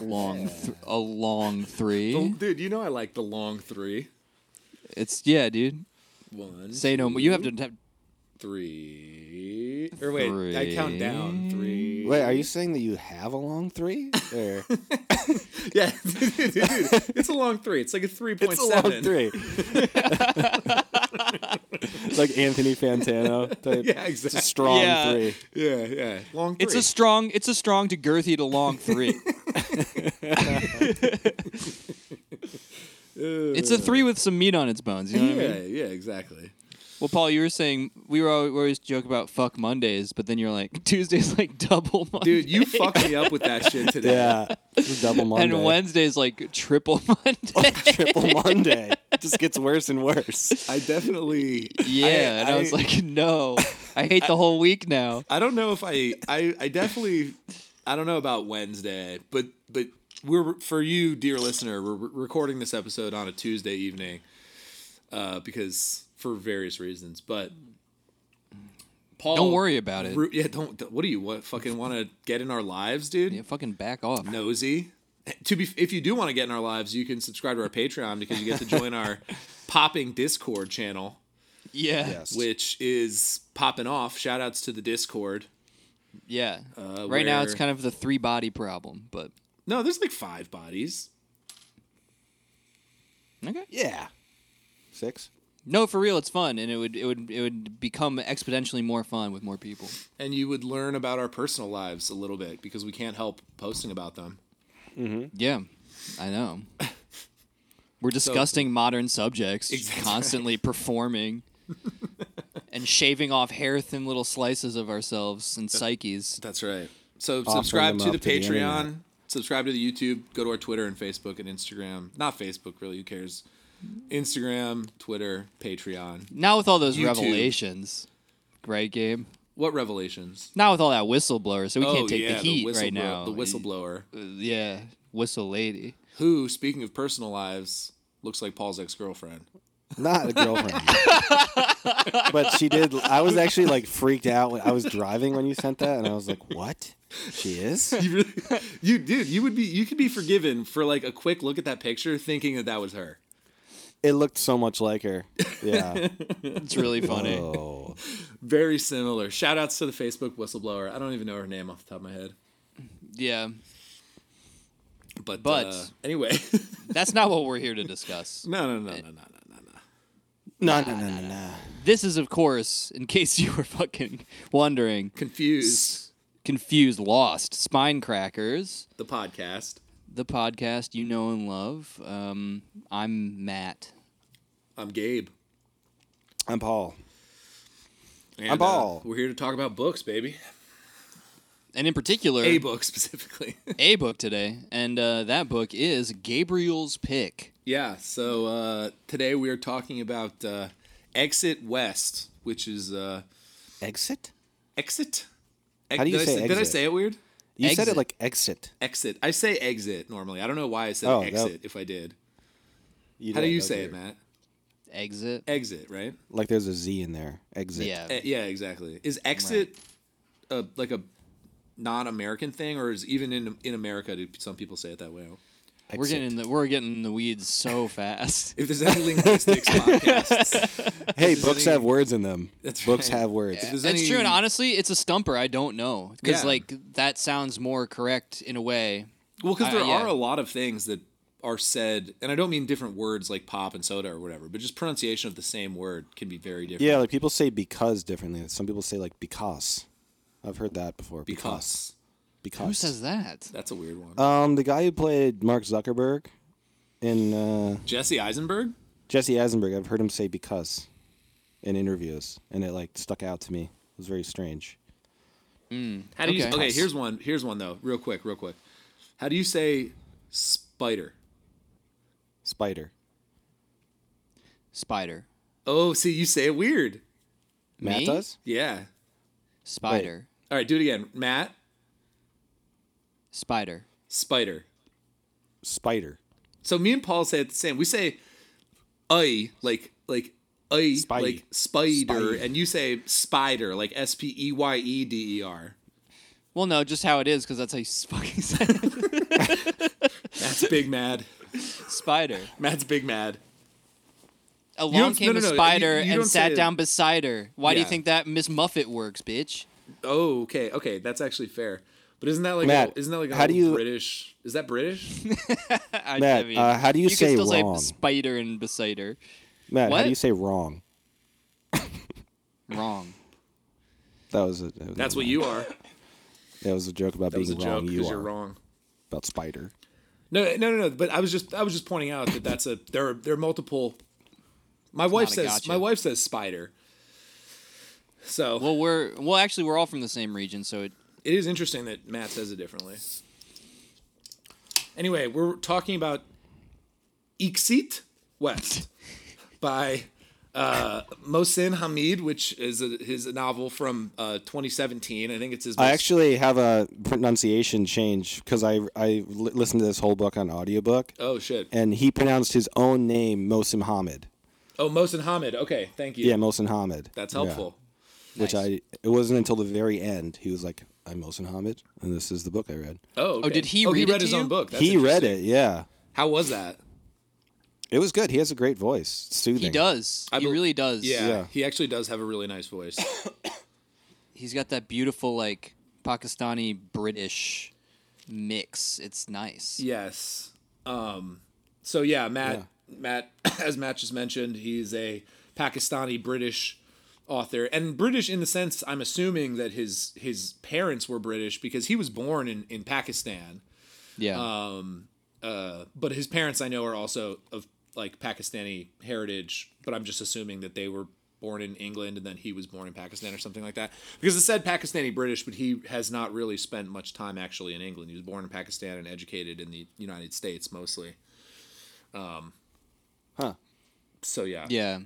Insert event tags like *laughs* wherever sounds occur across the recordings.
long, th- a long three. The- dude, you know I like the long three. It's yeah, dude. One, Say no more. You have to have three. Or wait, I count down three. Wait, are you saying that you have a long three? Or *laughs* Yeah, *laughs* dude, it's a long three. It's like a three point it's a long seven. *laughs* three. *laughs* like Anthony Fantano. Type. Yeah, It's a exactly. strong Yeah. three. Yeah, yeah, long three. It's a strong. It's a strong to girthy to long three. *laughs* it's a three with some meat on its bones. You know what I yeah, mean? yeah, exactly. Well, Paul, you were saying we were always, we always joke about fuck Mondays, but then you're like *laughs* Tuesdays like double Monday, Dude, you fucked me up with that shit *laughs* today. Yeah, it's a double Monday. and Wednesdays like triple *laughs* Monday. triple Monday. It just gets worse and worse. I definitely. yeah, and I, was like, no, I hate the whole week now. I don't know if I, I, I definitely, I don't know about Wednesday, but but we're for you, dear listener, we're recording this episode on a Tuesday evening, uh, because for various reasons. But Paul, Don't worry about it. Ru- yeah, don't. What do you what fucking want to get in our lives, dude? Yeah, fucking back off. nosy. To be, if you do want to get in our lives, you can subscribe to our Patreon because you get to join our *laughs* popping Discord channel, Yeah, Yes. which is popping off. Shout outs to the Discord. yeah. Uh, right now, it's kind of the three body problem, but No, there's like five bodies. okay. Yeah. Six. No, for real, it's fun, and it would it would it would become exponentially more fun with more people. And you would learn about our personal lives a little bit because we can't help posting about them. Mm-hmm. Yeah, I know. *laughs* We're discussing modern subjects, Exactly. constantly performing *laughs* and shaving off hair thin little slices of ourselves and psyches. That's right. So Offering subscribe to the to Patreon. internet. subscribe to the YouTube. Go to our Twitter and Facebook and Instagram. Not Facebook, really. Who cares? Instagram, Twitter, Patreon. Now with all those YouTube. revelations, right, Gabe? What revelations? Now with all that whistleblower, so we oh can't take yeah, the heat whistleblower, right now. The whistleblower, Uh, yeah, whistle lady. who, speaking of personal lives, looks like Paul's ex girlfriend. Not a girlfriend. *laughs* but she did. I was actually like freaked out. when I was driving when you sent that, and I was like, "What? She is?" *laughs* You really, *laughs* you dude, you would be, you could be forgiven for like a quick look at that picture, thinking that that was her. It looked so much like her. Yeah. *laughs* It's really funny. Oh. Very similar. Shout outs to the Facebook whistleblower. I don't even know her name off the top of my head. Yeah, But, But- uh, anyway, *laughs* that's not what we're here to discuss. *laughs* no, no, no, no, no, no, no, no. No, no, no, no, no. This is, of course, in case you were fucking wondering, Confused. confused, lost, spine crackers, The podcast. The podcast you know and love. Um, I'm Matt. I'm Gabe. I'm Paul. And, I'm Paul. we're here to talk about books, baby. And in particular, A book *laughs* specifically. a book today, and uh, that book is Gabriel's Pick. yeah. So uh, today we are talking about uh, Exit West, which is uh, Exit? exit. How do you did I say Did I say it weird? You said it like exit. Exit. I say exit normally. I don't know why I said Oh, that- exit if I did. You How do you say was it. Matt? Exit. Exit, right? Like there's a Z in there. Exit. Yeah. Eh, yeah, exactly. Is exit a, like a non-American thing, or is even in in America do some people say it that way? We're Exit. getting in the we're getting in the weeds so fast. *laughs* If there's any linguistics *laughs* podcasts, Hey, books any- have words in them. That's books right. have words. If there's That's any- true, and honestly, it's a stumper. I don't know because Yeah. like that sounds more correct in a way. Well, because Uh, there yeah. are a lot of things that are said, and I don't mean different words like pop and soda or whatever, but just pronunciation of the same word can be very different. Yeah, like people say because differently. Some people say like because. I've heard that before. because Because. Who says that? that's a weird one. Um, the guy who played Mark Zuckerberg in uh, Jesse Eisenberg. Jesse Eisenberg, I've heard him say because in interviews, and it like stuck out to me. It was very strange. How do you? Okay. Okay, here's one. Here's one though, real quick, real quick. How do you say spider? Spider. Spider. Oh, see, you say it weird. Matt Me? does? Yeah. Spider. All right, do it again. Matt, Spider. spider. Spider. So me and Paul say it the same. We say I like like I Spidey. like spider, Spidey. and you say spider like S P E Y E D E R. Well, no, just how it is, because that's how you fucking say it. *laughs* That's big mad. Spider. Matt's big mad. Along don't- came no, a no, no, spider you- you and sat down beside her. Why do you think that Miss Muffet works, bitch? Oh, okay, okay, that's actually fair. But isn't that like Matt, a, isn't that like an how do you- British? Is that British? *laughs* *laughs* I, Matt, uh, how do you you say can still wrong? say spider and besider. her. Matt, how What? do you say wrong? Wrong. *laughs* That was a. that was That's a- what you are. That was a joke about That was a being joke wrong. you are you're wrong. about spider. No, no, no, no. But I was just I was just pointing out that that's a there are there are multiple. My wife says gotcha. my wife says spider. So Well, we're well. Actually, we're all from the same region, so it, it is interesting that Matt says it differently. Anyway, we're talking about Iksit West by uh, Mohsin Hamid, which is a, his novel from uh, 2017. I think it's his. I actually have a pronunciation change because I I li- listened to this whole book on audiobook, Oh shit! and he pronounced his own name Mosim Hamid. Oh, Mohsin Hamid. Okay, thank you. Yeah, Mosin Hamid. that's helpful. Which Nice. I it wasn't until the very end he was like, "I'm Mosin Hamid," and this is the book I read. Oh, okay. did he oh, he read it read to his you? own book. That's he read it. Yeah, How was that? it was good. He has a great voice, soothing. he does. I he bel- really does. Yeah, Yeah. he actually does have a really nice voice. *coughs* He's got that beautiful like Pakistani British mix. It's nice. yes. Um. So yeah, Matt. Matt, *coughs* as Matt just mentioned, he's a Pakistani British author, and British in the sense I'm assuming that his his parents were British because he was born in in Pakistan. Yeah. Um. Uh. But his parents I know are also of like Pakistani heritage, but I'm just assuming that they were born in England and then he was born in Pakistan or something like that. Because it said Pakistani British, but he has not really spent much time actually in England. He was born in Pakistan and educated in the United States mostly. Um, Huh. So yeah, yeah.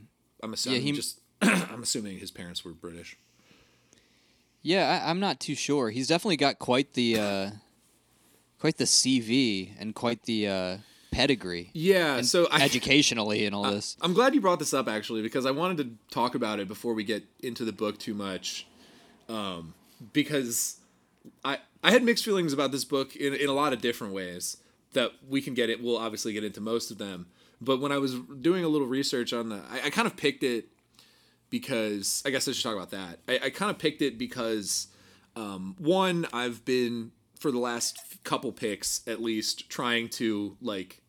I'm assuming he- just *clears throat* I'm assuming his parents were British. Yeah, I, I'm not too sure. He's definitely got quite the uh, quite the CV and quite the uh, pedigree Yeah, so I, *laughs* educationally and all this. I'm glad you brought this up actually because I wanted to talk about it before we get into the book too much, um, because I I had mixed feelings about this book in in a lot of different ways that we can get it. We'll obviously get into most of them, but when I was doing a little research on the, I, I kind of picked it because I guess I should talk about that. I, I kind of picked it because um, one I've been for the last couple picks at least trying to like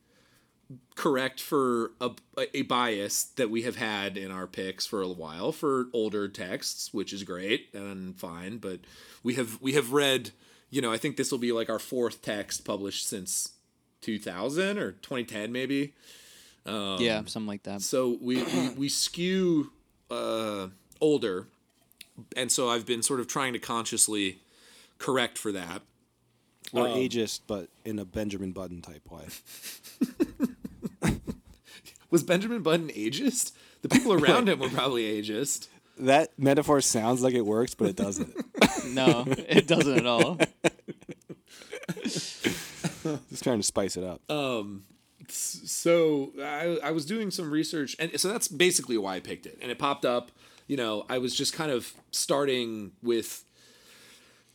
correct for a, a bias that we have had in our picks for a while for older texts, which is great and fine. But we have we have read, you know, I think this will be like our fourth text published since 2000 or 2010 maybe. yeah, something like that. So we we, we skew uh, older, and so I've been sort of trying to consciously correct for that. Or Um, ageist, but in a Benjamin Button type way. *laughs* Was Benjamin Button ageist? The people around him were *laughs* probably ageist. That metaphor sounds like it works, but it doesn't. *laughs* no, it doesn't at all. Just trying to spice it up. So I, I was doing some research and so that's basically why i picked it. And it popped up you know i was just kind of starting with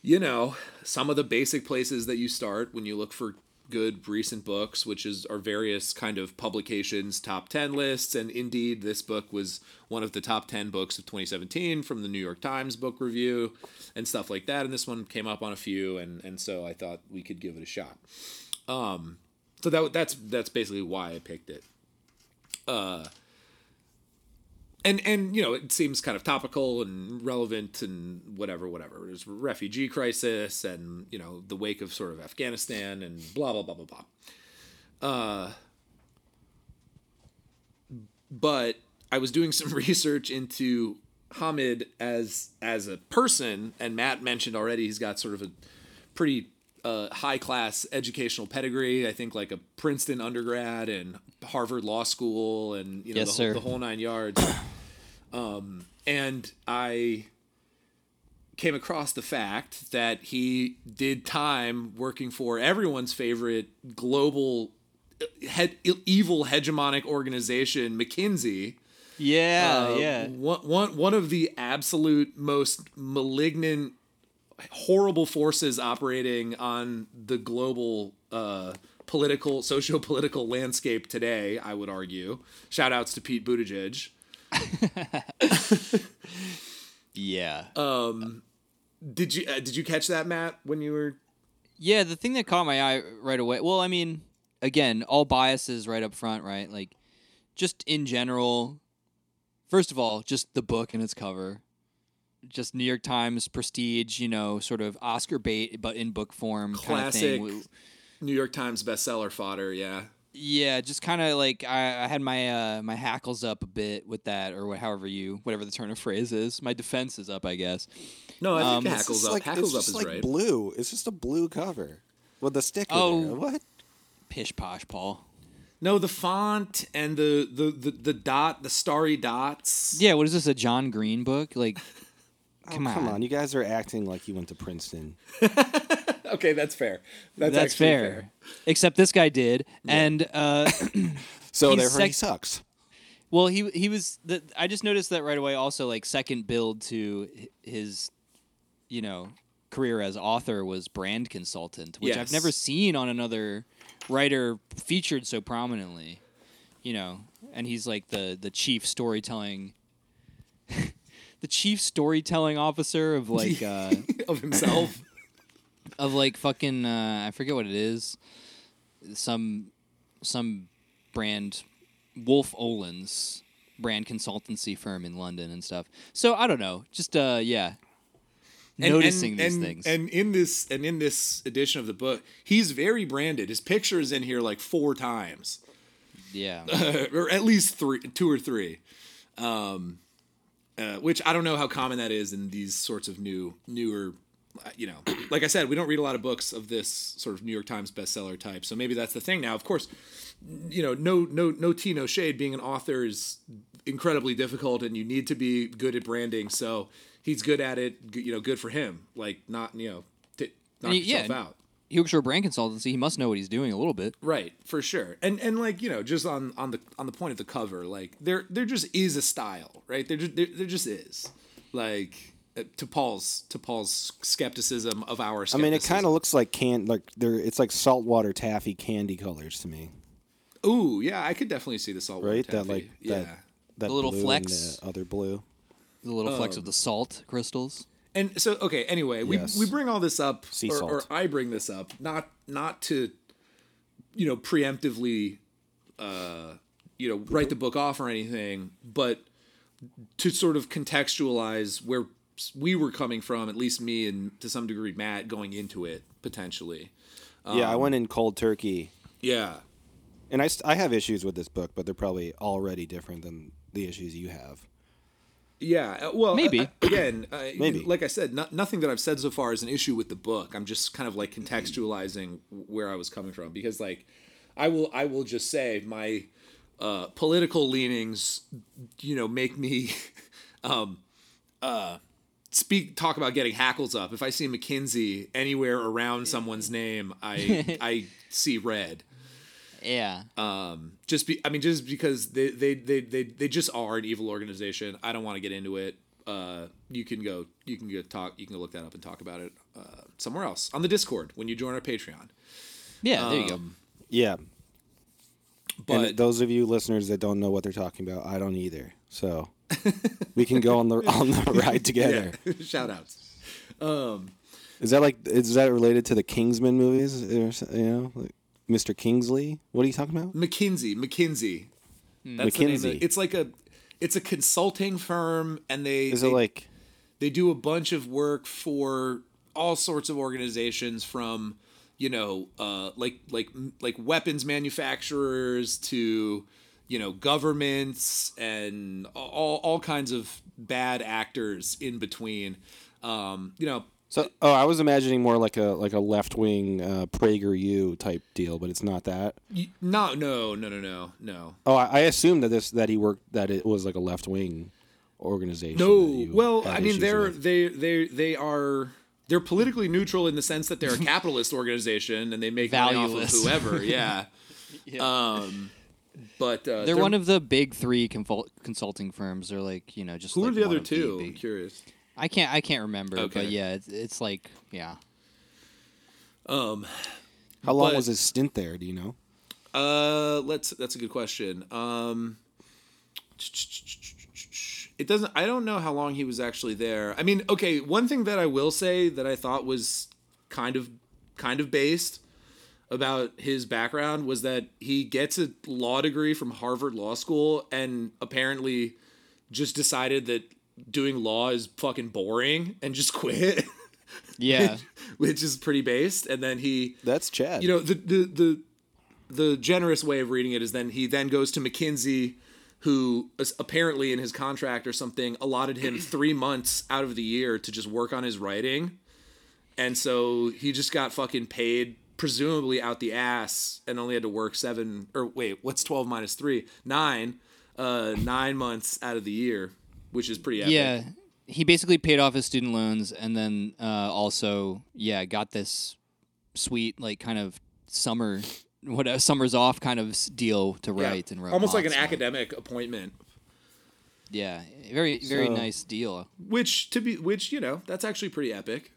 you know some of the basic places that you start when you look for good recent books which is are various kind of publications top 10 lists. And indeed this book was one of the top 10 books of 2017 from the new york times book review and stuff like that. And this one came up on a few and and so i thought we could give it a shot um, so that that's that's basically why I picked it. Uh, and and you know it seems kind of topical and relevant and whatever whatever. There's refugee crisis and you know the wake of sort of Afghanistan and blah blah blah blah blah. Uh, but I was doing *laughs* some research into Hamid as as a person, and Matt mentioned already he's got sort of a pretty uh, high class educational pedigree. I think like a Princeton undergrad and Harvard Law School, and you know Yes, the, whole, the whole nine yards. um, and I came across the fact that he did time working for everyone's favorite global uh, head, evil hegemonic organization, McKinsey. Yeah, Uh, yeah. One, one, one of the absolute most malignant, horrible forces operating on the global uh, political, socio-political landscape today. I would argue. Shout outs to Pete Buttigieg. *laughs* Yeah. Um, Did you uh, did you catch that, Matt? When you were Yeah, the thing that caught my eye right away. Well, I mean, again, all biases right up front, right? Like, just in general. First of all, just the book and its cover, just New York Times prestige, you know, sort of Oscar bait, but in book form, kind of classic thing. New York Times bestseller fodder? Yeah. Yeah, just kind of like I, I had my uh, my hackles up a bit with that, or what, however you, whatever the turn of *laughs* phrase is. My defense is up, I guess. No, I think Um, it's It's hackles up. like, hackles up just is like right. blue. It's just a blue cover with the sticker. Oh. there. what? Pish posh, Paul. No, the font and the, the the the dot, the starry dots. Yeah, what is this? A John Green book? Like, Oh, come on. come on! You guys are acting like you went to Princeton. *laughs* Okay, that's fair. That's, That's, actually fair. Except this guy did, and uh, *coughs* So He's therefore, he sucks. well, he he was. The, I just noticed that right away. Also, like second build to his, you know, career as author was brand consultant, which I've never seen on another writer featured so prominently. You know, and he's like the the chief storytelling. The chief storytelling officer of *laughs* like uh, of himself. *laughs* of like fucking uh, I forget what it is. Some some brand Wolff Olins brand consultancy firm in London and stuff. So I don't know. Just uh yeah. And- Noticing and, these and, things. And in this and in this edition of the book, he's very branded. His picture is in here like four times, yeah. *laughs* or at least three, two or three. Um, uh, which I don't know how common that is in these sorts of new, newer. uh, You know, *coughs* like I said, we don't read a lot of books of this sort of New York Times bestseller type. So maybe that's the thing now. Of course, you know, no, no, no tea, no shade. Being an author is incredibly difficult, and you need to be good at branding. So he's good at it. You know, good for him. Like not, you know, t- knock yourself yeah. out. He works for a brand consultancy. He must know what he's doing a little bit. Right, for sure. And and like, you know, just on on the on the point of the cover, like there there just is a style, right? There just there, there just is. Like uh, to Paul's to Paul's skepticism of our I mean, it kind of looks like can like there. It's like saltwater taffy candy colors to me, Ooh, yeah, I could definitely see the salt right? taffy. That like yeah. that that The little blue flecks. and the other blue. The little flecks Um, of the salt crystals. And so, okay. Anyway, we Yes. we bring all this up, or, or. I bring this up, not not to, you know, preemptively, uh, you know, write the book off or anything, but to sort of contextualize where we were coming from, at least me and to some degree Matt, going into it potentially. yeah, I Um, went in cold turkey, Yeah. and I st- I have issues with this book, but they're probably already different than the issues you have. Yeah, uh, well, Maybe. uh, again, uh, Maybe. Like I said, no, nothing that I've said so far is an issue with the book. I'm just kind of like contextualizing where I was coming from because, like, I will, I will just say my uh, political leanings, you know, make me *laughs* um, uh, speak, talk about getting hackles up. If I see McKinsey anywhere around someone's name, I, *laughs* I see red Yeah. um just be i mean just because they they they they, they just are an evil organization i don't want to get into it uh you can go you can go talk you can go look that up and talk about it uh somewhere else on the discord when you join our patreon yeah, there you go. um, Yeah, but and those of you listeners that don't know what they're talking about, I don't either. So *laughs* we can go on the on the *laughs* ride together. yeah, *laughs* shout outs Um, Is that like is that related to the Kingsman movies? Or, you know, like Mr. Kingsley. What are you talking about? mckinsey mckinsey that's the name of McKinsey. it. it's like a it's a consulting firm and they Is they, it like they do a bunch of work for all sorts of organizations from you know uh, like like like weapons manufacturers to you know governments and all all kinds of bad actors in between um, you know so? Oh, I was imagining more like a like a left wing uh, PragerU type deal, but it's not that. no no no no no no Oh, I, I assumed that this that he worked that it was like a left wing organization. No, well, I mean, they're with. they they they are they're politically neutral in the sense that they're a capitalist organization and they make money off of whoever. *laughs* Yeah. Um, but uh, They're, one of the big three confol- consulting firms. They're like, you know, just who like are the one other of two? I'm curious. I can't I can't remember, Okay. but yeah, it's, it's like yeah. Um, How long But- was his stint there? Do you know? uh, let's. That's a good question. Um, it doesn't. I don't know how long he was actually there. I mean, okay. One thing that I will say that I thought was kind of, kind of based about his background was that he gets a law degree from Harvard Law School and apparently just decided that doing law is fucking boring and just *laughs* quit, Yeah. *laughs* which is pretty based. And then he That's Chad. you know the the the the generous way of reading it is then he then goes to McKinsey who apparently in his contract or something allotted him *clears throat* 3 months out of the year to just work on his writing and so he just got fucking paid presumably out the ass and only had to work 7 or wait what's 12 minus 3 9 uh 9 months out of the year which is pretty epic. Yeah. He basically paid off his student loans and then uh, also, yeah, got this sweet, like, kind of summer, what a summers off kind of deal to Yeah. write and write almost like an lots academic appointment Yeah, very, very So- nice deal. which to be which you know that's actually pretty epic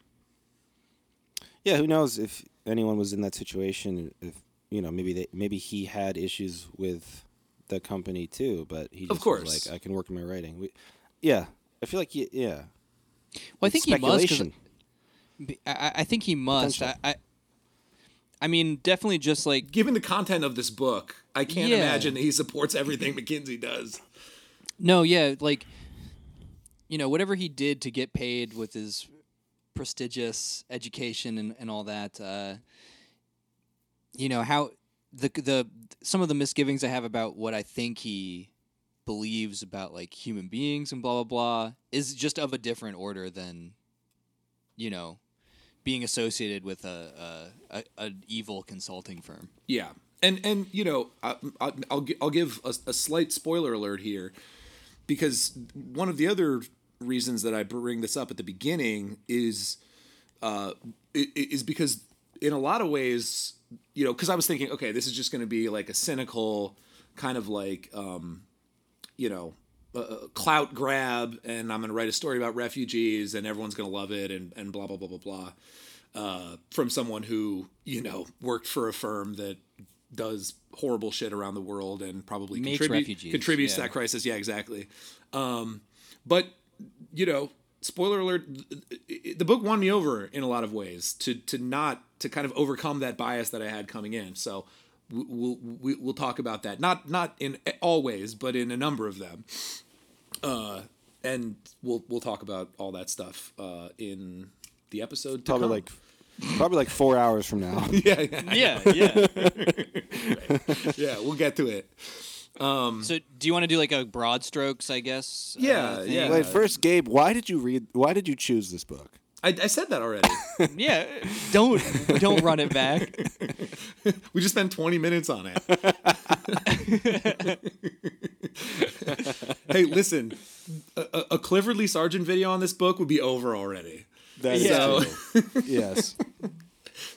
yeah, who knows if anyone was in that situation? If you know, maybe they, maybe he had issues with the company too, but he just Of course. was like, I can work in my writing. We, yeah, I feel like he, yeah. Well, I think he must. 'cause speculation. I think he must. I, I, I mean, definitely just like given the content of this book, I can't Yeah. imagine that he supports everything *laughs* McKinsey does. no, yeah, like you know, whatever he did to get paid with his prestigious education and, and all that. Uh, you know how the the some of the misgivings I have about what I think he believes about like human beings and blah blah blah is just of a different order than you know being associated with a, a, a an evil consulting firm. Yeah, and and you know, I, I, I'll I'll give a, a slight spoiler alert here, because one of the other reasons that I bring this up at the beginning is, uh, is because in a lot of ways, you know, because I was thinking, okay, this is just going to be like a cynical kind of like, um, you know. Uh, clout grab, and I'm going to write a story about refugees, and everyone's going to love it, and, and blah blah blah blah blah. uh, from someone who you know worked for a firm that does horrible shit around the world and probably contribute, contributes to that crisis. Yeah, exactly. Um, but you know, spoiler alert: the book won me over in a lot of ways to to not to kind of overcome that bias that I had coming in. So w- we'll we- we'll talk about that. Not not in all ways, but in a number of them. Uh, and we'll we'll talk about all that stuff uh, in the episode. To Probably come. like, probably like four hours from now. *laughs* yeah, yeah, Yeah, yeah. *laughs* yeah. We'll get to it. so, do you want to do like a broad strokes? I guess. uh, Yeah, thing? yeah. Wait, first, Gabe, why did you read? Why did you choose this book? I, I said that already. *laughs* yeah. Don't don't run it back. *laughs* we just spent 20 minutes on it. *laughs* hey, listen, a, a- a Clifford Lee Sargent video on this book would be over already. That is Yeah. true. yes,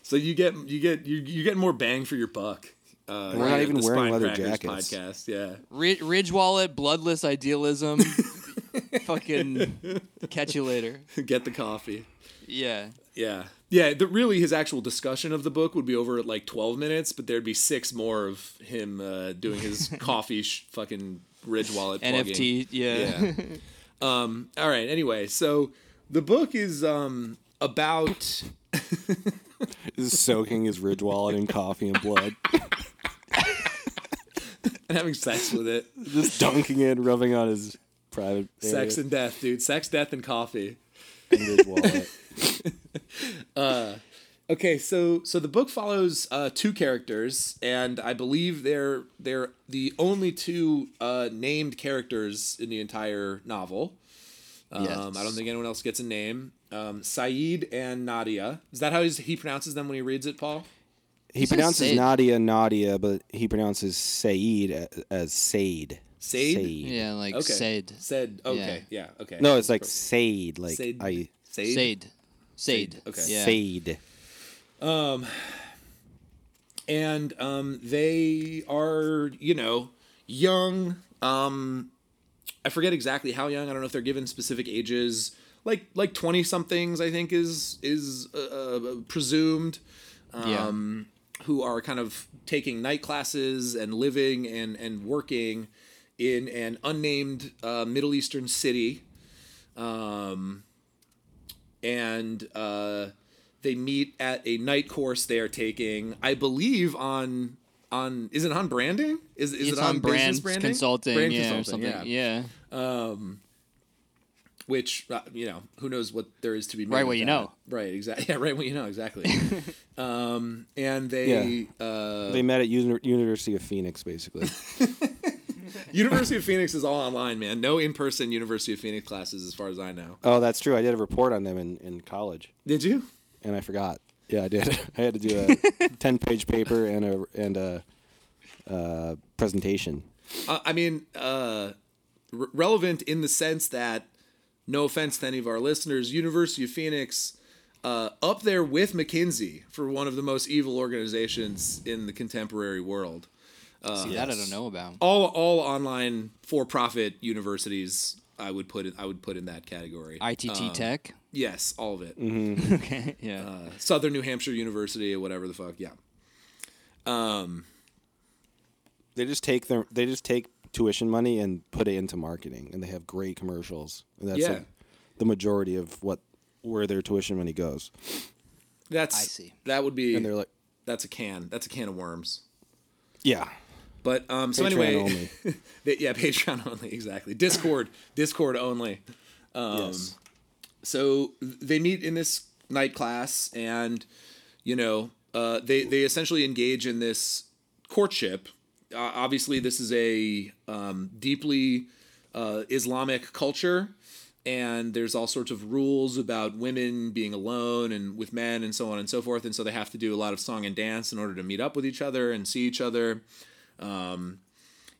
So you get you get you you get more bang for your buck. Uh, we're not even wearing Spine leather Crackers jackets. Podcast, yeah. Rid- Ridge Wallet, bloodless idealism. Fucking catch you later. get the coffee. Yeah. Yeah. Yeah, the, really his actual discussion of the book would be over at like 12 minutes, but there'd be six more of him uh, doing his *laughs* coffee sh- fucking Ridge Wallet. NFT. Yeah. Yeah. um, all right, anyway, so the book is um, about *laughs* Just soaking his ridge wallet in coffee and blood, *laughs* and having sex with it. just dunking it, rubbing on his private area Sex and death, dude. Sex, death, and coffee. And ridge wallet. *laughs* Okay, so so the book follows uh, two characters, and I believe they're they're the only two uh, named characters in the entire novel. Um, Yes. I don't think anyone else gets a name. Um, Saeed and Nadia. Is that how he's, he pronounces them when he reads it, Paul? He, He pronounces Said. Nadia Nadia, but he pronounces Saeed a- as Said. Said? Yeah, like Okay. Said. Said. Okay. Yeah. okay. No, it's like Said, like Said. I Said. Said. Said. Okay. Yeah. Said. and um, they are you know young um, i forget exactly how young i don't know if they're given specific ages like like twenty somethings. I think is is uh, uh, presumed. Yeah. Um, who are kind of taking night classes and living and and working in an unnamed uh, Middle Eastern city. Um, and uh, they meet at a night course they are taking. I believe on on is it on branding? Is is it's it on, on business brand branding? consulting, Brand yeah, or consulting, something. yeah. Yeah. Which uh, you know, who knows what there is to be made Right what you know. Right, exactly. *laughs* Yeah, right what you know, exactly. *laughs* um, and they uh, They met at Uni- University of Phoenix, basically. *laughs* University of Phoenix is all online, man. No in person University of Phoenix classes, as far as I know. oh, that's true. I did a report on them in, in college, Did you? and I forgot. Yeah, I did. *laughs* I had to do a *laughs* ten page paper and a and a uh, presentation. Uh, I mean, uh, r- relevant in the sense that, no offense to any of our listeners, University of Phoenix, uh, up there with McKinsey for one of the most evil organizations in the contemporary world. See, that I don't know about. All all online for profit universities, I would put it. I would put in that category. ITT Tech. yes, all of it. *laughs* Okay. Yeah. Uh, Southern New Hampshire University or whatever the fuck. Yeah. Um. They just take their they just take tuition money and put it into marketing, and they have great commercials. And that's Yeah. like the majority of what where their tuition money goes. That's I see. That would be. And they're like, that's a can. That's a can of worms. yeah, But um, so Patreon anyway, only. *laughs* they- yeah, Patreon *laughs* only, exactly. Discord, Discord only. Um, yes. So they meet in this night class, and you know, uh, they they essentially engage in this courtship. Uh, obviously, this is a um, deeply uh, Islamic culture, and there's all sorts of rules about women being alone and with men, and so on and so forth. And so they have to do a lot of song and dance in order to meet up with each other and see each other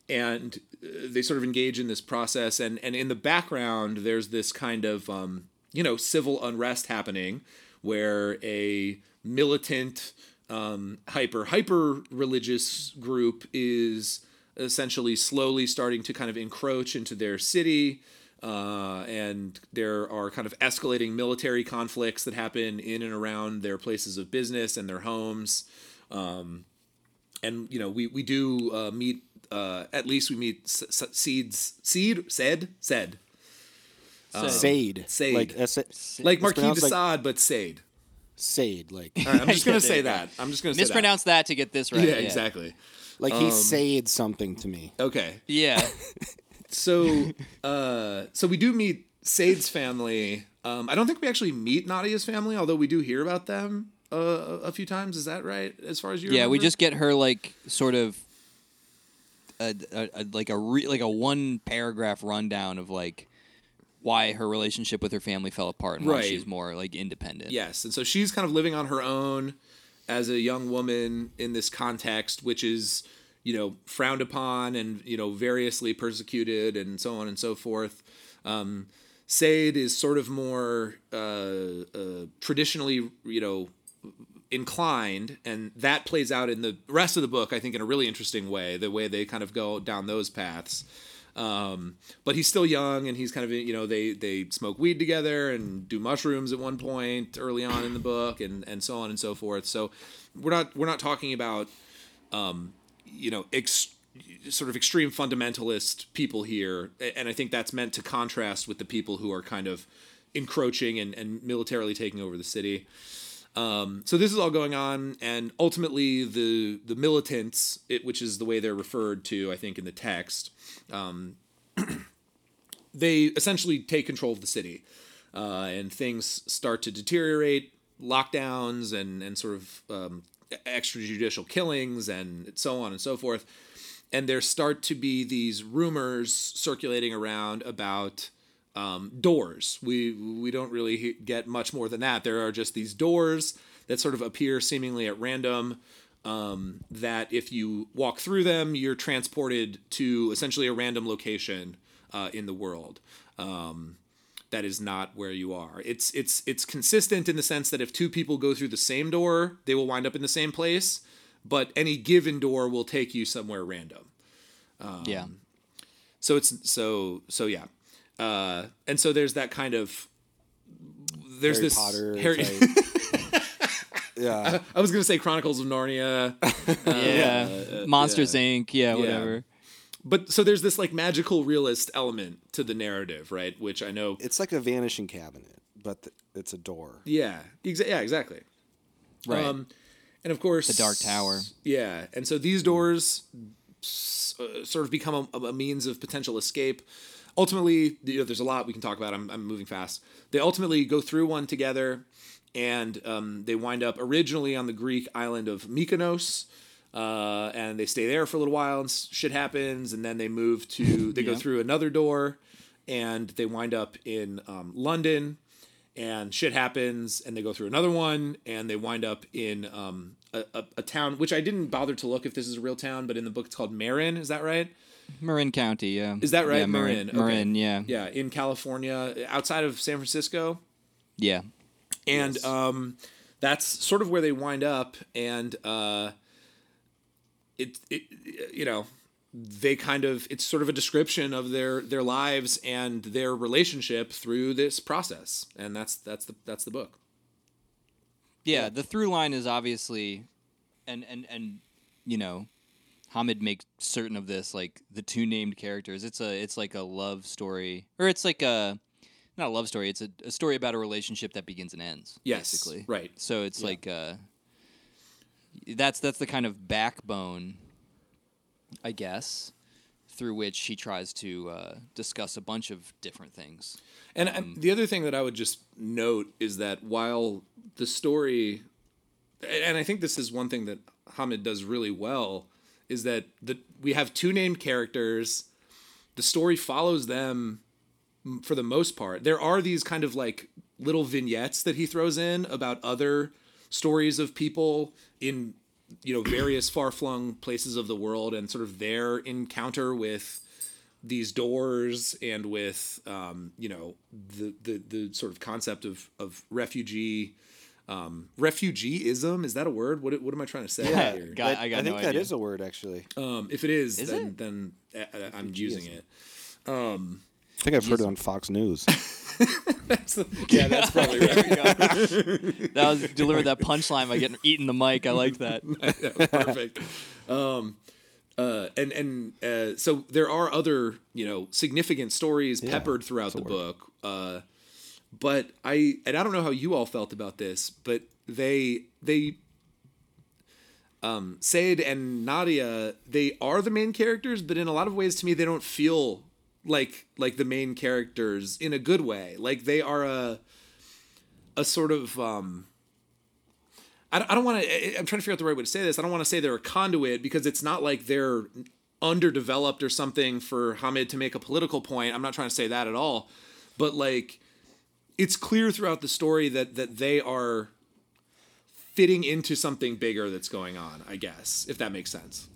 and uh, they sort of engage in this process and and in the background there's this kind of um, you know civil unrest happening where a militant um, hyper hyper religious group is essentially slowly starting to kind of encroach into their city uh, and there are kind of escalating military conflicts that happen in and around their places of business and their homes and you know we we do uh, meet uh, at least we meet S- S- seeds seed said said So- Sade, Sade. like S- like Marquis de pronounced like- but Sade. Sade, like All right, I'm just *laughs* gonna say that. I'm just gonna say Mispronounce that. to get this right. Yeah, exactly. like Um, he sayed something to me. Okay, Yeah. *laughs* so uh, so we do meet Sade's family. Um, I don't think we actually meet Nadia's family, although we do hear about them uh, a few times. Is that right? As far as you yeah. We just get her like sort of a, a, a like a re, like a one paragraph rundown of like why her relationship with her family fell apart and why Right. she's more like independent. Yes, and so she's kind of living on her own as a young woman in this context, which is you know frowned upon and you know variously persecuted and so on and so forth. Um, Sade is sort of more uh, uh, traditionally, you know, inclined, and that plays out in the rest of the book. I think in a really interesting way, the way they kind of go down those paths. Um, but he's still young, and he's kind of you know they they smoke weed together and do mushrooms at one point early on in the book, and and so on and so forth. So we're not we're not talking about um, you know ex- sort of extreme fundamentalist people here, and I think that's meant to contrast with the people who are kind of encroaching and, and militarily taking over the city. Um, so this is all going on, and ultimately the the militants, it, which is the way they're referred to, I think, in the text, um, *clears throat* they essentially take control of the city, uh, and things start to deteriorate. Lockdowns and and sort of um, extrajudicial killings and so on and so forth, and there start to be these rumors circulating around about um, doors. We we don't really get much more than that. There are just these doors that sort of appear seemingly at random. Um, that if you walk through them, you're transported to essentially a random location uh, in the world. Um, that is not where you are. It's it's it's consistent in the sense that if two people go through the same door, they will wind up in the same place. But any given door will take you somewhere random. Um, Yeah. So it's so so yeah, uh, and so there's that kind of there's Harry this Potter. Harry. type. *laughs* yeah. I was gonna say Chronicles of Narnia. *laughs* yeah, uh, Monsters yeah. Inc. Yeah, whatever. But so there's this like magical realist element to the narrative, right? Which I know. It's like a vanishing cabinet, but th- it's a door. Yeah, exa- yeah, exactly. Right. Um, and of course, The Dark Tower. Yeah, and so these doors s- uh, sort of become a, a means of potential escape. Ultimately, you know, there's a lot we can talk about. I'm, I'm moving fast. They ultimately go through one together, and um, they wind up originally on the Greek island of Mykonos. Uh, and they stay there for a little while, and shit happens, and then they move to. *laughs* They go through another door, and they wind up in um, London, and shit happens and they go through another one and they wind up in um, a, a, a town which i didn't bother to look if this is a real town but in the book it's called marin is that right Marin County. Yeah. Is that right? Yeah, Marin. Marin, okay. Marin. Yeah. yeah in california outside of san francisco Yeah. and Yes. um, that's sort of where they wind up and uh, it, it you know they kind of it's sort of a description of their their lives and their relationship through this process and that's that's the that's the book Yeah, the through line is obviously, and and and you know, Hamid makes certain of this. Like the two named characters, it's a it's like a love story, or it's like a not a love story. It's a, a story about a relationship that begins and ends. Yes, basically. right. So it's like uh, that's that's the kind of backbone, I guess, through which he tries to uh, discuss a bunch of different things. And and the other thing that I would just note is that while the story, and I think this is one thing that Hamid does really well, is that the we have two named characters. The story follows them for the most part. There are these kind of like little vignettes that he throws in about other stories of people in you know various far flung places of the world and sort of their encounter with these doors and with um, you know the, the the sort of concept of of refugee um, refugeeism is that a word? What what am I trying to say Yeah. here? Got- I got I think no that idea. is a word actually. Um, if it is, Is then it? then uh, uh, I'm using it. I think I've heard it on Fox News. *laughs* Yeah, that's probably *laughs* right. That was delivered that punchline by getting eating the mic. I like that. *laughs* Perfect. Um, uh, and and uh, so there are other you know significant stories peppered throughout the book. Uh, but I and I don't know how you all felt about this, but they they um, Said and Nadia they are the main characters, but in a lot of ways to me they don't feel like like the main characters in a good way. Like they are a a sort of um, I don't, I don't want to. I'm trying to figure out the right way to say this. I don't want to say they're a conduit because it's not like they're underdeveloped or something for Hamid to make a political point. I'm not trying to say that at all. But like, it's clear throughout the story that that they are fitting into something bigger that's going on. I guess if that makes sense.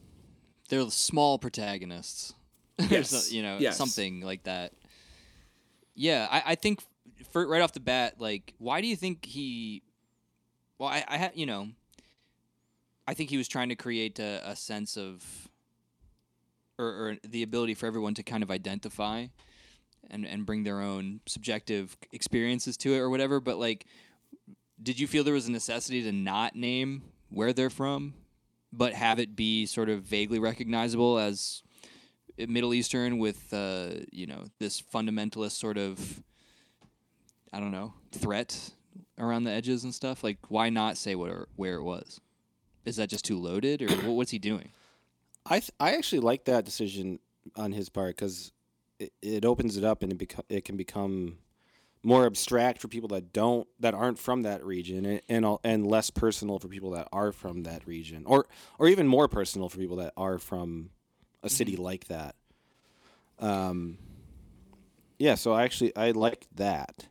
They're the small protagonists. *laughs* Yes. you know, Yes. something like that. Yeah, I, I think for right off the bat, like, why do you think he? Well, I, I had, you know, I think he was trying to create a, a sense of, or, or the ability for everyone to kind of identify, and and bring their own subjective experiences to it or whatever. But like, did you feel there was a necessity to not name where they're from, but have it be sort of vaguely recognizable as Middle Eastern with uh, you know this fundamentalist sort of I don't know threat around the edges and stuff? Like, why not say what or, where it was? Is that just too loaded, or what's he doing? I th- I actually like that decision on his part because it, it opens it up and it beco- it can become more abstract for people that don't that aren't from that region and and, and less personal for people that are from that region or or even more personal for people that are from a city like that. Um. Yeah, so I actually I like that.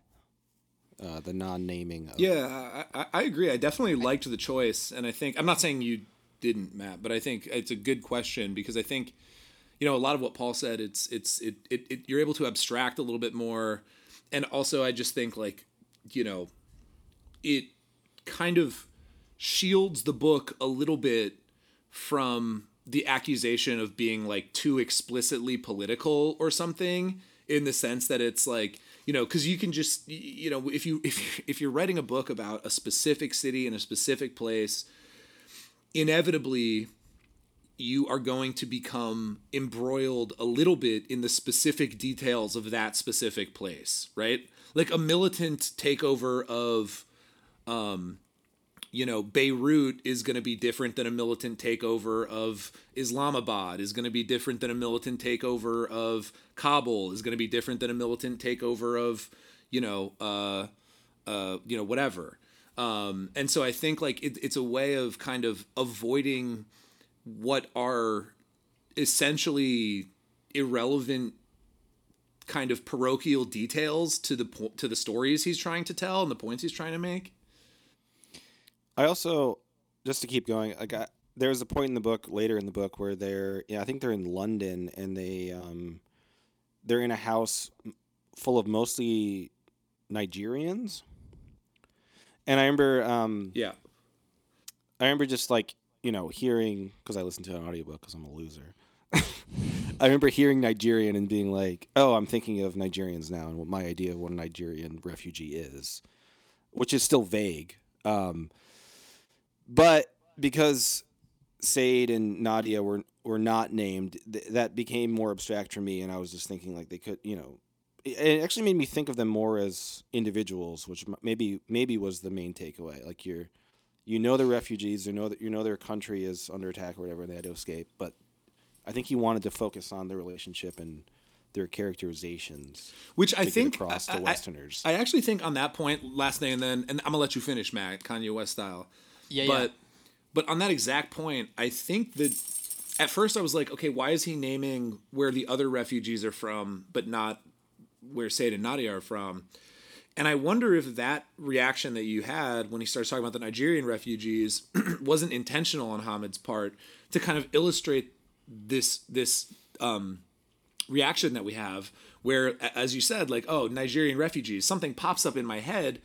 Uh, the non-naming. Of, Yeah, I, I, I agree. I definitely liked the choice, and I think I'm not saying you didn't, Matt, but I think it's a good question because I think, you know, a lot of what Paul said, it's it's it, it, it you're able to abstract a little bit more, and also I just think like, you know, it kind of shields the book a little bit from the accusation of being like too explicitly political or something in the sense that it's like you know, because you can just you know if you *laughs* if if you're writing a book about a specific city and a specific place, inevitably you are going to become embroiled a little bit in the specific details of that specific place, right? Like a militant takeover of um, you know, Beirut is going to be different than a militant takeover of Islamabad, is going to be different than a militant takeover of Kabul, is going to be different than a militant takeover of, you know, uh, uh, you know, whatever. Um, and so I think like it, it's a way of kind of avoiding what are essentially irrelevant kind of parochial details to the po- to the stories he's trying to tell and the points he's trying to make. I also, just to keep going, I got there's a point in the book later in the book where they're yeah I think they're in London and they um they're in a house full of mostly Nigerians, and I remember um Yeah. I remember just like you know hearing because I listened to an audiobook because I'm a loser. *laughs* I remember hearing Nigerian and being like, "Oh, I'm thinking of Nigerians now and what my idea of what a Nigerian refugee is," which is still vague. Um, but because Saeed and Nadia were were not named, th- that became more abstract for me, and I was just thinking like they could, you know, it- actually made me think of them more as individuals, which maybe maybe was the main takeaway. Like you're, you know, they're refugees, you know that you know their country is under attack or whatever, and they had to escape. But I think he wanted to focus on their relationship and their characterizations, Which I get think across I- to I- Westerners. I actually think on that point, last thing, and then and I'm gonna let you finish, Matt, Kanye West style. Yeah, but but on that exact point, I think that at first I was like, okay, why is he naming where the other refugees are from, but not where Saeed and Nadia are from? And I wonder if that reaction that you had when he starts talking about the Nigerian refugees *clears throat* wasn't intentional on Hamid's part to kind of illustrate this this um, reaction that we have, where as you said, like oh Nigerian refugees, something pops up in my head,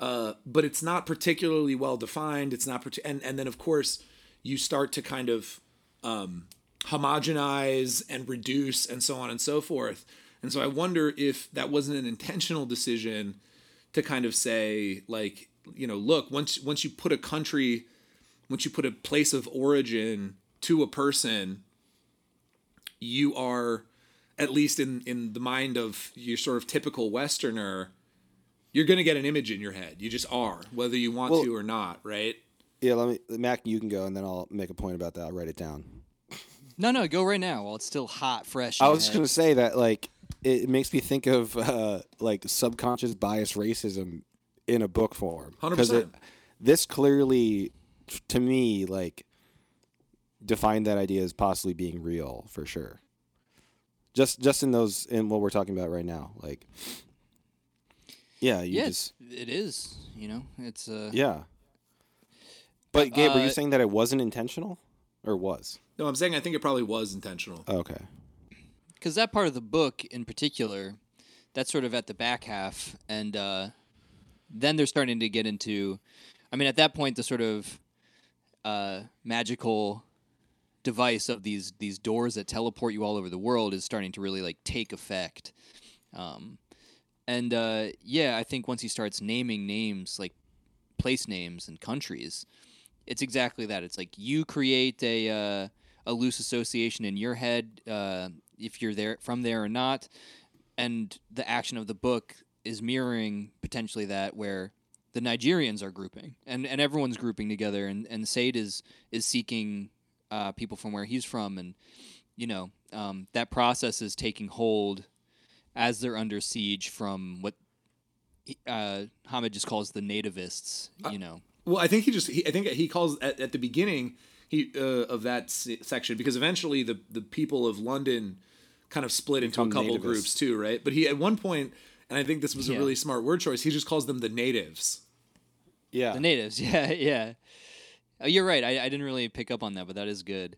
uh, but it's not particularly well defined. It's not, and and then of course you start to kind of um, homogenize and reduce and so on and so forth. And so I wonder if that wasn't an intentional decision to kind of say like you know look once once you put a country once you put a place of origin to a person you are at least in in the mind of your sort of typical westerner you're going to get an image in your head you just are whether you want Well- to or not right yeah, let me Mac, you can go, and then I'll make a point about that. I'll write it down. No, no, go right now while it's still hot, fresh. I was just gonna say that like it makes me think of uh, like subconscious bias racism in a book form. 100%. this clearly, to me, like defined that idea as possibly being real for sure. Just just in those in what we're talking about right now, like yeah, you yeah, just it is. You know, it's uh, yeah. But Gabe, are you Uh, saying that it wasn't intentional, or was? no i'm saying i think it probably was intentional Okay. Because that part of the book in particular, that's sort of at the back half, and uh, then they're starting to get into. I mean, at that point, the sort of uh, magical device of these these doors that teleport you all over the world is starting to really like take effect. Um, and uh, yeah, I think once he starts naming names like place names and countries, it's exactly that. It's like you create a uh, a loose association in your head uh, if you're there from there or not, and the action of the book is mirroring potentially that where the Nigerians are grouping and, and everyone's grouping together. And and Saeed is is seeking uh, people from where he's from. And you know um, that process is taking hold as they're under siege from what uh, Hamid just calls the nativists. You know, Well, I think he just he, I think he calls at, at the beginning he uh, of that se- section because eventually the the people of London kind of split into a couple nativists. groups too, right? But he at one point, and I think this was a really smart word choice. He just calls them the natives. Yeah. the natives. *laughs* Yeah, yeah. Oh, you're right. I, I didn't really pick up on that, but that is good.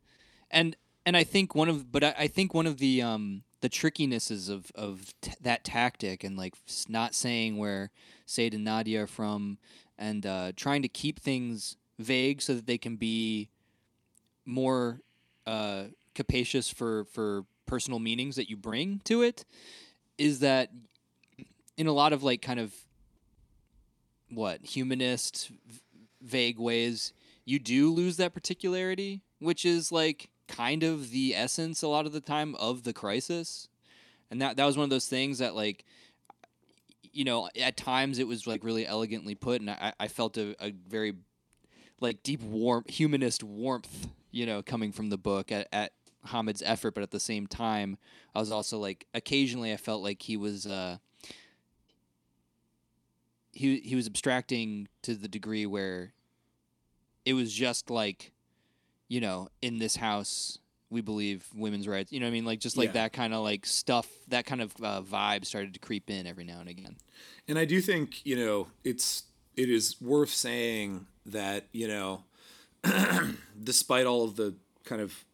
And and I think one of but I, I think one of the um the trickinesses of of t- that tactic and like not saying where Saeed and Nadia are from and uh, trying to keep things vague so that they can be more uh, capacious for for personal meanings that you bring to it is that in a lot of like kind of what humanist v- vague ways you do lose that particularity which is like kind of the essence a lot of the time of the crisis. And that that was one of those things that like you know at times it was like really elegantly put and i, I felt a, a very like deep warm humanist warmth you know coming from the book at, at hamid's effort but at the same time i was also like occasionally i felt like he was uh he he was abstracting to the degree where it was just like you know in this house we believe women's rights you know what i mean like just like Yeah. that kind of like stuff that kind of uh, vibe started to creep in every now and again And I do think you know it's it is worth saying that you know, *clears throat* despite all of the kind of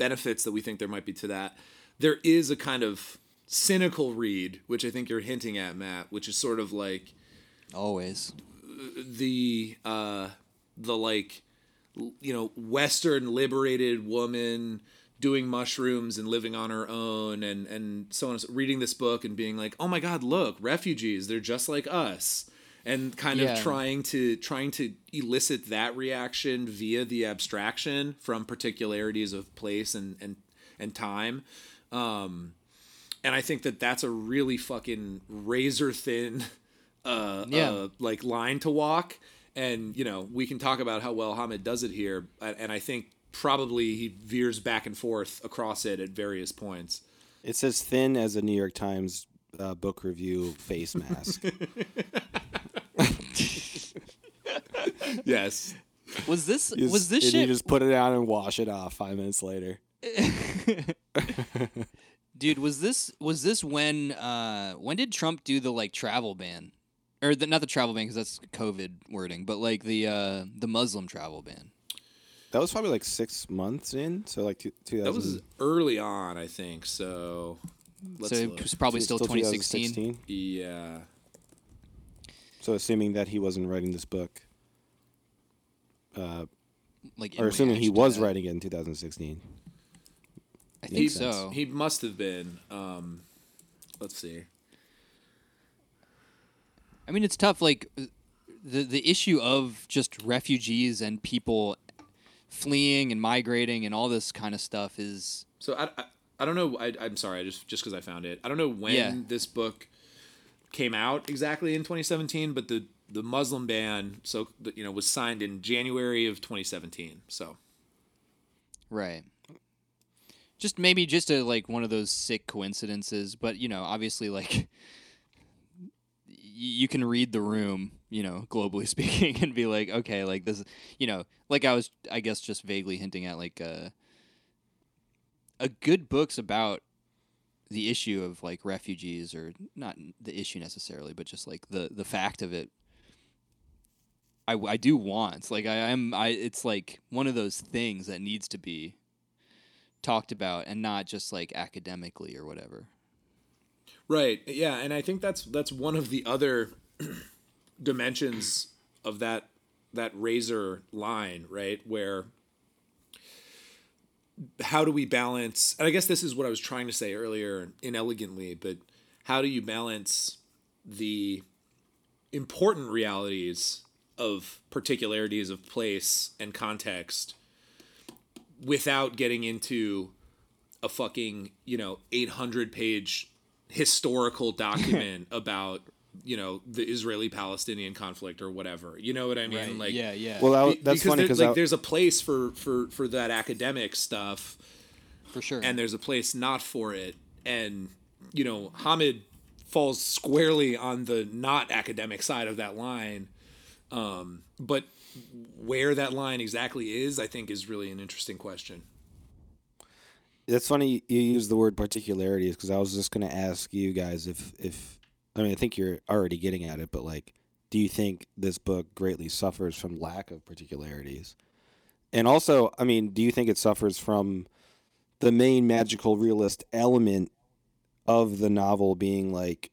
benefits that we think there might be to that, there is a kind of cynical read, which I think you're hinting at, Matt, which is sort of like always. the uh, the like you know Western liberated woman doing mushrooms and living on her own and and so on reading this book and being like oh my god look refugees they're just like us and kind Yeah. of trying to trying to elicit that reaction via the abstraction from particularities of place and and and time um and i think that that's a really fucking razor thin *laughs* uh, Yeah. uh like line to walk and you know we can talk about how well Hamid does it here and I think probably he veers back and forth across it at various points It's as thin as a New York Times uh, book review face mask. *laughs* yes. Was this You was this and shit You just put it on and wash it off five minutes later. *laughs* dude was this was this when uh when did trump do the like travel ban? Or the, not the travel ban because that's covid wording but like the uh the muslim travel ban. That was probably like six months in, so like two, 2000, that was early on I think so let's so look. it was probably still 2016 2016. yeah. So assuming that he wasn't writing this book, uh, like or assuming he was that. writing it in 2016. i he, think so he must have been um let's see I mean, it's tough. Like the the issue of just refugees and people fleeing and migrating and all this kind of stuff is So I, I, I don't know. I, I'm sorry. I just just because I found it. I don't know when Yeah. this book came out exactly in 2017, but the the Muslim ban so you know was signed in January of 2017. So right. Just maybe just a like one of those sick coincidences, but you know, obviously, like you can read the room, you know, globally *laughs* speaking, and be like, okay, like this, you know, like I was, I guess, just vaguely hinting at, like, uh, a good book's about the issue of like refugees, or not the issue necessarily, but just like the the fact of it. I, I do want like I am I it's like one of those things that needs to be talked about and not just like academically or whatever. right, yeah, and I think that's that's one of the other *clears throat* dimensions of that that razor line, right, where how do we balance and i guess this is what i was trying to say earlier inelegantly but how do you balance the important realities of particularities of place and context without getting into a fucking you know 800 page historical *laughs* document about you know the israeli palestinian conflict or whatever. You know what i mean? Like yeah, yeah. Well, that, be- that's funny there- because like there's a place for for for that academic stuff for sure. and there's a place not for it. And you know hamid falls squarely on the not academic side of that line um but where that line exactly is i think is really an interesting question That's funny you use the word particularities because I was just going to ask you guys if if I mean I think you're already getting at it, but like, do you think this book greatly suffers from lack of particularities? And also, I mean, do you think it suffers from the main magical realist element of the novel being like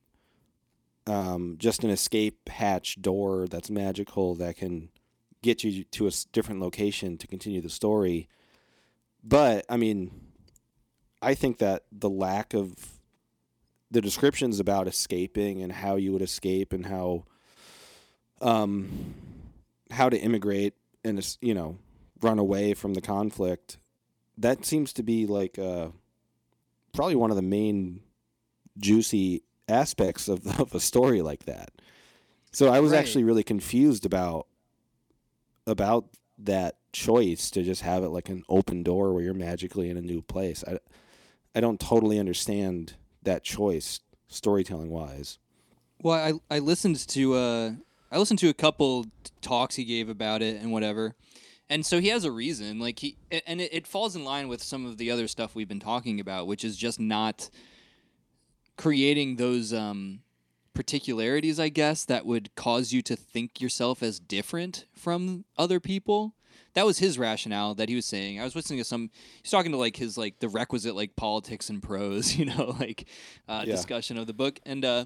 um, just an escape hatch door that's magical that can get you to a different location to continue the story? But I mean, I think that the lack of the descriptions about escaping and how you would escape and how um how to immigrate and you know run away from the conflict that seems to be like uh probably one of the main juicy aspects of *laughs* of a story like that so i was Right. actually really confused about about that choice to just have it like an open door where you're magically in a new place i i don't totally understand that choice storytelling wise Well, I I listened to uh I listened to a couple talks he gave about it and whatever, and so he has a reason. Like he and it, it falls in line with some of the other stuff we've been talking about, which is just not creating those um particularities, I guess, that would cause you to think yourself as different from other people. That was his rationale that he was saying. I was listening to some. He's talking to like his like the requisite like politics and prose, *laughs* you know, like uh, Yeah. discussion of the book, and uh,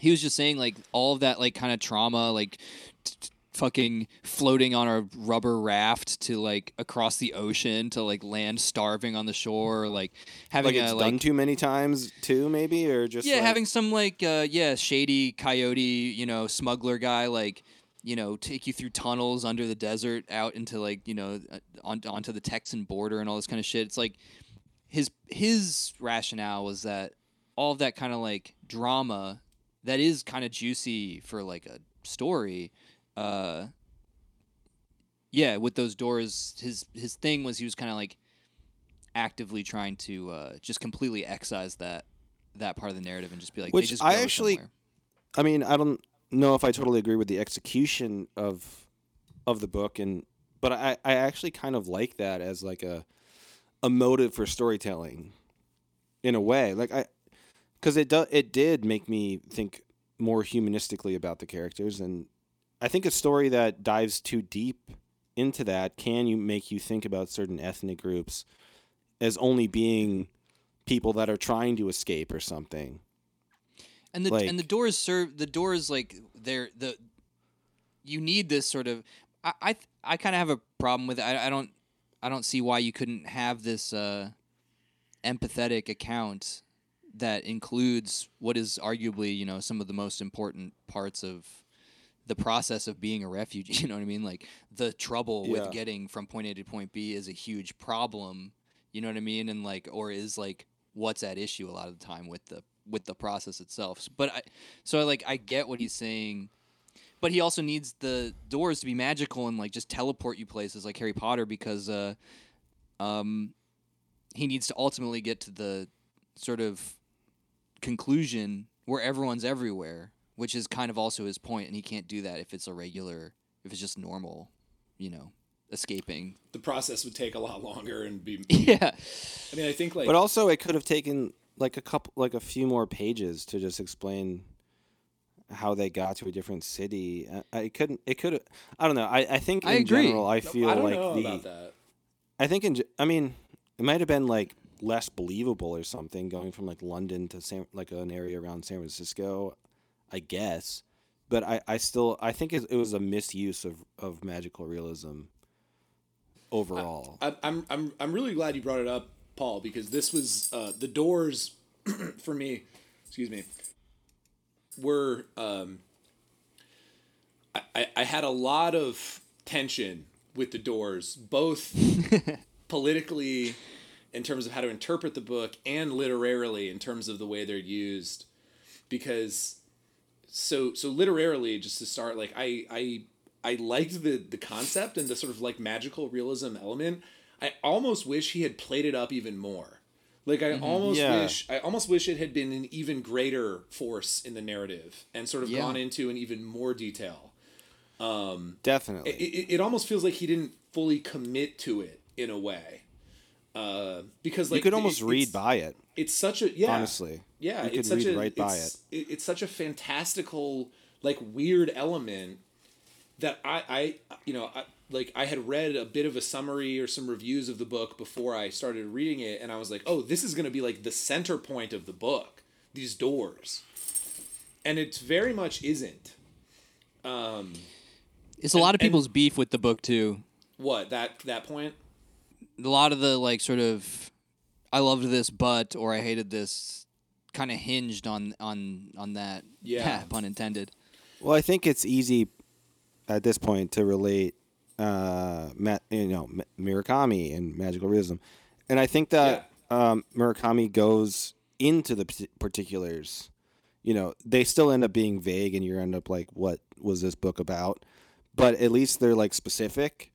he was just saying like all of that like kind of trauma like t- fucking floating on a rubber raft to like across the ocean to like land starving on the shore or, like having like it's a done like too many times too maybe or just yeah like- having some like uh yeah shady coyote you know smuggler guy like you know take you through tunnels under the desert out into like you know uh, on, onto the texan border and all this kind of shit. It's like his his rationale was that all of that kind of like drama that is kind of juicy for like a story uh yeah with those doors his his thing was he was kind of like actively trying to uh just completely excise that that part of the narrative and just be like Which I actually- somewhere. I mean, I don't know if I totally agree with the execution of of the book, and but I, I actually kind of like that as like a a motive for storytelling, in a way. Like I, because it do, it did make me think more humanistically about the characters, and I think a story that dives too deep into that can you make you think about certain ethnic groups as only being people that are trying to escape or something. and the like- and the doors serve the doors like they're the you need this sort of I I, I kind of have a problem with it. I, I don't I don't see why you couldn't have this uh, empathetic account that includes what is arguably you know some of the most important parts of the process of being a refugee. *laughs* You know what I mean? Like the trouble Yeah. with getting from point A to point B is a huge problem. You know what I mean? And like, or is like what's at issue a lot of the time with the with the process itself. But I, so I like I get what he's saying, but he also needs the doors to be magical and like just teleport you places like Harry Potter because uh, um, he needs to ultimately get to the sort of conclusion where everyone's everywhere, which is kind of also his point, and he can't do that if it's a regular, if it's just normal, you know, escaping. The process would take a lot longer and be. *laughs* Yeah, I mean, I think like But also, it could have taken like a couple, like a few more pages to just explain how they got to a different city. I, I couldn't. It could. have I don't know. I, I think in I agree. general, I No, feel I don't like know the. about that. I think in. I mean, it might have been like less believable or something going from like London to San, like an area around San Francisco, I guess. But I, I still I think it, it was a misuse of, of magical realism overall. I, I'm I'm I'm really glad you brought it up, Paul, because this was uh, the doors *clears throat* for me. Excuse me. Were um, I, I I had a lot of tension with the doors, both *laughs* politically in terms of how to interpret the book and literarily in terms of the way they're used, because so so literarily just to start like i i i liked the the concept and the sort of like magical realism element i almost wish he had played it up even more like i almost Yeah. wish i almost wish it had been an even greater force in the narrative and sort of Yeah. gone into an even more detail Um Definitely. it, it, it almost feels like he didn't fully commit to it in a way uh because like you could almost it's- read by it. It's such a yeah Honestly. yeah You it's such read a right by it's, it. it's such a fantastical like weird element that i i you know I, like i had read a bit of a summary or some reviews of the book before i started reading it and i was like oh this is going to be like the center point of the book these doors and it very much isn't Um, it's a lot of and- people's beef with the book too. what that that point a lot of the like sort of I loved this but or I hated this kind of hinged on on on that. Yeah. pun intended. Well, I think it's easy at this point to relate, uh, Ma- you know, M- Murakami and magical realism, and I think that um, Murakami goes into the p- particulars. You know, they still end up being vague, and you end up like, what was this book about? But at least they're like specific,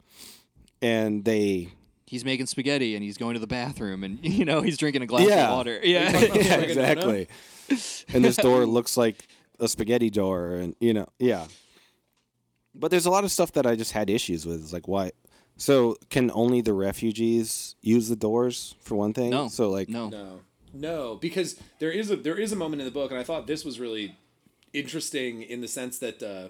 and they He's making spaghetti and he's going to the bathroom and *laughs* you know he's drinking a glass Yeah. of water. Yeah. yeah, exactly. and this door *laughs* looks like a spaghetti door, and you know, yeah. But there's a lot of stuff that I just had issues with. It's like, why? So can only the refugees use the doors for one thing? No. So like, no. No, no, because there is a there is a moment in the book, and I thought this was really interesting in the sense that uh,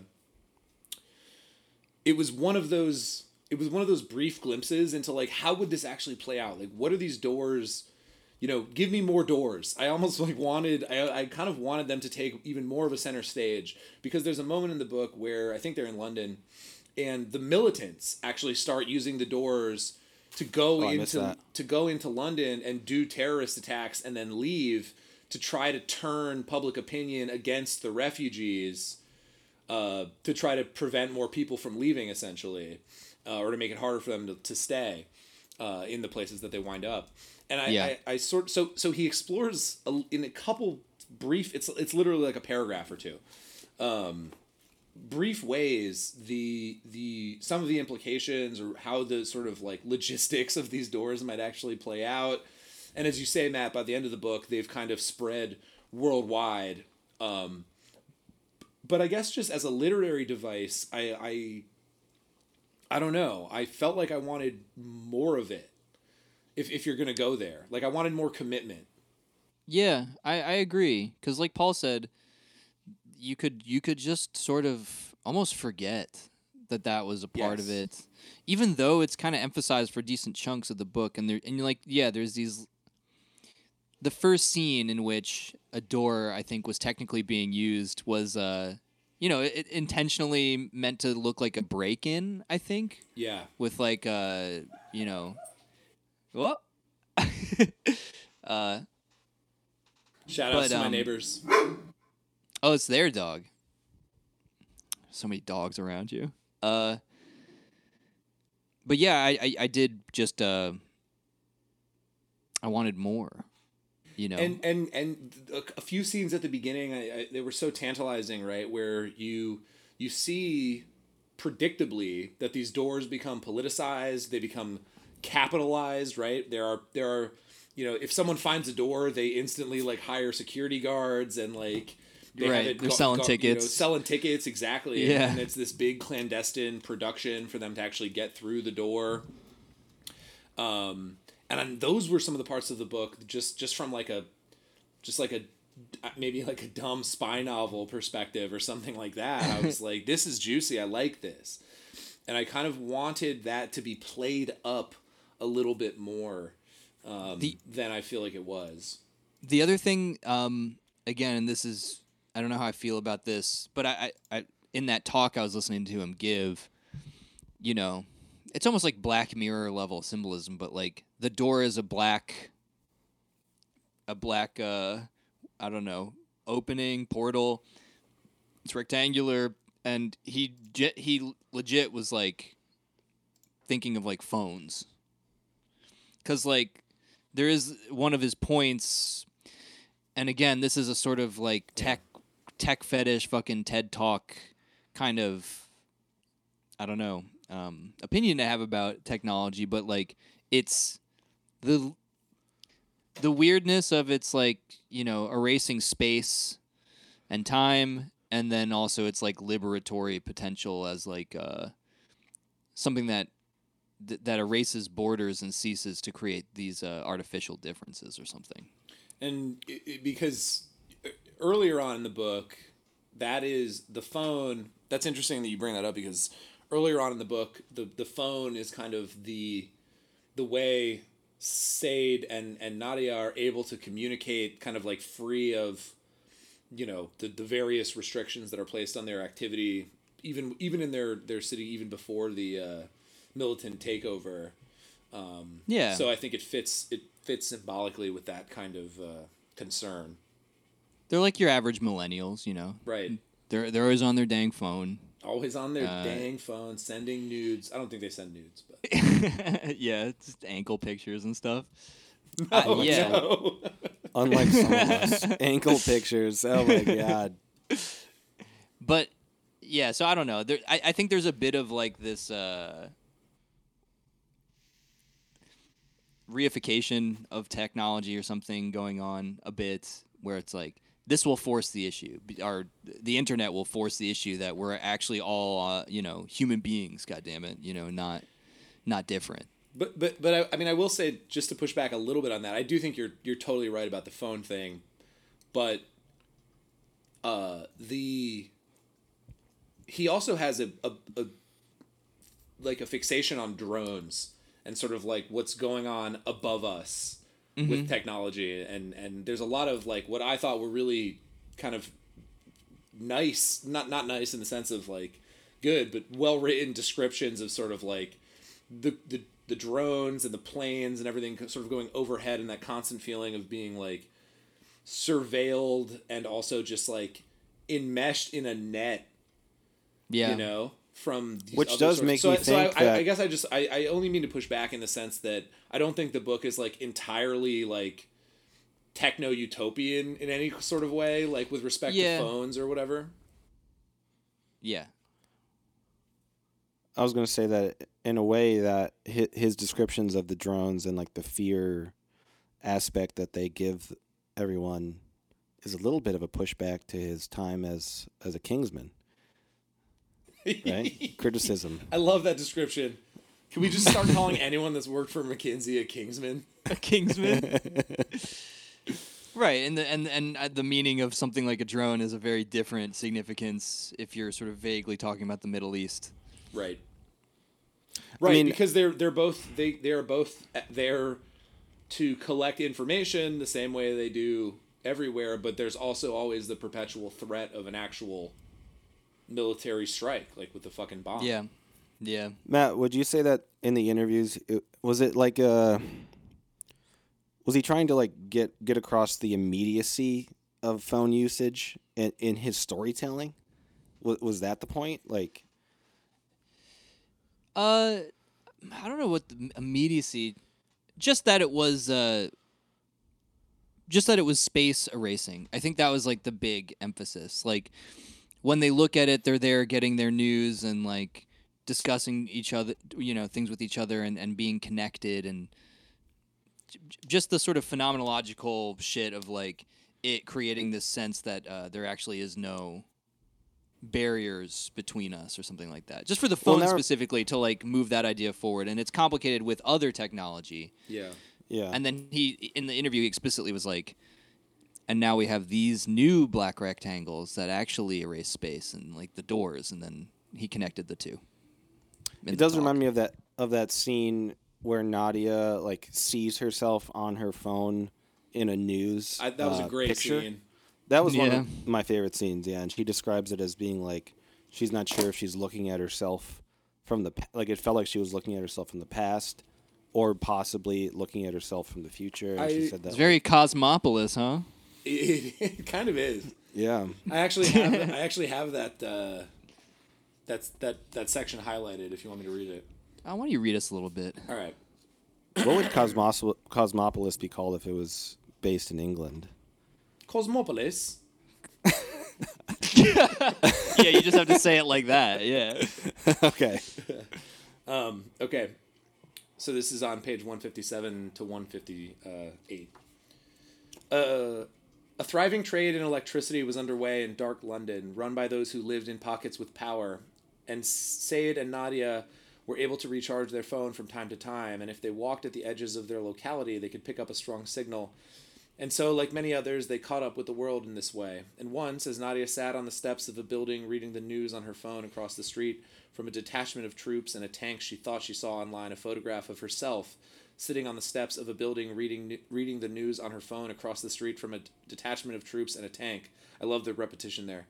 it was one of those it was one of those brief glimpses into like how would this actually play out? Like, what are these doors? You know, give me more doors. I almost *laughs* like wanted I I kind of wanted them to take even more of a center stage because there's a moment in the book where I think they're in London, and the militants actually start using the doors to go Oh, into to go into London and do terrorist attacks and then leave to try to turn public opinion against the refugees uh, to try to prevent more people from leaving essentially uh, or to make it harder for them to, to stay uh, in the places that they wind up. And I, Yeah. I, I sort so so he explores a, in a couple brief it's it's literally like a paragraph or two. Um, brief ways the the some of the implications or how the sort of like logistics of these doors might actually play out. And as you say matt by the end of the book they've kind of spread worldwide. Um, but i guess just as a literary device i i don't know i felt like i wanted more of it if, if you're gonna go there like i wanted more commitment Yeah, I, I agree. Because like Paul said, you could you could just sort of almost forget that that was a part of it, even though it's kind of emphasized for decent chunks of the book. And there and you're like, yeah, there's these. The first scene in which a door, I think, was technically being used was, uh, you know, it, intentionally meant to look like a break-in. I think yeah with like, uh, you know, what? *laughs* uh, shout But, to my um, neighbors Oh, it's their dog. So many dogs around you. Uh But yeah, I I, I did just uh I wanted more. You know. and and and a, few scenes at the beginning I, I, they were so tantalizing right where you you see predictably that these doors become politicized they become capitalized right there are there are you know if someone finds a door they instantly like hire security guards and like they right. It, They're selling you know, tickets. selling tickets exactly Yeah. and it's this big clandestine production for them to actually get through the door um and those were some of the parts of the book just just from like a just like a maybe like a dumb spy novel perspective or something like that i was *laughs* like this is juicy. I like this. And i kind of wanted that to be played up a little bit more um, The- than i feel like it was. The other thing, um, again, and this is I don't know how I feel about this, but I, I, I in that talk I was listening to him give, you know, it's almost like Black Mirror level symbolism, but like the door is a black, a black, uh, I don't know, opening portal. It's rectangular, and he je- he legit was like thinking of like phones, because like there is one of his points and again this is a sort of like tech tech fetish fucking ted talk kind of i don't know um, opinion to have about technology but like it's the the weirdness of it's like you know erasing space and time and then also it's like liberatory potential as like uh something that th- that erases borders and ceases to create these uh, artificial differences or something. And it, it- because earlier on in the book that is the phone that's interesting that you bring that up because earlier on in the book the, the phone is kind of the the way Saeed and, and Nadia are able to communicate kind of like free of you know the, the various restrictions that are placed on their activity even even in their, their city even before the uh, militant takeover um, Yeah. so I think it fits it fits symbolically with that kind of uh, concern. They're like your average millennials, you know. Right. They're they're always on their dang phone. Always on their Uh, dang phone, sending nudes. I don't think they send nudes, but *laughs* yeah, just ankle pictures and stuff. *laughs* Oh, Uh, yeah. no. *laughs* Unlike some of us, ankle pictures. Oh my god. But yeah, so I don't know. There, I, I think there's a bit of like this uh, reification of technology or something going on a bit, where it's like this will force the issue, or the internet will force the issue that we're actually all uh, you know human beings. God damn it, you know, not not different. But but but I, I mean I will say just to push back a little bit on that. I do think you're you're totally right about the phone thing, but uh the he also has a, a, a like a fixation on drones and sort of like what's going on above us with mm-hmm. technology and and there's a lot of like what I thought were really kind of nice not not nice in the sense of like good but well written descriptions of sort of like the, the the drones and the planes and everything sort of going overhead and that constant feeling of being like surveilled and also just like enmeshed in a net Yeah, you know from these Which other does sorts- make so me I, so I, think I, I guess I just I, I only mean to push back in the sense that I don't think the book is like entirely like techno utopian in any sort of way like with respect Yeah. to phones or whatever. Yeah, I was gonna say that in a way that his, his descriptions of the drones and like the fear aspect that they give everyone is a little bit of a pushback to his time as as a Kingsman, right? *laughs* Criticism. I love that description. Can we just start calling *laughs* anyone that's worked for McKinsey a Kingsman? a Kingsman. *laughs* Right, and the and and uh, the meaning of something like a drone is a very different significance if you're sort of vaguely talking about the Middle East. Right. Right, mean- because they're they're both they they are both there to collect information the same way they do everywhere, but there's also always the perpetual threat of an actual military strike, like with the fucking bomb. Yeah, yeah. Matt, would you say that in the interviews it, was it like uh was he trying to like get get across the immediacy of phone usage in, in his storytelling? Was, was that the point? Like Uh, I don't know what the immediacy. Just that it was. Uh, just that it was space erasing. I think that was like the big emphasis. Like when they look at it, they're there getting their news and like discussing each other, you know, things with each other and, and being connected and j- j- just the sort of phenomenological shit of like it creating this sense that uh, there actually is no barriers between us or something like that. Just for the phone now- specifically to like move that idea forward. And it's complicated with other technology. Yeah. yeah. And then he in the interview he explicitly was like and now we have these new black rectangles that actually erase space and like the doors and then he connected the two. It the does talk. remind me of that of that scene where Nadia like sees herself on her phone in a news. I, that was uh, a great picture. scene. That was one of my favorite scenes. Yeah, and she describes it as being like she's not sure if she's looking at herself from the pa- like it felt like she was looking at herself from the past, or possibly looking at herself from the future. And she said that. It's very cosmopolis, huh? It, *laughs* it kind of is. yeah. I actually have *laughs* I actually have that uh, that's that that section highlighted if you want me to read it. I want you to read us a little bit. All right. What would Cosmos- Cosmopolis be called if it was based in England? Cosmopolis. *laughs* yeah, you just have to say it like that. Yeah. okay. Um, okay. So this is on page 157 to 158. Uh, a thriving trade in electricity was underway in dark London, run by those who lived in pockets with power. And Saeed and Nadia were able to recharge their phone from time to time, and if they walked at the edges of their locality, they could pick up a strong signal. And so, like many others, they caught up with the world in this way. And once, as Nadia sat on the steps of a building reading the news on her phone across the street from a detachment of troops and a tank, she thought she saw online a photograph of herself sitting on the steps of a building reading reading the news on her phone across the street from a detachment of troops and a tank. I love the repetition there.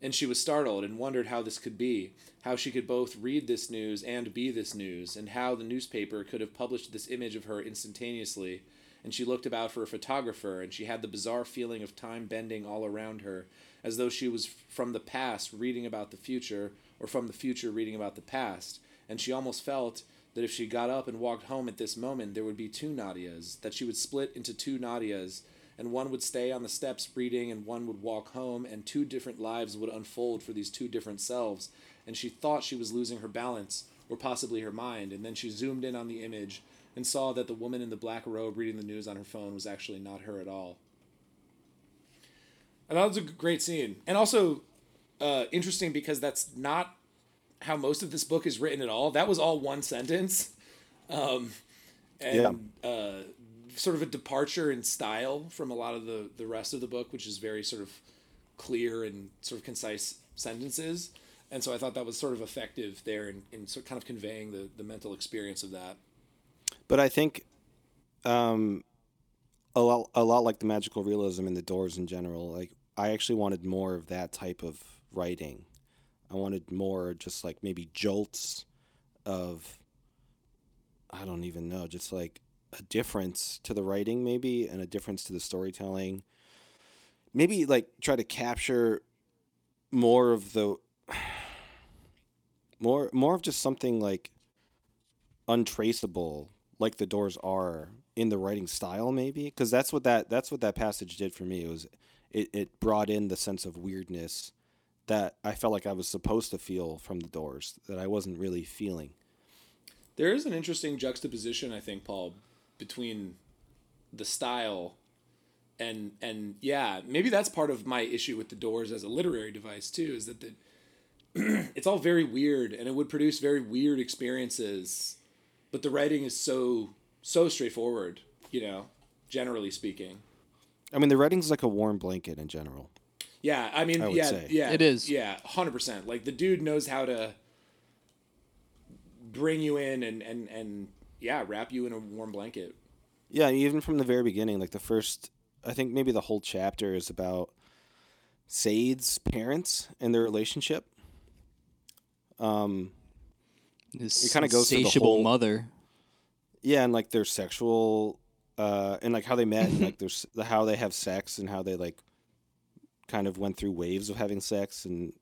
And she was startled and wondered how this could be, how she could both read this news and be this news, and how the newspaper could have published this image of her instantaneously, and she looked about for a photographer, and she had the bizarre feeling of time bending all around her, as though she was from the past reading about the future, or from the future reading about the past, and she almost felt that if she got up and walked home at this moment, there would be two Nadias, that she would split into two Nadias, and one would stay on the steps reading, and one would walk home, and two different lives would unfold for these two different selves. And she thought she was losing her balance, or possibly her mind, and then she zoomed in on the image and saw that the woman in the black robe reading the news on her phone was actually not her at all. And that was a great scene. And also uh, interesting because that's not how most of this book is written at all. That was all one sentence. Um, and uh, sort of a departure in style from a lot of the, the rest of the book, which is very sort of clear and sort of concise sentences. And so I thought that was sort of effective there in, in sort of kind of conveying the, the mental experience of that. But I think um, a lot, a lot like the magical realism in the doors in general. Like I actually wanted more of that type of writing. I wanted more, just like maybe jolts of. I don't even know, just like a difference to the writing, maybe, and a difference to the storytelling. Maybe like try to capture more of the *sighs* more more of just something like untraceable like the doors are in the writing style maybe because that's what that that's what that passage did for me it was it, it brought in the sense of weirdness that i felt like i was supposed to feel from the doors that i wasn't really feeling There is an interesting juxtaposition, I think, Paul, between the style and and yeah, maybe that's part of my issue with the Doors as a literary device too. Is that the *clears throat* it's all very weird and it would produce very weird experiences, but the writing is so so straightforward. You know, generally speaking. i mean the writing's like a warm blanket in general Yeah, I mean, I would yeah, say. yeah, It is. Yeah, hundred percent. Like the dude knows how to bring you in and and and yeah, wrap you in a warm blanket. yeah even from the very beginning like the first i think maybe the whole chapter is about Saeed's parents and their relationship um This It kinda goes through the whole- mother. Yeah, and like their sexual, uh, and like how they met, and like there's how they have sex, and how they like kind of went through waves of having sex, and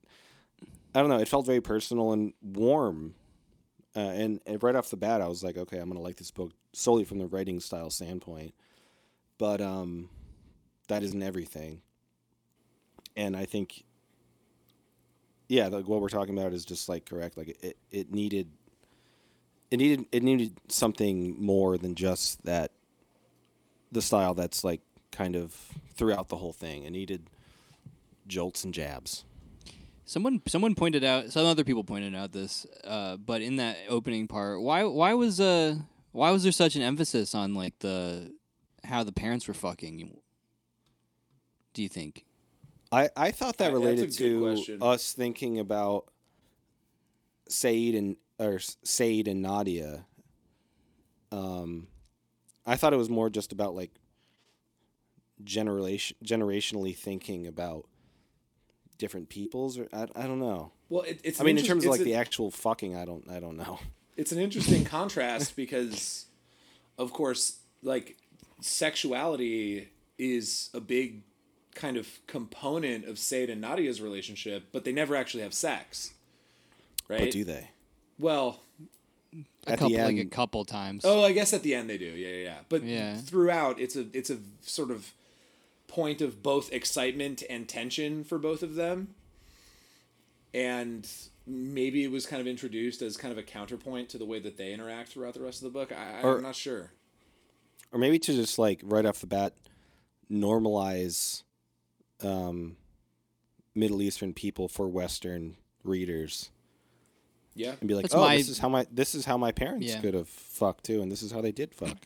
I don't know. It felt very personal and warm, uh, and, and right off the bat, I was like, okay, I'm gonna like this book solely from the writing style standpoint, but um, that isn't everything, and I think, yeah, like what we're talking about is just like correct. Like it, it needed it needed it needed something more than just that the style that's like kind of throughout the whole thing. It needed jolts and jabs. Someone someone pointed out some other people pointed out this, uh, but in that opening part, why why was uh why was there such an emphasis on like the how the parents were fucking? Do you think? I, I thought that that's a related to question. us thinking about Saeed and or Saeed and Nadia. Um, I thought it was more just about like generation generationally thinking about different peoples or I, I don't know. Well, it, it's. I an mean, in terms of like a- the actual fucking, I don't I don't know. *laughs* it's an interesting contrast because of course like sexuality is a big kind of component of Saeed and Nadia's relationship, but they never actually have sex. Right? But do they? well, A At couple the like a couple times. oh, I guess at the end they do. Yeah, yeah, yeah. But Yeah. throughout it's a it's a sort of point of both excitement and tension for both of them. And maybe it was kind of introduced as kind of a counterpoint to the way that they interact throughout the rest of the book. I, Or- I'm not sure. or maybe to just like right off the bat normalize um, Middle Eastern people for Western readers Yeah. and be like, That's oh, my- this is how my this is how my parents Yeah. could have fucked too, and this is how they did fuck.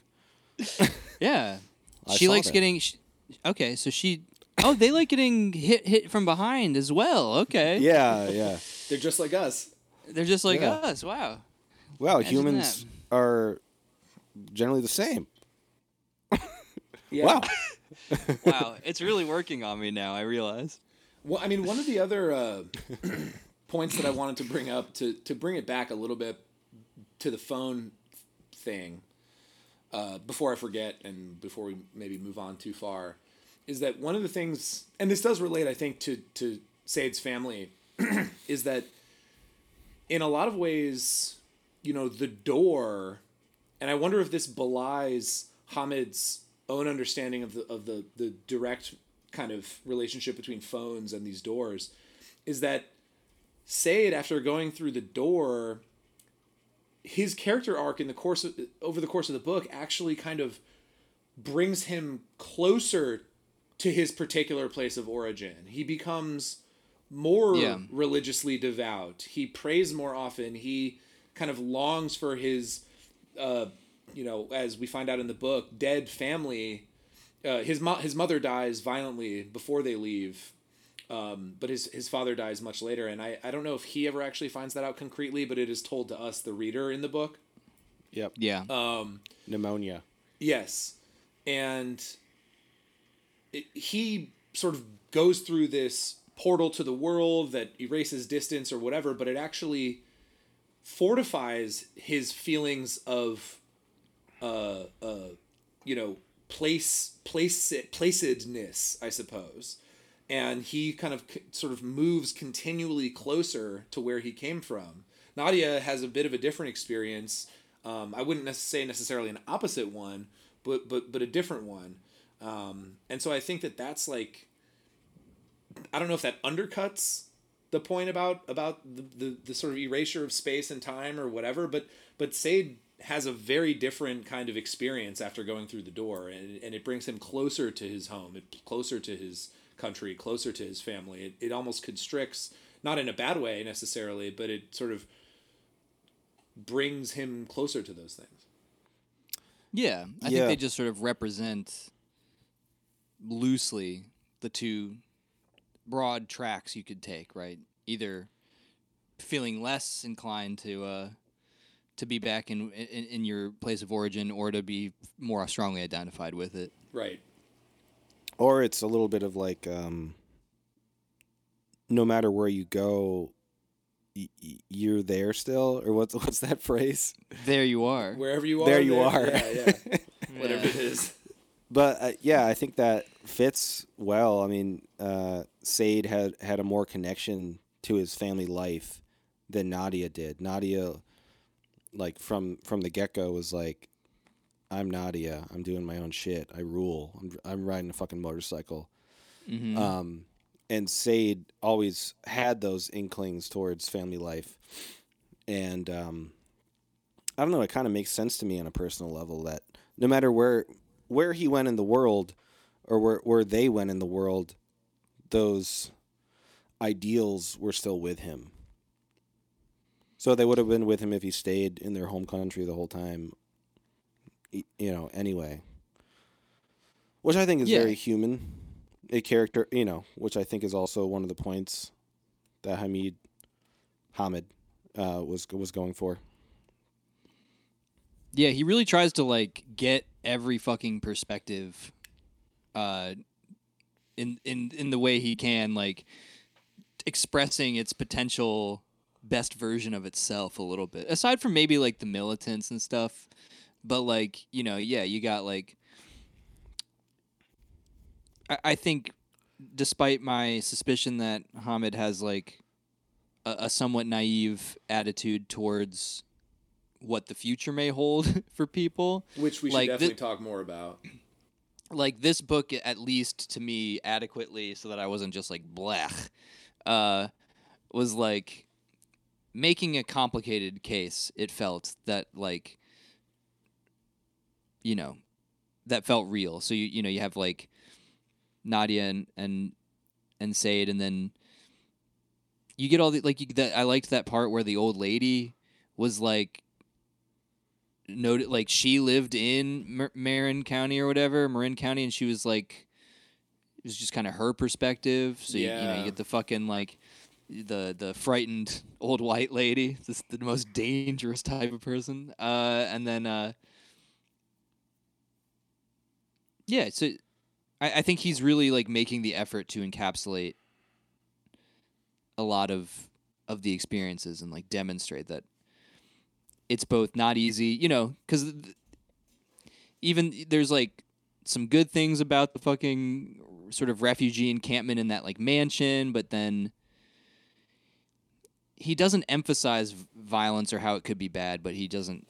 *laughs* yeah, I she likes that. getting. Sh- okay, so she. Oh, they like getting hit hit from behind as well. Okay, yeah, yeah. They're just like us. they're just like Yeah. us. Wow. Wow, Imagine humans are generally the same. *laughs* Yeah. Wow. *laughs* wow, it's really working on me now. I realize. Well, I mean, one of the other uh, *coughs* points that I wanted to bring up to to bring it back a little bit to the phone thing uh, before I forget and before we maybe move on too far, is that one of the things, and this does relate, I think, to to Saeed's family, *clears throat* is that in a lot of ways, you know, the door, and I wonder if this belies Hamid's own understanding of the of the the direct kind of relationship between phones and these doors, is that Saeed after going through the door, his character arc in the course of over the course of the book actually kind of brings him closer to his particular place of origin. He becomes more Yeah. religiously devout. He prays more often. He kind of longs for his, uh, you know, as we find out in the book, dead family. Uh, his mo- his mother dies violently before they leave, um, but his his father dies much later. And I, I don't know if he ever actually finds that out concretely, but it is told to us, the reader, in the book. Yep. Yeah. Um, Pneumonia. Yes, and he sort of goes through this portal to the world that erases distance or whatever, but it actually fortifies his feelings of, uh, uh, you know, place place placedness, I suppose. And he kind of sort of moves continually closer to where he came from. Nadia has a bit of a different experience. Um, I wouldn't say necessarily an opposite one, but but but a different one. Um, and so I think that that's like, I don't know if that undercuts the point about about the, the, the sort of erasure of space and time or whatever, but but Saeed has a very different kind of experience after going through the door, and and it brings him closer to his home, it, closer to his country, closer to his family. It, it almost constricts, not in a bad way necessarily, but it sort of brings him closer to those things. Yeah, I Yeah. think they just sort of represent loosely the two broad tracks you could take, right? Either feeling less inclined to uh, to be back in, in in your place of origin, or to be more strongly identified with it. Right. Or it's a little bit of like, um, no matter where you go, y- y- you're there still. Or what's *laughs* what's that phrase? There you are. Wherever you are. there you are. Yeah, yeah. *laughs* Whatever it is. But uh, yeah, I think that fits well. I mean, uh, Saeed had had a more connection to his family life than Nadia did. Nadia, like from from the get go, was like, "I'm Nadia. I'm doing my own shit. I rule. I'm I'm riding a fucking motorcycle." Mhm. Um, and Saeed always had those inklings towards family life, and um, I don't know. It kind of makes sense to me on a personal level that no matter where where he went in the world, or where where they went in the world, those ideals were still with him. So they would have been with him if he stayed in their home country the whole time. You know, anyway. Which I think is Yeah. very human. A character, you know, which I think is also one of the points that Hamid Hamid uh, was was going for. Yeah, he really tries to like get every fucking perspective uh in in in the way he can like expressing its potential best version of itself a little bit. Aside from maybe like the militants and stuff, but like, you know, yeah, you got like I, I think despite my suspicion that Hamid has like a, a somewhat naive attitude towards what the future may hold *laughs* for people. Which we should Like, definitely talk more about. *clears throat* Like this book, at least to me, adequately, so that I wasn't just like blech, uh, was like making a complicated case. It felt that like, you know, that felt real. So you you know you have like Nadia and and and Saeed, and then you get all the like you, that. I liked that part where the old lady was like noted like she lived in Mar- Marin County or whatever, Marin County, and she was like, it was just kind of her perspective. So you, you know, Yeah. you get the fucking like the the frightened old white lady, this the most dangerous type of person, uh, and then uh, yeah, so I, I think he's really like making the effort to encapsulate a lot of of the experiences and like demonstrate that it's both not easy, you know, because even there's like some good things about the fucking sort of refugee encampment in that like mansion, but then he doesn't emphasize violence or how it could be bad, but he doesn't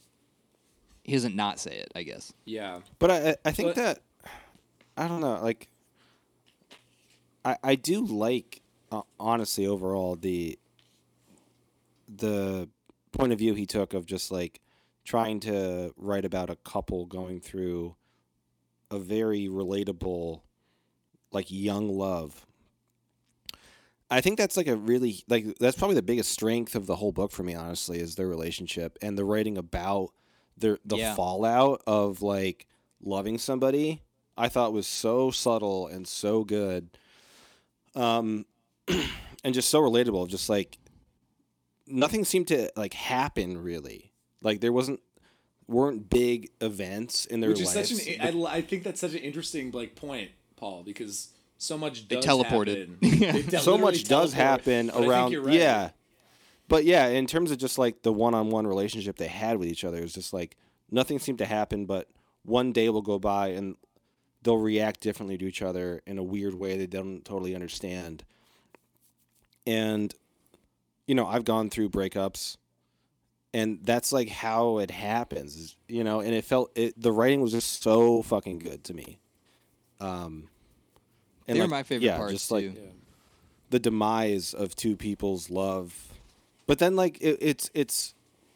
he doesn't not say it, I guess. Yeah. But I, I- I think But- that I don't know. Like, I I do like uh, honestly overall the the point of view he took of just like trying to write about a couple going through a very relatable like young love. I think that's like a really like that's probably the biggest strength of the whole book for me honestly is their relationship and the writing about their the Yeah. fallout of like loving somebody I thought was so subtle and so good um *clears throat* and just so relatable just like nothing seemed to like happen really like there wasn't weren't big events in their Which is lives such an I, I think that's such an interesting like point, Paul, because so much They does teleported. happen. *laughs* Yeah. They te- so literally much does happen But I think around right. yeah but yeah in terms of just like the one-on-one relationship they had with each other it's just like nothing seemed to happen but one day will go by and they'll react differently to each other in a weird way they don't totally understand and you know i've gone through breakups and that's like how it happens you know and it felt it the writing was just so fucking good to me um and They're like, my favorite yeah, parts just like too. Yeah. the demise of two people's love. But then like it, it's it's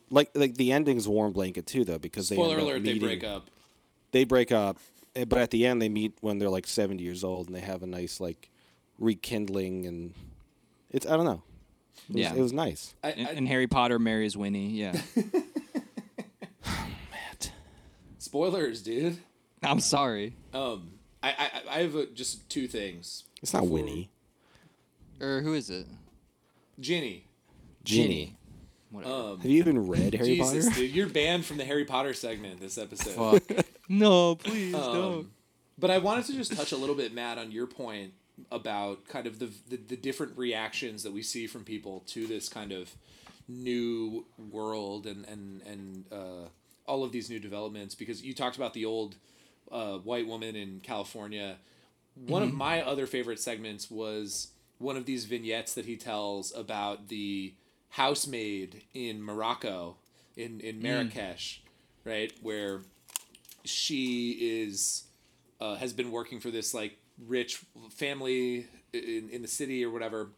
like like the ending's warm blanket too though because they Spoiler end up alert, they break up. They break up, eh, but at the end they meet when they're like 70 years old and they have a nice like rekindling and it's I don't know. It was, Yeah. it was nice. I, And, I, and Harry Potter marries Winnie. Yeah, Matt, *laughs* spoilers, dude. I'm sorry. Um, I I, I have uh just two things. It's not before- Winnie. Or who is it? Ginny. Ginny. Whatever. Um, Have you even read Harry Jesus, Potter? dude, you're banned from the Harry Potter segment this episode. Fuck. *laughs* no, please Um, don't. But I wanted to just touch a little bit, Matt, on your point about kind of the, the the different reactions that we see from people to this kind of new world and and and uh, all of these new developments. Because you talked about the old uh, white woman in California. One of my other favorite segments was one of these vignettes that he tells about the housemaid in Morocco, in in Marrakesh, right, where she is uh, has been working for this like rich family in, in the city or whatever.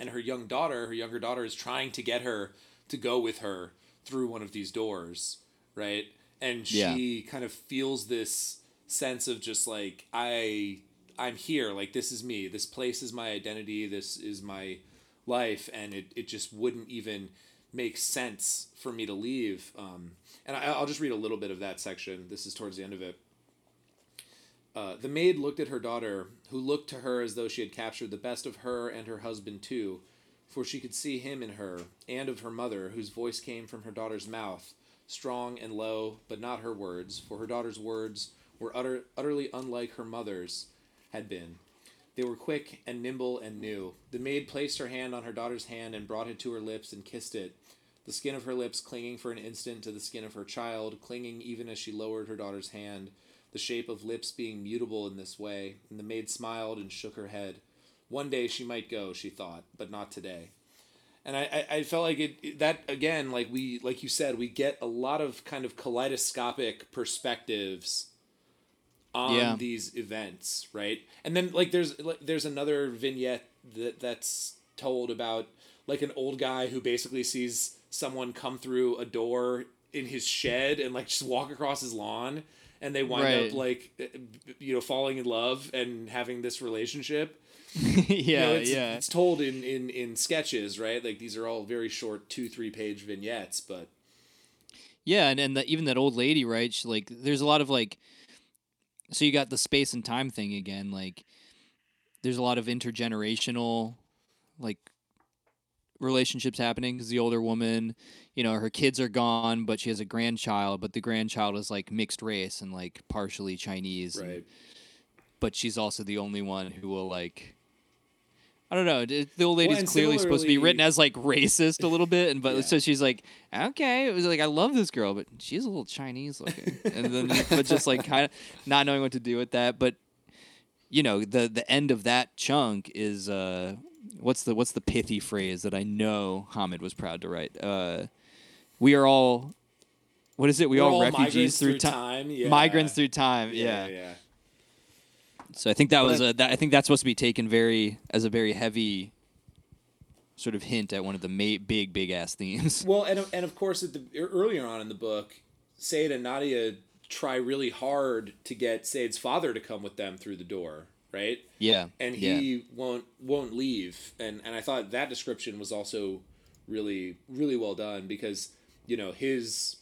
And her young daughter her younger daughter is trying to get her to go with her through one of these doors right? And she kind of feels this sense of just like i i'm here. Like this is me. This place is my identity. This is my life. And it, it just wouldn't even make sense for me to leave. Um, and I, i'll just read a little bit of that section. This is towards the end of it uh, the maid looked at her daughter, who looked to her as though she had captured the best of her and her husband too, for she could see him in her, and of her mother, whose voice came from her daughter's mouth, strong and low, but not her words, for her daughter's words were utter, utterly unlike her mother's had been. They were quick and nimble and new. The maid placed her hand on her daughter's hand and brought it to her lips and kissed it, the skin of her lips clinging for an instant to the skin of her child, clinging even as she lowered her daughter's hand, the shape of lips being mutable in this way, and the maid smiled and shook her head. One day she might go, she thought, but not today. And I, I, I felt like it, that again, like we like you said, we get a lot of kind of kaleidoscopic perspectives on Yeah. these events, right? And then like there's like, there's another vignette that that's told about like an old guy who basically sees someone come through a door in his shed and like just walk across his lawn and they wind Right. up like uh, you know falling in love and having this relationship *laughs* yeah, you know, it's, yeah. it's told in, in in sketches right like these are all very short two three page vignettes but Yeah, and, and the, even that old lady, right? She, like, there's a lot of like, so you got the space and time thing again. Like, there's a lot of intergenerational, like, relationships happening because the older woman, you know, her kids are gone, but she has a grandchild, but the grandchild is like mixed race and like partially Chinese. and- right but she's also the only one who will like I don't know. The old lady's and clearly supposed to be written as like racist a little bit, and but *laughs* Yeah. so she's like, okay, it was like I love this girl, but she's a little Chinese looking, and then *laughs* but just like kind of not knowing what to do with that. But you know, the the end of that chunk is uh, what's the what's the pithy phrase that I know Hamid was proud to write? Uh, we are all. What is it? We We're all, all refugees through through ti- time, yeah. Migrants through time. Yeah, yeah. yeah. So I think that But was I- a, that, I think that's supposed to be taken very as a very heavy sort of hint at one of the ma- big big ass themes. *laughs* Well, and and of course, at the earlier on in the book, Saeed and Nadia try really hard to get Saeed's father to come with them through the door, right? yeah, And yeah. he won't won't leave. And and I thought that description was also really really well done because you know his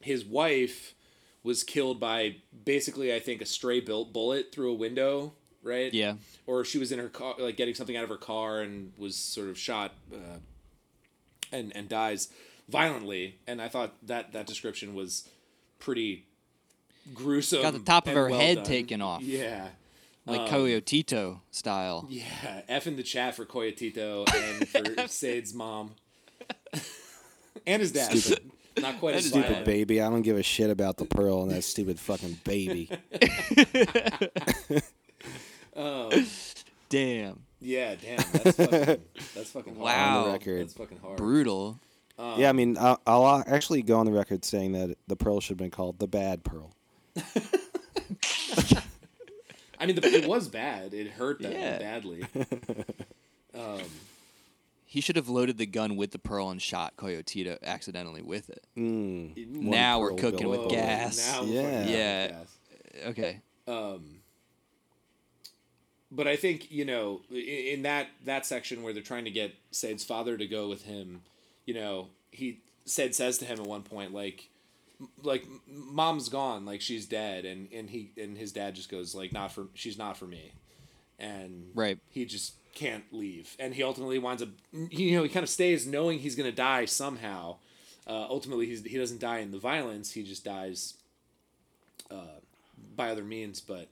his wife was killed by basically I think a stray built bullet through a window, right? yeah, or she was in her car like getting something out of her car and was sort of shot uh, and and dies violently and i thought that that description was pretty gruesome Got the top of her well head done. taken off. yeah like um, Coyotito style. yeah f in the chat for coyotito *laughs* and for Saeed's mom *laughs* and his dad Stupid. not quite as Stupid violent. baby. I don't give a shit about the pearl and that stupid fucking baby. Oh *laughs* Damn, yeah damn that's fucking that's fucking hard. Wow. On the record. that's fucking hard brutal. yeah, I mean, I'll, I'll actually go on the record saying that the pearl should have been called the bad pearl. *laughs* I mean, the, it was bad. It hurt them Yeah. badly. *laughs* Um, He should have loaded the gun with the pearl and shot Coyotito accidentally with it. Mm. now we're cooking with gas. now we're Yeah. fucking Yeah. gas. Okay, But I think you know, i- in that that section where they're trying to get Saeed's father to go with him, you know, he Saeed says to him at one point, like, like mom's gone, like she's dead, and and he and his dad just goes like, not for she's not for me, and Right. he just can't leave, and he ultimately winds up, you know, he kind of stays knowing he's gonna die somehow. Uh, ultimately, he's, he doesn't die in the violence; he just dies uh, by other means, but.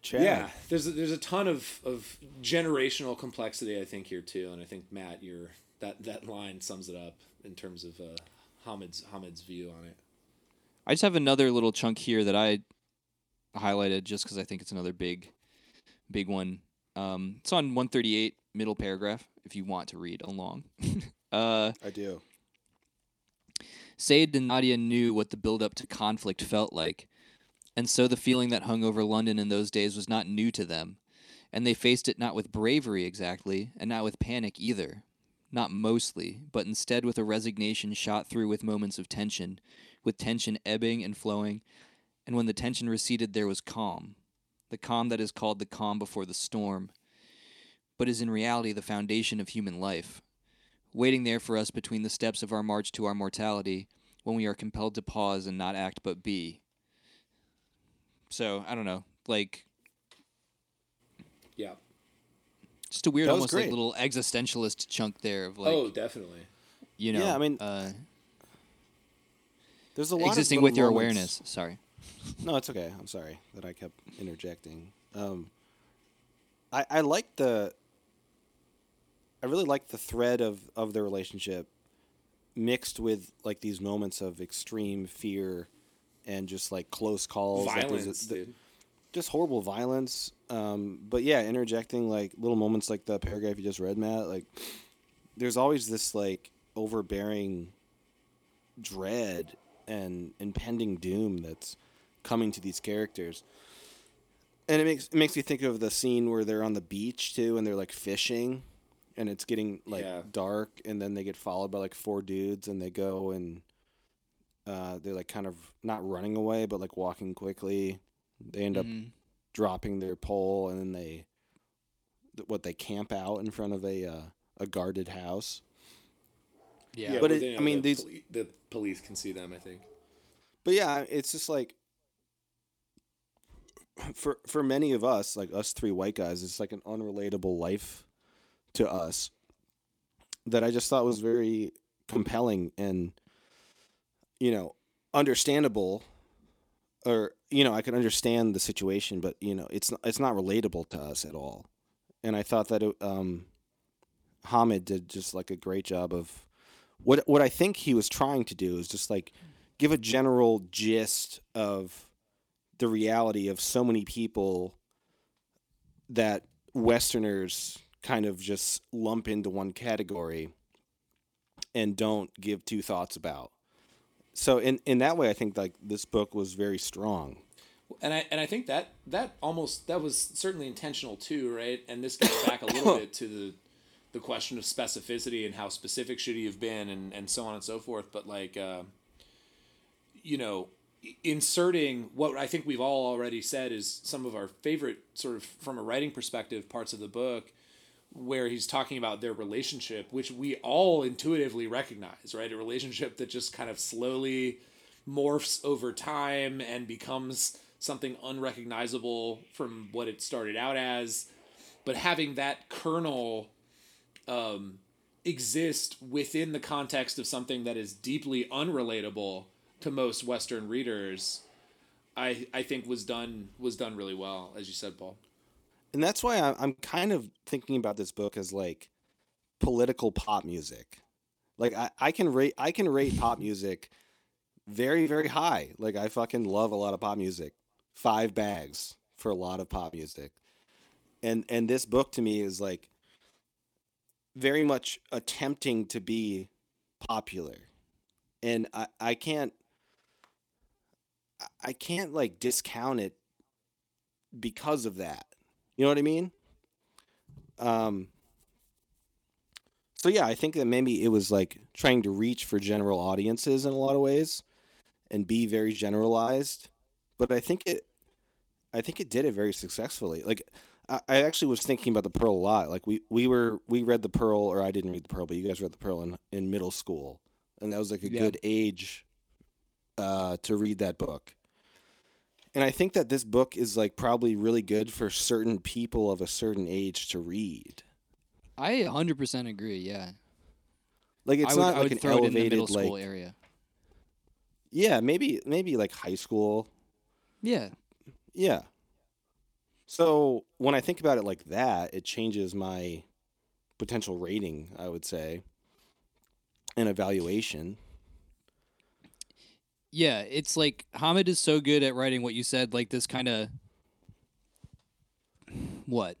Chad. Yeah, there's a, there's a ton of, of generational complexity I think here too, and I think Matt, your that that line sums it up in terms of uh, Hamid's Hamid's view on it. I just have another little chunk here that I highlighted just because I think it's another big, big one. Um, it's on 138, middle paragraph, if you want to read along. *laughs* uh, I do. Saeed and Nadia knew what the build-up to conflict felt like, and so the feeling that hung over London in those days was not new to them, and they faced it not with bravery exactly, and not with panic either. Not mostly, but instead with a resignation shot through with moments of tension, with tension ebbing and flowing, and when the tension receded, there was calm. The calm that is called the calm before the storm, but is in reality the foundation of human life waiting there for us between the steps of our march to our mortality when we are compelled to pause and not act but be. So, I don't know, like Yeah. just a weird That was almost like little existentialist chunk there of like oh, definitely. you know Yeah, I mean, uh, There's a lot existing of with your moments- awareness. Sorry. No, it's okay. I'm sorry that I kept interjecting. Um, I I like the. I really like the thread of of their relationship, mixed with like these moments of extreme fear, and just like close calls. Like, a- the- dude. just horrible violence. Um, but yeah, interjecting like little moments like the paragraph you just read, Matt. Like, there's always this like overbearing dread and impending doom that's coming to these characters. And it makes it makes me think of the scene where they're on the beach too, and they're like fishing, and it's getting like Yeah. dark, and then they get followed by like four dudes, and they go and uh, they're like kind of not running away, but like walking quickly. They end up Mhm. dropping their pole, and then they what they camp out in front of a uh, a guarded house. Yeah. Yeah, but but it- I mean, the these- poli- the police can see them. I think. But yeah, it's just like for for many of us, like us three white guys, it's like an unrelatable life to us that I just thought was very compelling and you know understandable or you know I can understand the situation but you know it's it's not relatable to us at all. And I thought that it, um, Hamid did just like a great job of what what I think he was trying to do is just like give a general gist of the reality of so many people that Westerners kind of just lump into one category and don't give two thoughts about. So in in that way, I think like this book was very strong. and I and I think that that almost that was certainly intentional too, right? And this gets back a little *coughs* bit to the the question of specificity and how specific should he have been, and and so on and so forth. But like, uh, you know, inserting what I think we've all already said is some of our favorite sort of from a writing perspective parts of the book where he's talking about their relationship which we all intuitively recognize right? A relationship that just kind of slowly morphs over time and becomes something unrecognizable from what it started out as. But having that kernel um, exist within the context of something that is deeply unrelatable to most western readers i i think was done was done really well as you said paul and that's why I'm kind of thinking about this book as like political pop music. Like I, I can rate I can rate pop music very very high. Like I fucking love a lot of pop music. Five bags for a lot of pop music. And and this book to me is like very much attempting to be popular. And I, I can't I- can't like discount it because of that. You know what I mean? Um, so yeah, I think that maybe it was like trying to reach for general audiences in a lot of ways and be very generalized. But I think it I think it did it very successfully. Like I, I actually was thinking about the Pearl a lot. Like we, we were we read the Pearl or I didn't read the Pearl, but you guys read the Pearl in, in middle school. And that was like a Yeah. good age uh, to read that book. And I think that this book is like probably really good for certain people of a certain age to read. I 100% agree. Yeah. Like it's would, not like an throw it in the elevated middle like area. yeah, maybe maybe like high school. Yeah. Yeah. So when I think about it like that, it changes my potential rating, I would say, and evaluation. Yeah, it's like Hamid is so good at writing what you said, like this kind of what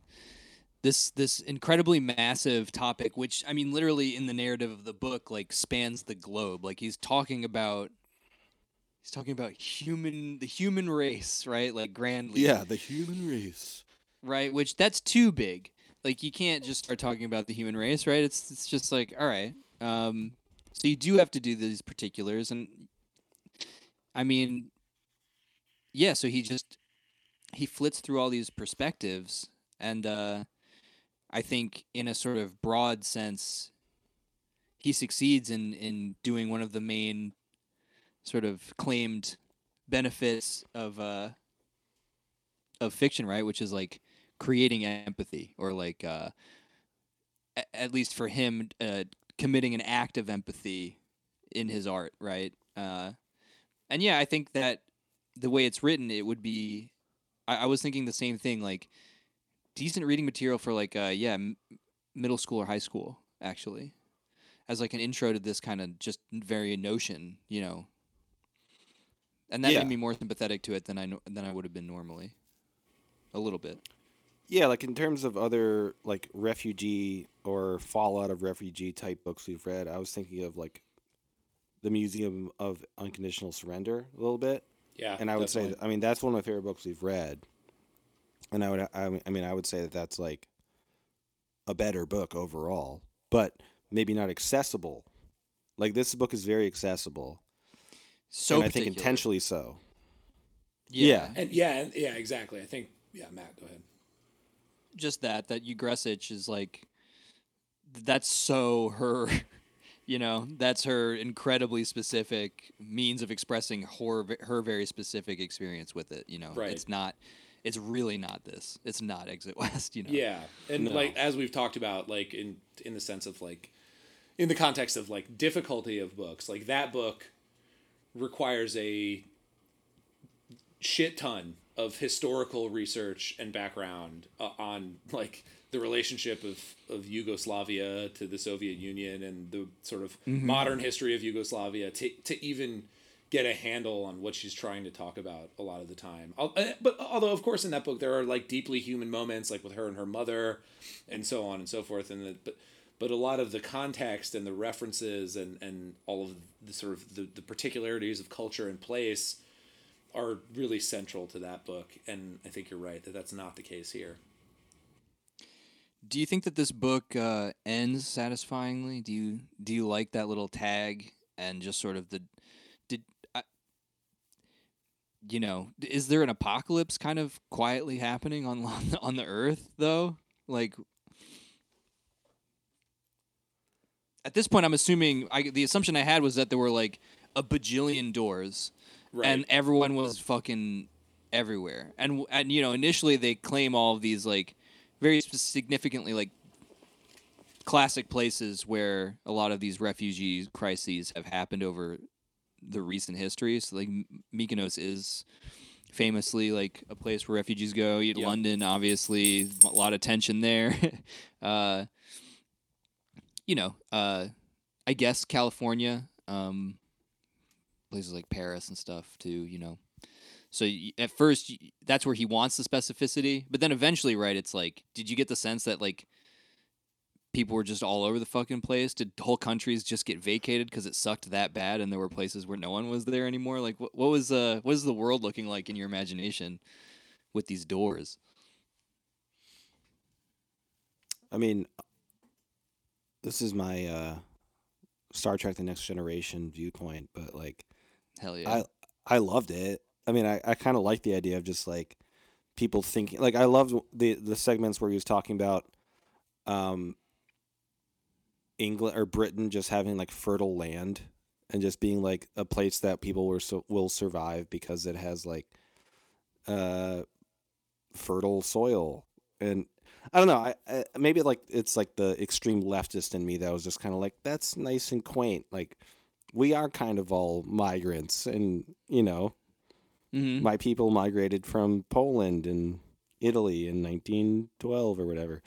this this incredibly massive topic, which I mean, literally in the narrative of the book, like spans the globe. Like he's talking about he's talking about human the human race, right? Like grandly, Yeah, the human race. right? Which that's too big. Like you can't just start talking about the human race, right? It's it's just like all right. Um, so you do have to do these particulars, and I mean, yeah. So he just he flits through all these perspectives, and uh, I think in a sort of broad sense, he succeeds in in doing one of the main sort of claimed benefits of uh of fiction, right? Which is like creating empathy or like uh at least for him uh committing an act of empathy in his art, right? Uh and yeah, I think that the way it's written, it would be I, I was thinking the same thing like decent reading material for like uh yeah, m- middle school or high school actually. As like an intro to this kind of just very notion, you know. And that Yeah. made me more sympathetic to it than I than I would have been normally. A little bit. Yeah, like in terms of other like refugee or fallout of refugee type books we've read, I was thinking of like the Museum of Unconditional Surrender a little bit. yeah and I would say, definitely. that, I mean, that's one of my favorite books we've read. And I would, I, I mean, I would say that that's like a better book overall, but maybe not accessible. Like this book is very accessible, So and I think intentionally so. Yeah. and yeah and- yeah exactly i think yeah matt go ahead Just that that Ugrešić is like that's so her *laughs* you know, that's her incredibly specific means of expressing her her very specific experience with it, you know. Right. It's not it's really not this. It's not Exit West, *laughs* you know. Yeah, and No. like as we've talked about, like in in the sense of like, in the context of like difficulty of books, like that book requires a shit ton of historical research and background uh, on like the relationship of, of Yugoslavia to the Soviet Union and the sort of modern history of Yugoslavia to, to even get a handle on what she's trying to talk about a lot of the time. Uh, But although, of course, in that book there are like deeply human moments, like with her and her mother, and so on and so forth. And the, but but a lot of the context and the references and and all of the sort of the, the particularities of culture and place are really central to that book. And I think you're right that that's not the case here. Do you think that this book uh, ends satisfyingly? Do you do you like that little tag and just sort of the did I, you know is there an apocalypse kind of quietly happening on *laughs* on the earth though? Like at this point, I'm assuming I, the assumption I had was that there were like a bajillion doors, Right. and everyone was fucking everywhere. And and you know, initially they claim all of these like very significantly like classic places where a lot of these refugee crises have happened over the recent history. So like Mykonos is famously like a place where refugees go. Yeah. London, obviously, a lot of tension there. *laughs* uh, you know, uh, I guess California, um, places like Paris and stuff too. You know, so at first that's where he wants the specificity, but then eventually, right? It's like, did you get the sense that like people were just all over the fucking place? Did whole countries just get vacated because it sucked that bad, and there were places where no one was there anymore? Like, what, what was uh, what is the world looking like in your imagination with these doors? I mean, this is my uh, Star Trek: The Next Generation viewpoint, but like, Hell yeah! I I loved it. I mean, I, I kind of like the idea of just like people thinking. Like, I loved the the segments where he was talking about, um, England or Britain just having like fertile land and just being like a place that people were so, will survive because it has like, uh, fertile soil and I don't know. I, I maybe like it's like the extreme leftist in me that was just kind of like that's nice and quaint. Like we are kind of all migrants, and you know, mm-hmm. my people migrated from Poland and Italy in 1912 or whatever.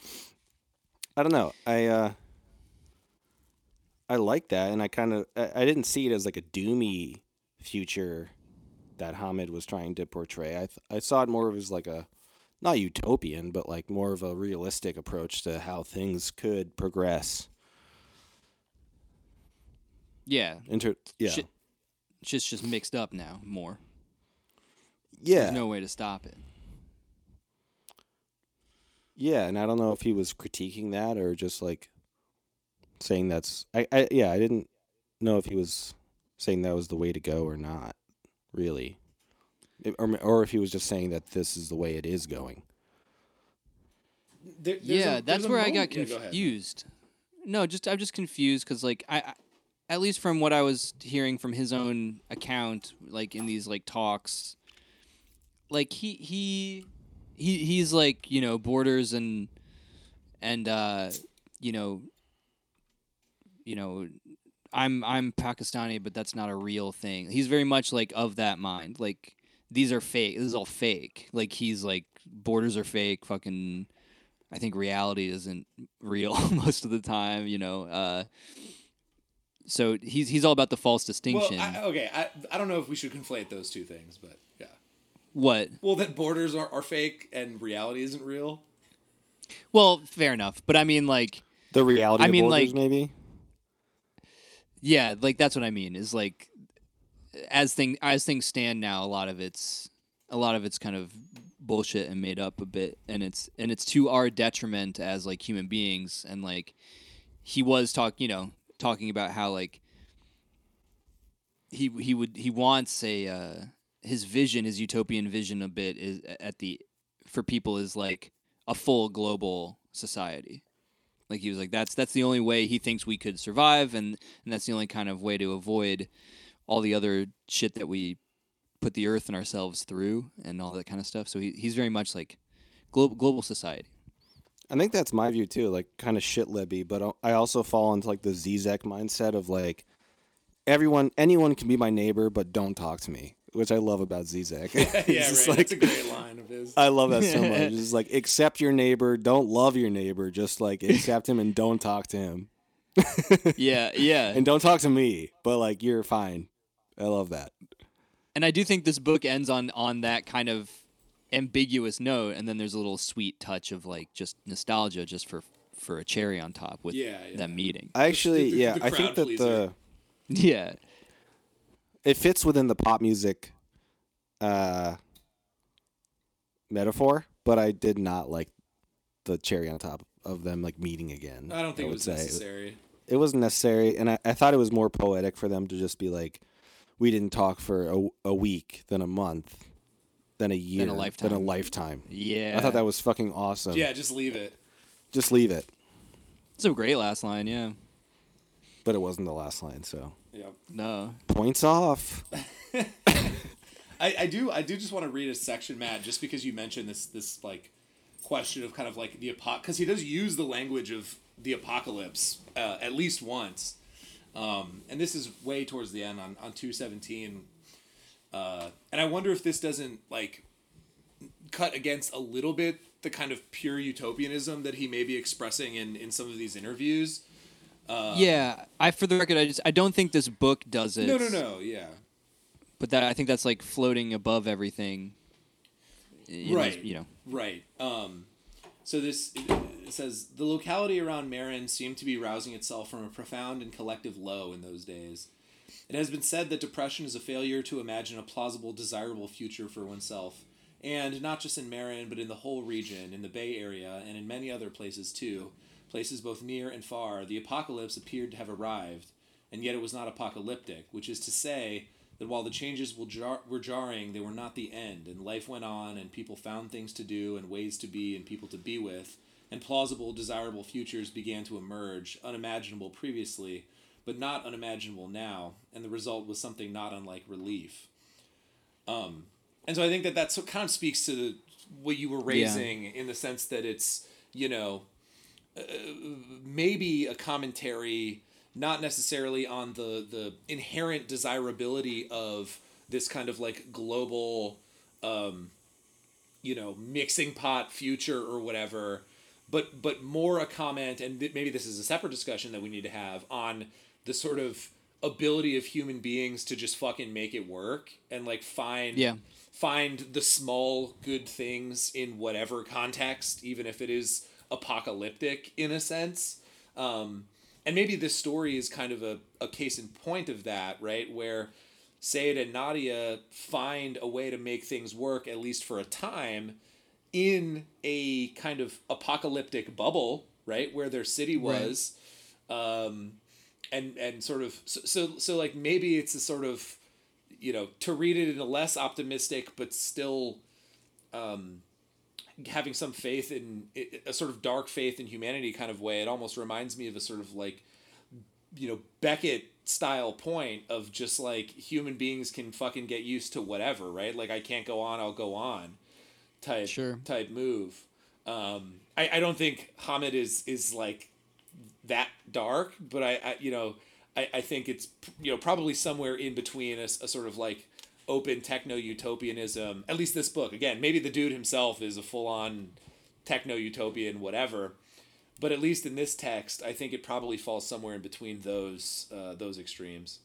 I don't know. I uh I like that, and I kind of I, I didn't see it as like a doomy future that Hamid was trying to portray. I th- I saw it more of as like a not utopian, but like more of a realistic approach to how things could progress. Yeah, Inter- yeah, Shit. shit's just mixed up now more. Yeah, There's no way to stop it. yeah. And I don't know if he was critiquing that or just like saying that's. I, I yeah, I didn't know if he was saying that was the way to go or not. Really, It- or or if he was just saying that this is the way it is going. There- yeah, a- that's a where I moment- got Yeah, go confused. No, just I'm just confused because like I, I, at least from what I was hearing from his own account, like in these like talks, like he he he he's like you know borders and and uh you know you know I'm I'm Pakistani, but that's not a real thing. He's very much like of that mind. Like these are fake. This is all fake. Like he's like borders are fake. Fucking, I think reality isn't *laughs* real *laughs* most of the time. You know. Uh, so he's he's all about the false Well, distinction. I, okay, I, I don't know if we should conflate those two things, but. What? Well, that borders are, are fake and reality isn't real. Well, fair enough. But I mean, like, The reality. I of mean, borders, like- maybe. yeah, like that's what I mean. Is like, as thing as things stand now, a lot of it's a lot of it's kind of bullshit and made up a bit, and it's and it's to our detriment as like human beings. And like, he was talk, you know, talking about how like he he would he wants a uh, his vision, his utopian vision, a bit is at the for people is like a full global society. Like he was like that's that's the only way he thinks we could survive, and and that's the only kind of way to avoid all the other shit that we put the earth and ourselves through, and all that kind of stuff. So he, he's very much like global global society. I think that's my view too, like kind of shit libby, but I- also fall into like the Zizek mindset of like everyone anyone can be my neighbor but don't talk to me. Which I love about Zizek. *laughs* yeah, *laughs* It's right. like- That's a great line of his. I love that so much. *laughs* It's just like accept your neighbor, don't love your neighbor, just like accept him and don't talk to him. Yeah, yeah. And don't talk to me, but like you're fine. I love that. and I do think this book ends on on that kind of ambiguous note, and then there's a little sweet touch of like just nostalgia, just for for a cherry on top with Yeah, yeah. that meeting. I actually, the- yeah, the I think that pleaser. the Yeah, it fits within the pop music uh metaphor, but I did not like the cherry on top of them like meeting again. I don't think it would was say. necessary. It wasn't necessary, and I, I thought it was more poetic for them to just be like, we didn't talk for a, a week, then a month, then a year, then a lifetime. lifetime. yeah. I thought that was fucking awesome. Yeah, just leave it. Just leave it. it's a great last line. Yeah, But it wasn't the last line, so Yeah. no, points off. *laughs* I, I do I do just want to read a section, Matt, just because you mentioned this this like question of kind of like the apoc because he does use the language of the apocalypse uh, at least once, um, and this is way towards the end on on two seventeen, uh, and I wonder if this doesn't like cut against a little bit the kind of pure utopianism that he may be expressing in in some of these interviews. Yeah. I for the record, I just I don't think this book does it. No, no, no, yeah. But that I think that's like floating above everything. Right. you know. Right. Um, so this it says the locality around Marin seemed to be rousing itself from a profound and collective low in those days. It has been said that depression is a failure to imagine a plausible, desirable future for oneself, and not just in Marin, but in the whole region, in the Bay Area, and in many other places too, places both near and far. The apocalypse appeared to have arrived, and yet it was not apocalyptic, which is to say that while the changes were jarring, they were not the end, and life went on, and people found things to do, and ways to be, and people to be with, and plausible, desirable futures began to emerge, unimaginable previously, but not unimaginable now, and the result was something not unlike relief. Um, and so I think that that kind of speaks to the, what you were raising in the sense that it's you know uh, maybe a commentary not necessarily on the the inherent desirability of this kind of like global um, you know mixing pot future or whatever but but more a comment and th- maybe this is a separate discussion that we need to have on the sort of ability of human beings to just fucking make it work and like find Yeah. find the small good things in whatever context even if it is apocalyptic in a sense. Um, and maybe this story is kind of a, a case in point of that right? Where Saeed and Nadia find a way to make things work at least for a time in a kind of apocalyptic bubble, right, where their city Right. was, um, and and sort of so, so so like maybe it's a sort of you know to read it in a less optimistic but still um, having some faith in a sort of dark faith in humanity kind of way. It almost reminds me of a sort of like you know Beckett style point of just like human beings can fucking get used to whatever, right? Like I can't go on, I'll go on type Sure. type move. Um, I, I don't think Hamid is is like that dark, but I, I you know I, I think it's you know probably somewhere in between a, a sort of like open techno utopianism. At least this book again. Maybe the dude himself is a full on techno utopian, whatever. But at least in this text, I think it probably falls somewhere in between those uh, those extremes.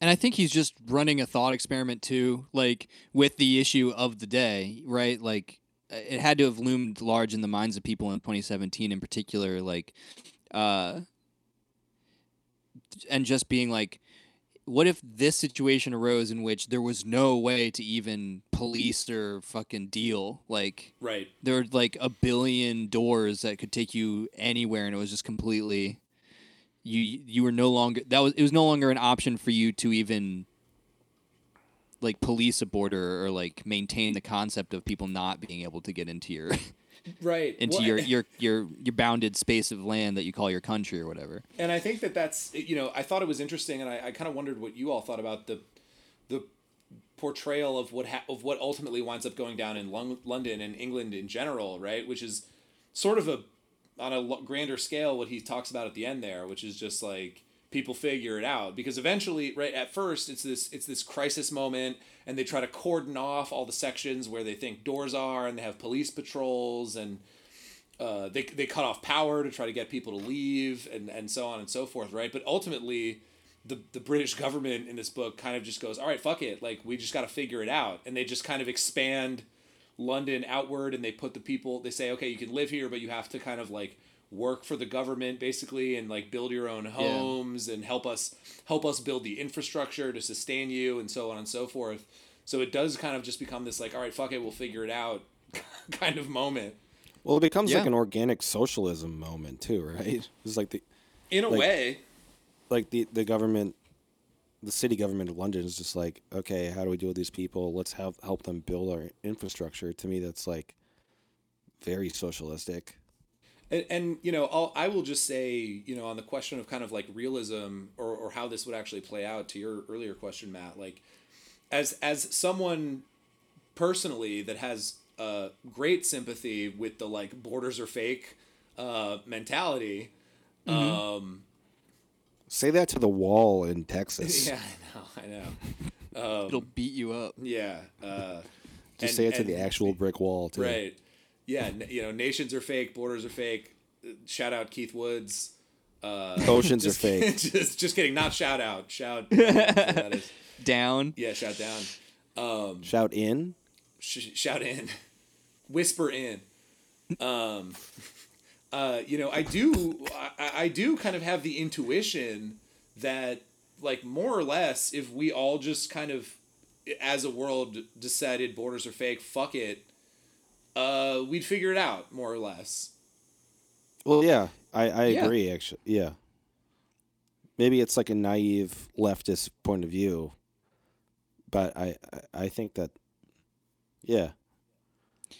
And I think he's just running a thought experiment too, like with the issue of the day, right? Like it had to have loomed large in the minds of people in 2017 in particular, like uh and just being like what if this situation arose in which there was no way to even police or fucking deal? Like Right. there were like a billion doors that could take you anywhere and it was just completely you you were no longer that was it was no longer an option for you to even like police a border or like maintain the concept of people not being able to get into your *laughs* Right. into Well, your *laughs* your your your bounded space of land that you call your country or whatever. and I think that that's you know I thought it was interesting, and I, I kind of wondered what you all thought about the the portrayal of what ha- of what ultimately winds up going down in Lon- London and England in general, right? Which is sort of a on a grander scale what he talks about at the end there, which is just like people figure it out. Because eventually right at first it's this it's this crisis moment and they try to cordon off all the sections where they think doors are and they have police patrols and uh, they, they cut off power to try to get people to leave and, and so on and so forth right? But ultimately the, the british government in this book kind of just goes all right fuck it. Like we just got to figure it out. And they just kind of expand london outward and they put the people they say okay you can live here but you have to kind of like work for the government basically and like build your own homes and help us help us build the infrastructure to sustain you and so on and so forth so it does kind of just become this like all right fuck it we'll figure it out *laughs* kind of moment Well, it becomes Yeah. like an organic socialism moment too, right? *laughs* It's like the in a Like- way like the the government, the city government of London is just like, okay, how do we deal with these people? Let's help help them build our infrastructure. To me, that's like very socialistic. And, and you know, I'll, I will just say, you know, on the question of kind of like realism or, or how this would actually play out to your earlier question, Matt, like as as someone personally that has uh, great sympathy with the like borders are fake uh, mentality. Um, Say that to the wall in Texas. *laughs* yeah, I know, I know. Um, It'll beat you up. yeah. Uh, Just and- say it to the actual brick wall too. Right. Yeah. You know, nations are fake. Borders are fake. Shout out Keith Woods. Uh, Oceans *laughs* are fake. *laughs* just, just kidding. Not shout out. Shout. *laughs* Down. Yeah. Shout down. Um, Shout in. sh- shout in. Whisper in. Um, uh, you know, I do. I, I do kind of have the intuition that, like, more or less, if we all just kind of, as a world, decided borders are fake, fuck it. Uh, we'd figure it out more or less. Well, yeah, I, I Yeah. agree. Actually, yeah. Maybe it's like a naive leftist point of view, but I I- think that, yeah.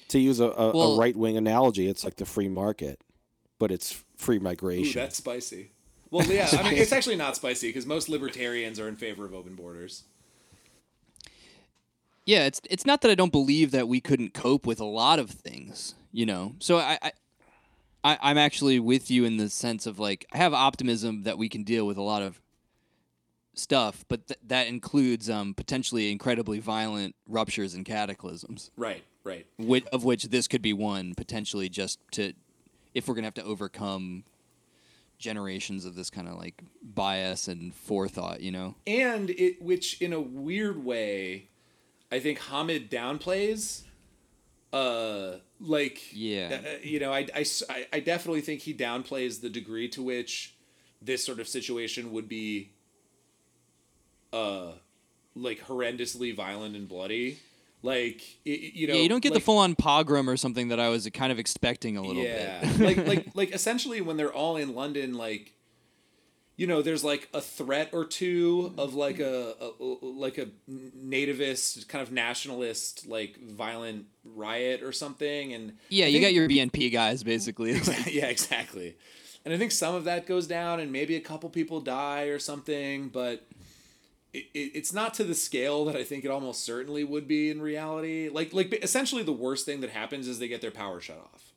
To use a, a, Well- a right wing analogy, it's like the free market, but it's free Ooh, migration. that's spicy. Well, yeah, I mean, it's actually not spicy because most libertarians are in favor of open borders. Yeah, it's it's not that I don't believe that we couldn't cope with a lot of things, you know. So I, I, I I'm actually with you in the sense of like I have optimism that we can deal with a lot of stuff, but th- that includes um, potentially incredibly violent ruptures and cataclysms, Right, right. which, of which this could be one potentially. Just to if we're gonna have to overcome generations of this kind of like bias and forethought, you know. and it which in a weird way i think hamid downplays uh like Yeah. uh, you know I, I, I definitely think he downplays the degree to which this sort of situation would be uh like horrendously violent and bloody like i- i- you know yeah, you don't get like- the full on pogrom or something that I was kind of expecting a little yeah. bit. like *laughs* like like essentially when they're all in London, like you know, there's like a threat or two of like a, a like a nativist kind of nationalist like violent riot or something, and Yeah, you got your BNP guys basically. *laughs* yeah, exactly. And I think some of that goes down, and maybe a couple people die or something, but it, it, it's not to the scale that I think it almost certainly would be in reality. Like, like essentially, the worst thing that happens is they get their power shut off.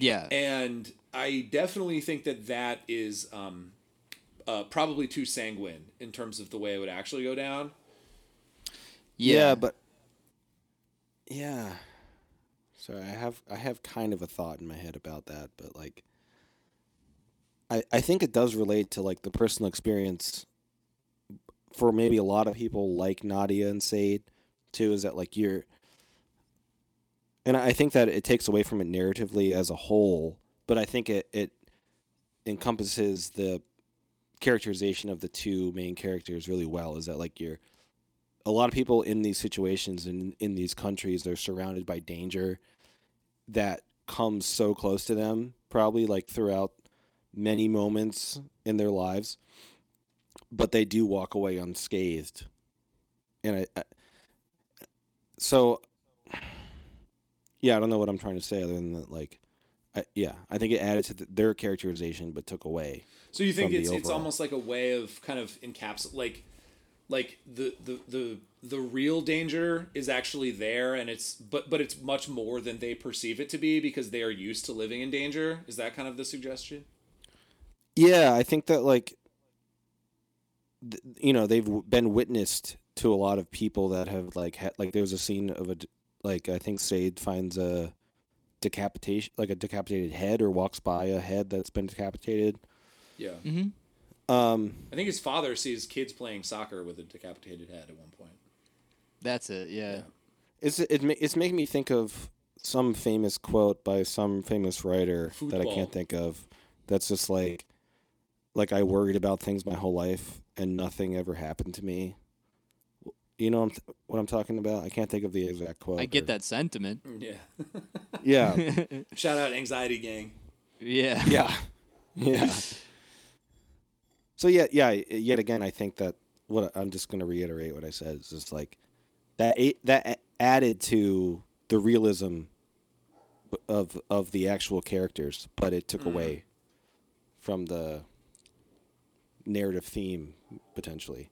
yeah. And I definitely think that that is um, uh, probably too sanguine in terms of the way it would actually go down. yeah. but yeah. Sorry, I have I have kind of a thought in my head about that, but like I I think it does relate to like the personal experience for maybe a lot of people like Nadia and Saeed too is that like you're and I think that it takes away from it narratively as a whole, but I think it it encompasses the characterization of the two main characters really well is that like you're a lot of people in these situations and in these countries they're surrounded by danger that comes so close to them probably like throughout many moments in their lives but they do walk away unscathed. And I, I so yeah i don't know what i'm trying to say other than that like I, yeah i think it added to the, their characterization but took away So you think it's it's almost like a way of kind of encapsulate like like the, the the the real danger is actually there and it's but but it's much more than they perceive it to be because they are used to living in danger. Is that kind of the suggestion? Yeah, I think that like th- you know they've w- been witnessed to a lot of people that have like ha- like there was a scene of a like I think Saeed finds a decapitation like a decapitated head or walks by a head that's been decapitated. Yeah. Mm-hmm. Um, I think his father sees kids playing soccer with a decapitated head at one point. That's it. Yeah. it's it, it's making me think of some famous quote by some famous writer that I can't think of. That's just like like I worried about things my whole life and nothing ever happened to me. You know what I'm, th- what I'm talking about? I can't think of the exact quote. I get or- that sentiment. Mm, yeah. *laughs* Yeah. *laughs* Shout out Anxiety Gang. yeah. yeah. *laughs* Yeah. So yeah, yeah. Yet again, I think that what I'm just going to reiterate what I said is just like that. That added to the realism of of the actual characters, but it took away mm. from the narrative theme potentially.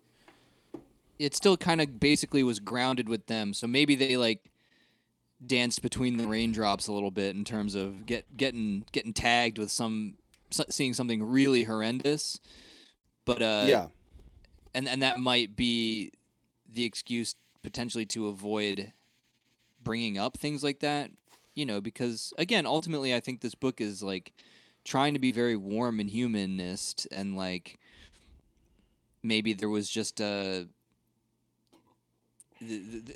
It still kind of basically was grounded with them, so maybe they like danced between the raindrops a little bit in terms of get getting getting tagged with some seeing something really horrendous. But uh, yeah. and and that might be the excuse potentially to avoid bringing up things like that you know because again ultimately i think this book is like trying to be very warm and humanist and like maybe there was just a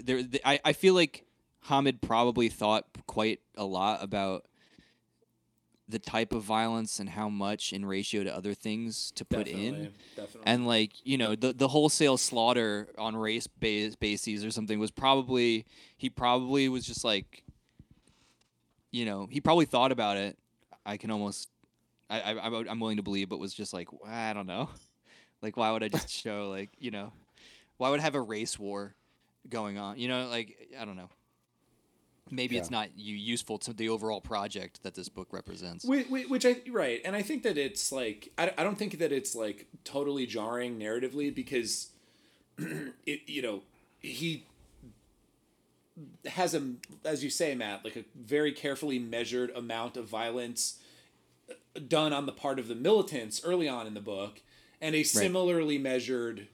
there th- I, I feel like hamid probably thought quite a lot about the type of violence and how much in ratio to other things to put in. Definitely, Definitely. and like you know the the wholesale slaughter on race base bases or something was probably he probably was just like you know he probably thought about it. I can almost i, I I'm- i'm willing to believe but was just like i don't know. *laughs* Like why would i just *laughs* show like you know why would I have a race war going on you know like i don't know. Maybe it's not you useful to the overall project that this book represents. Which, which I right, and I think that it's like I, I don't think that it's like totally jarring narratively because *clears throat* it you know he has a as you say Matt like a very carefully measured amount of violence uh, done on the part of the militants early on in the book and a similarly measured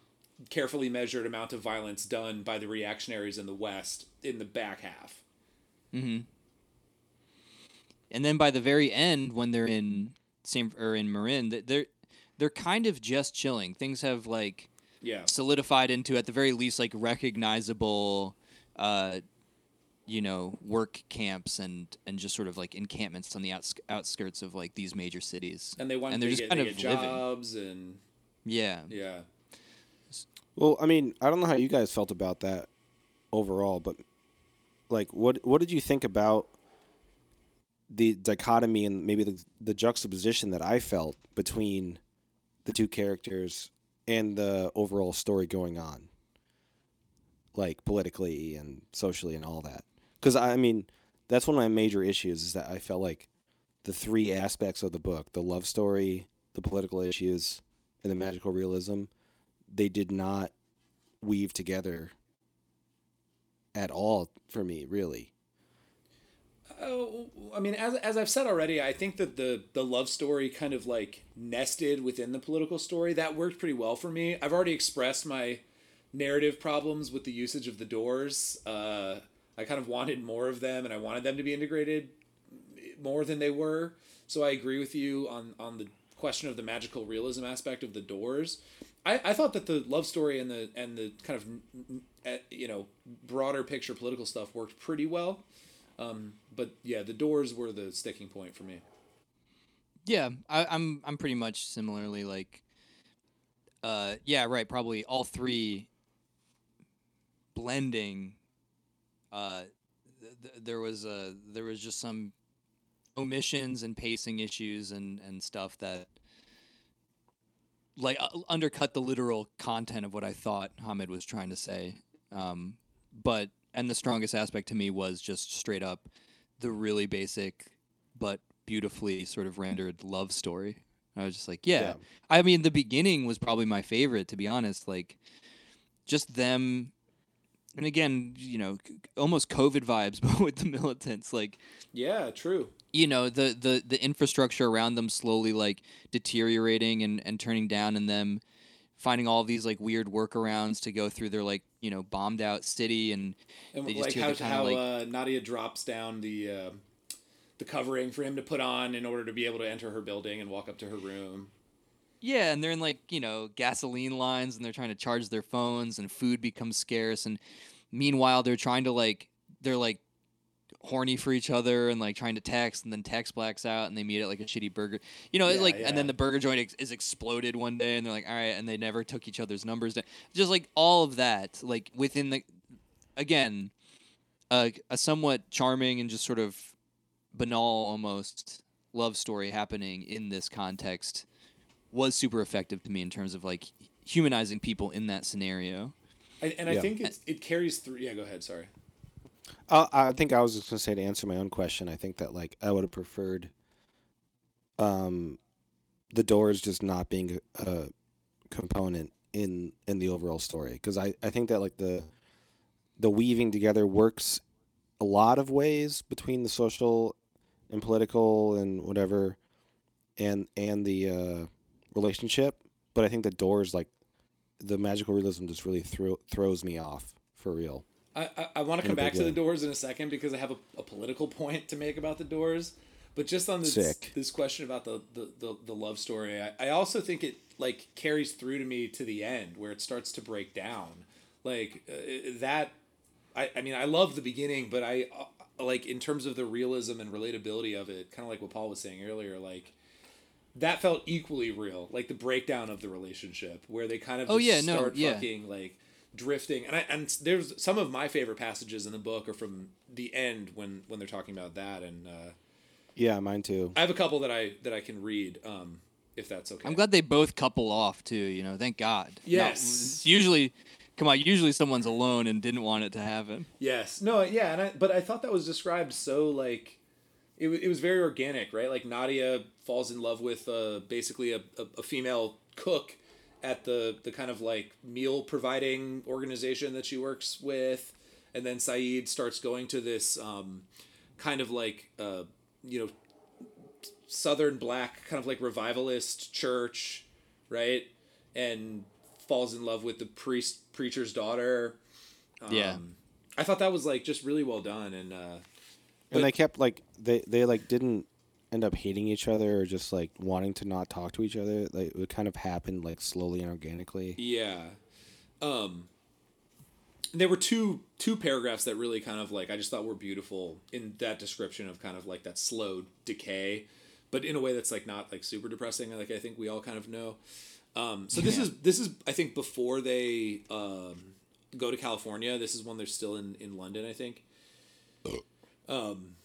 carefully measured amount of violence done by the reactionaries in the west in the back half. And then by the very end when they're in San or in Marin, th- they're they're kind of just chilling. Things have like yeah. solidified into at the very least like recognizable uh you know work camps and and just sort of like encampments on the outs- outskirts of like these major cities. And they want and they're get, just kind of get living. jobs and yeah. Yeah Well, I mean, I don't know how you guys felt about that overall, but like, what what did you think about the dichotomy and maybe the, the juxtaposition that I felt between the two characters and the overall story going on, like politically and socially and all that? Because I mean, that's one of my major issues is that I felt like the three aspects of the book the love story, the political issues, and the magical realism they did not weave together at all for me, really. Oh, I mean, as, as I've said already, I think that the the love story kind of like nested within the political story that worked pretty well for me. I've already expressed my narrative problems with the usage of the doors. Uh, I kind of wanted more of them, and I wanted them to be integrated more than they were. So I agree with you on on the question of the magical realism aspect of the doors. I, I thought that the love story and the and the kind of eh, you know broader picture political stuff worked pretty well. Um, but yeah, the doors were the sticking point for me. Yeah, I, I'm I'm pretty much similarly like, uh, yeah, right. Probably all three blending. Uh, th- th- there was a there was just some omissions and pacing issues and and stuff that like uh, undercut the literal content of what I thought Hamid was trying to say. Um, but and the strongest aspect to me was just straight up the really basic but beautifully sort of rendered love story. I was just like, yeah. Yeah. I mean, the beginning was probably my favorite, to be honest. Like, just them, and again, you know, almost COVID vibes, *laughs* but with the militants. Like, Yeah, true. you know, the the the infrastructure around them slowly like deteriorating and and turning down, and them finding all these like weird workarounds to go through their like you know bombed out city and And they just like hear how, kind how of like uh, Nadia drops down the uh, the covering for him to put on in order to be able to enter her building and walk up to her room. Yeah, and they're in like, you know, gasoline lines and they're trying to charge their phones and food becomes scarce and meanwhile they're trying to like they're like horny for each other and like trying to text and then text blacks out and they meet at like a shitty burger. You know, Yeah, like yeah. and then the burger joint ex- is exploded one day and they're like, "All right," and they never took each other's numbers down. Just like all of that like within the again a, a somewhat charming and just sort of banal almost love story happening in this context was super effective to me in terms of like humanizing people in that scenario. And, and I Yeah. think it's, it carries through. Yeah, go ahead. Sorry. Uh, I think I was just gonna say to answer my own question. I think that like I would have preferred, um, the doors just not being a, a component in in the overall story because I I think that like the the weaving together works a lot of ways between the social and political and whatever and and the uh, relationship, but I think the doors like the magical realism just really throw, throws me off for real. I, I, I want to come back to the doors in a second because I have a, a political point to make about the doors. But just on this Sick. this question about the, the, the, the love story, I, I also think it like carries through to me to the end where it starts to break down. Like uh, that, I, I mean, I love the beginning, but I uh, like in terms of the realism and relatability of it, kind of like what Paul was saying earlier, like that felt equally real. Like the breakdown of the relationship where they kind of Oh, just yeah, no, start yeah. fucking like drifting and I and there's some of my favorite passages in the book are from the end when when they're talking about that and uh, Yeah, mine too. I have a couple that I that I can read um if that's okay. I'm glad they both couple off too, you know, thank God. Yes. it's usually come on, usually someone's alone and didn't want it to happen. Yes. No, yeah, and I but I thought that was described so like it, it was very organic, right? Like Nadia falls in love with uh, basically a, a, a female cook at the the kind of like meal providing organization that she works with, and then Saeed starts going to this um, kind of like uh, you know southern black kind of like revivalist church, right? And falls in love with the priest preacher's daughter. Yeah. Um, I thought that was like just really well done, and uh, But- and they kept like they they like didn't end up hating each other or just like wanting to not talk to each other. Like it kind of happened like slowly and organically. yeah. Um, there were two two paragraphs that really kind of like I just thought were beautiful in that description of kind of like that slow decay, but in a way that's like not like super depressing. Like I think we all kind of know. Um, so this Yeah. is this is I think before they um, go to California. This is when they're still in in London. I think. Um,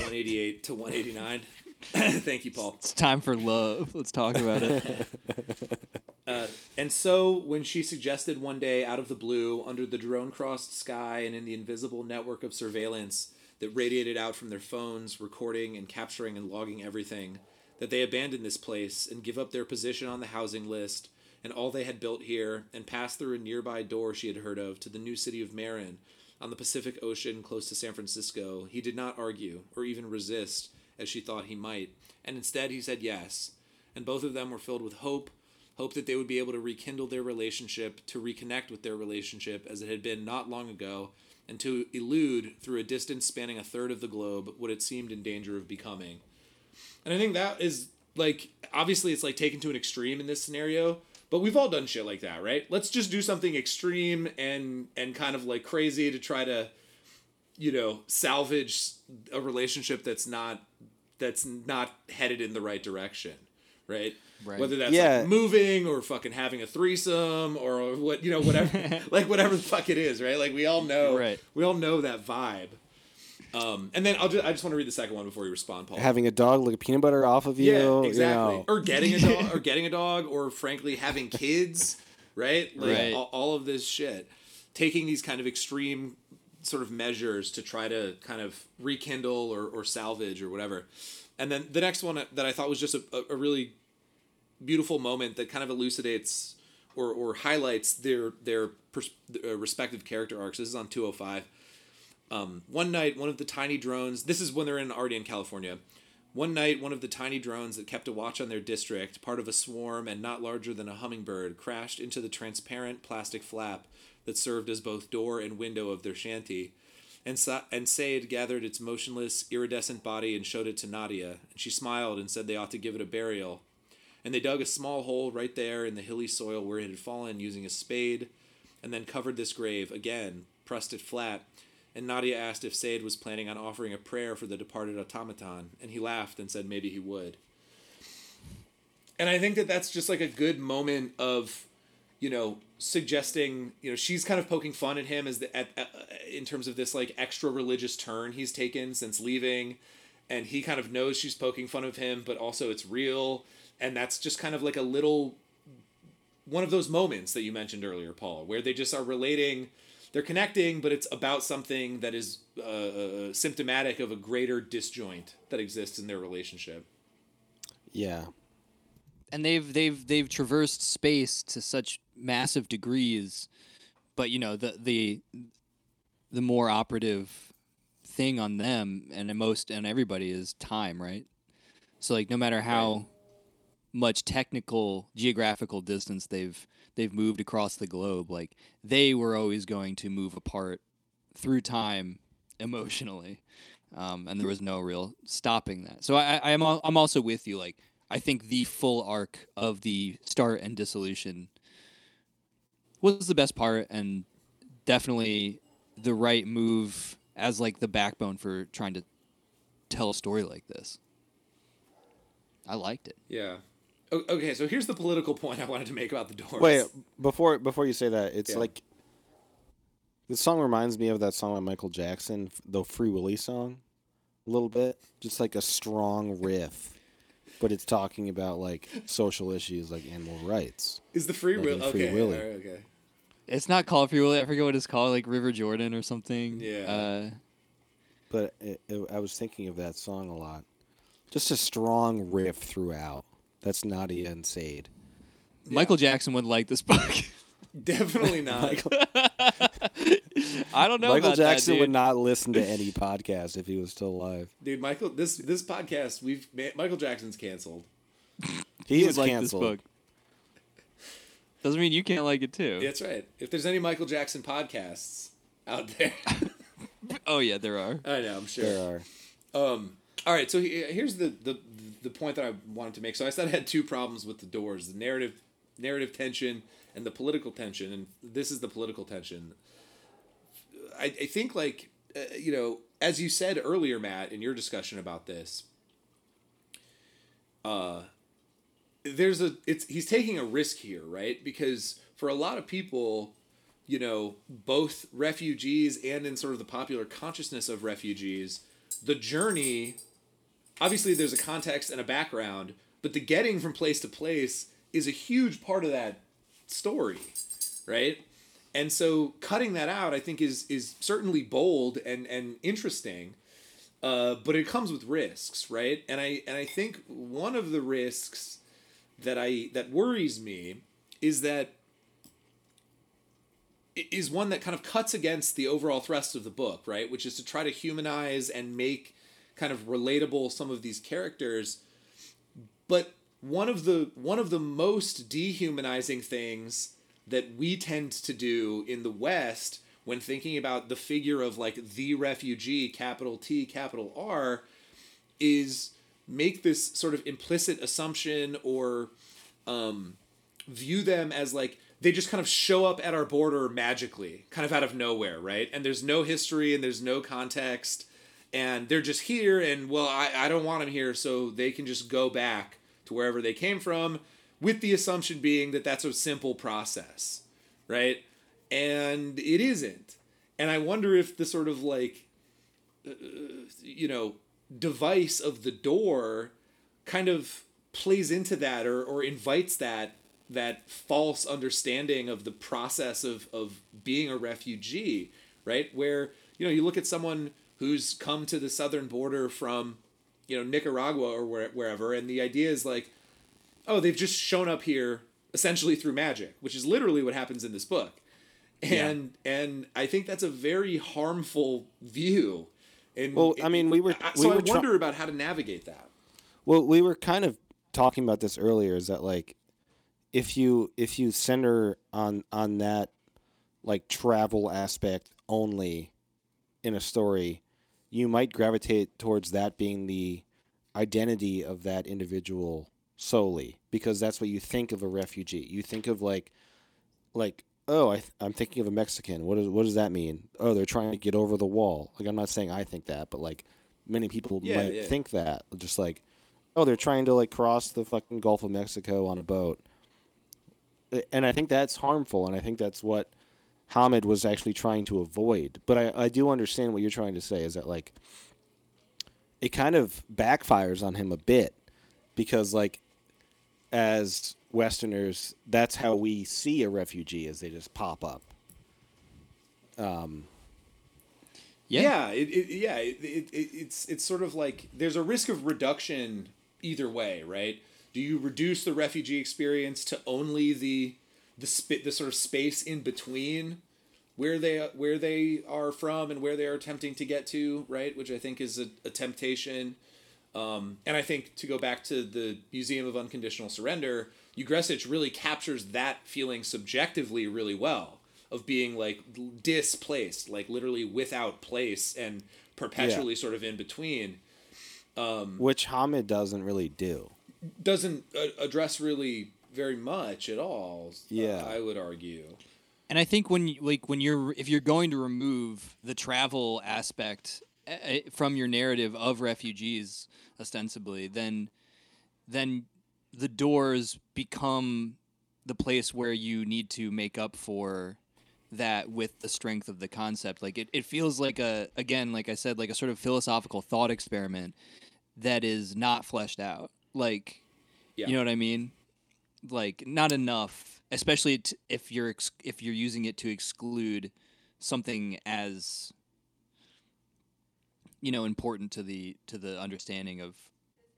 one eighty eight to one eighty nine. *coughs* Thank you, Paul. It's time for love. Let's talk about it. *laughs* Uh, and so, when she suggested one day, out of the blue, under the drone crossed sky and in the invisible network of surveillance that radiated out from their phones, recording and capturing and logging everything, that they abandon this place and give up their position on the housing list and all they had built here and pass through a nearby door she had heard of to the new city of Marin on the Pacific Ocean close to San Francisco, he did not argue or even resist as she thought he might, and instead he said yes. And both of them were filled with hope hope that they would be able to rekindle their relationship, to reconnect with their relationship as it had been not long ago, and to elude through a distance spanning a third of the globe what it seemed in danger of becoming. And I think that is like obviously it's like taken to an extreme in this scenario, but we've all done shit like that, right? Let's just do something extreme and and kind of like crazy to try to you know, salvage a relationship that's not that's not headed in the right direction, right? Right. Whether that's Yeah. like moving or fucking having a threesome or what you know whatever *laughs* like whatever the fuck it is, right? Like we all know Right. we all know that vibe. Um, and then I'll just, I just want to read the second one before you respond, Paul. Having a dog lick peanut butter off of you. yeah, you exactly. know. Or getting a dog, *laughs* or getting a dog, or frankly having kids, right? Like Right. All, all of this shit, taking these kind of extreme sort of measures to try to kind of rekindle or, or salvage or whatever. And then the next one that I thought was just a, a, really beautiful moment that kind of elucidates or, or highlights their their pers- uh, respective character arcs. This is on 205. Um, one night, one of the tiny drones. This is when they're in already in California. One night, one of the tiny drones that kept a watch on their district, part of a swarm and not larger than a hummingbird, crashed into the transparent plastic flap that served as both door and window of their shanty. And, Sa- and gathered its motionless, iridescent body and showed it to Nadia, and she smiled and said they ought to give it a burial. And they dug a small hole right there in the hilly soil where it had fallen using a spade, and then covered this grave again, pressed it flat, and Nadia asked if Saeed was planning on offering a prayer for the departed automaton, and he laughed and said maybe he would. And I think that that's just like a good moment of, you know, suggesting, you know, she's kind of poking fun at him as the at, uh, in terms of this like extra religious turn he's taken since leaving, and he kind of knows she's poking fun of him, but also it's real, and that's just kind of like a little one of those moments that you mentioned earlier, Paul, where they just are relating they're connecting, but it's about something that is uh, uh, symptomatic of a greater disjoint that exists in their relationship. Yeah. and they've they've they've traversed space to such massive degrees but you know the the the more operative thing on them and most and everybody is time right so like no matter how much technical geographical distance they've they've moved across the globe like they were always going to move apart through time emotionally um, and there was no real stopping that. So I, I am I'm also with you. Like I think the full arc of the start and dissolution was the best part, and definitely the right move as like the backbone for trying to tell a story like this. I liked it. Yeah. O- Okay, so here's the political *laughs* point I wanted to make about the doors. Wait, before before you say that, it's Yeah. like the song reminds me of that song by Michael Jackson, the Free Willy song, a little bit. Just like a strong riff, but it's talking about like social issues like animal rights. is the free like will Free okay? Willy. all right, okay. It's not called Free Willy. I forget what it's called, like River Jordan or something. Yeah. Uh, But it, it, I was thinking of that song a lot. Just a strong riff throughout. That's Nadia and Saeed. Michael Jackson would like this book. *laughs* Definitely *laughs* not. *laughs* I don't know. Michael about Jackson that, would not listen to any podcast if he was still alive. Dude, Michael, this this podcast, we've Ma- Michael Jackson's canceled. He, would is like canceled. this book. Doesn't mean you can't like it too. That's right. If there's any Michael Jackson podcasts out there, Oh yeah, there are. I know, I'm sure. There are. Um, all right, so here's the, the the point that I wanted to make. So I said I had two problems with the doors: the narrative narrative tension and the political tension. And this is the political tension. I, I think, like uh, you know, as you said earlier, Matt, in your discussion about this, uh, there's a it's he's taking a risk here, right? Because for a lot of people, you know, both refugees and in sort of the popular consciousness of refugees, the journey obviously there's a context and a background, but the getting from place to place is a huge part of that story, right? And so cutting that out, I think, is is certainly bold and and interesting, uh, but it comes with risks, right? And I and I think one of the risks that I that worries me is that is one that kind of cuts against the overall thrust of the book, right? Which is to try to humanize and make kind of relatable some of these characters. But one of the one of the most dehumanizing things that we tend to do in the West when thinking about the figure of like the refugee, capital T, capital R, is make this sort of implicit assumption or um, view them as like they just kind of show up at our border magically, kind of out of nowhere, right? And there's no history and there's no context, and they're just here, and well, I, I don't want them here, so they can just go back to wherever they came from, with the assumption being that that's a simple process, right? And it isn't. And I wonder if the sort of like, uh, you know, device of the door kind of plays into that or, or invites that that false understanding of the process of, of being a refugee, right? Where, you know, you look at someone who's come to the southern border from, you know, Nicaragua or where, wherever, and the idea is like, oh, they've just shown up here essentially through magic, which is literally what happens in this book. And and I think that's a very harmful view. And Well, I mean, we were- I- we so I were try- wonder about how to navigate that. Well, we were kind of talking about this earlier. Is that like, if you if you center on on that, like travel aspect only, in a story, you might gravitate towards that being the identity of that individual solely because that's what you think of a refugee. You think of like, like oh, I th- I'm thinking of a Mexican. What does what does that mean? Oh, they're trying to get over the wall. Like I'm not saying I think that, but like many people Yeah, might yeah. think that. Just like, oh, they're trying to like cross the fucking Gulf of Mexico on a boat. And I think that's harmful, and I think that's what Hamid was actually trying to avoid. But I, I do understand what you're trying to say is that like it kind of backfires on him a bit because like as Westerners, that's how we see a refugee as they just pop up. Um, Yeah. Yeah, it, it, yeah, it, it, it, it's it's sort of like there's a risk of reduction either way, right? Do you reduce the refugee experience to only the the sp- the sort of space in between where they where they are from and where they are attempting to get to, right? Which I think is a, a temptation. Um, and I think to go back to the Museum of Unconditional Surrender, Ugrešić really captures that feeling subjectively really well of being like displaced, like literally without place and perpetually sort of in between. which Hamid doesn't really do. Doesn't uh, address really very much at all. Yeah. I would argue. And I think when you, like when you're if you're going to remove the travel aspect uh, uh, from your narrative of refugees ostensibly, then then the doors become the place where you need to make up for that with the strength of the concept. Like it, it feels like a again, like I said, like a sort of philosophical thought experiment that is not fleshed out. Like Yeah. you know what I mean? Like not enough, especially t- if you're ex- if you're using it to exclude something as you know important to the to the understanding of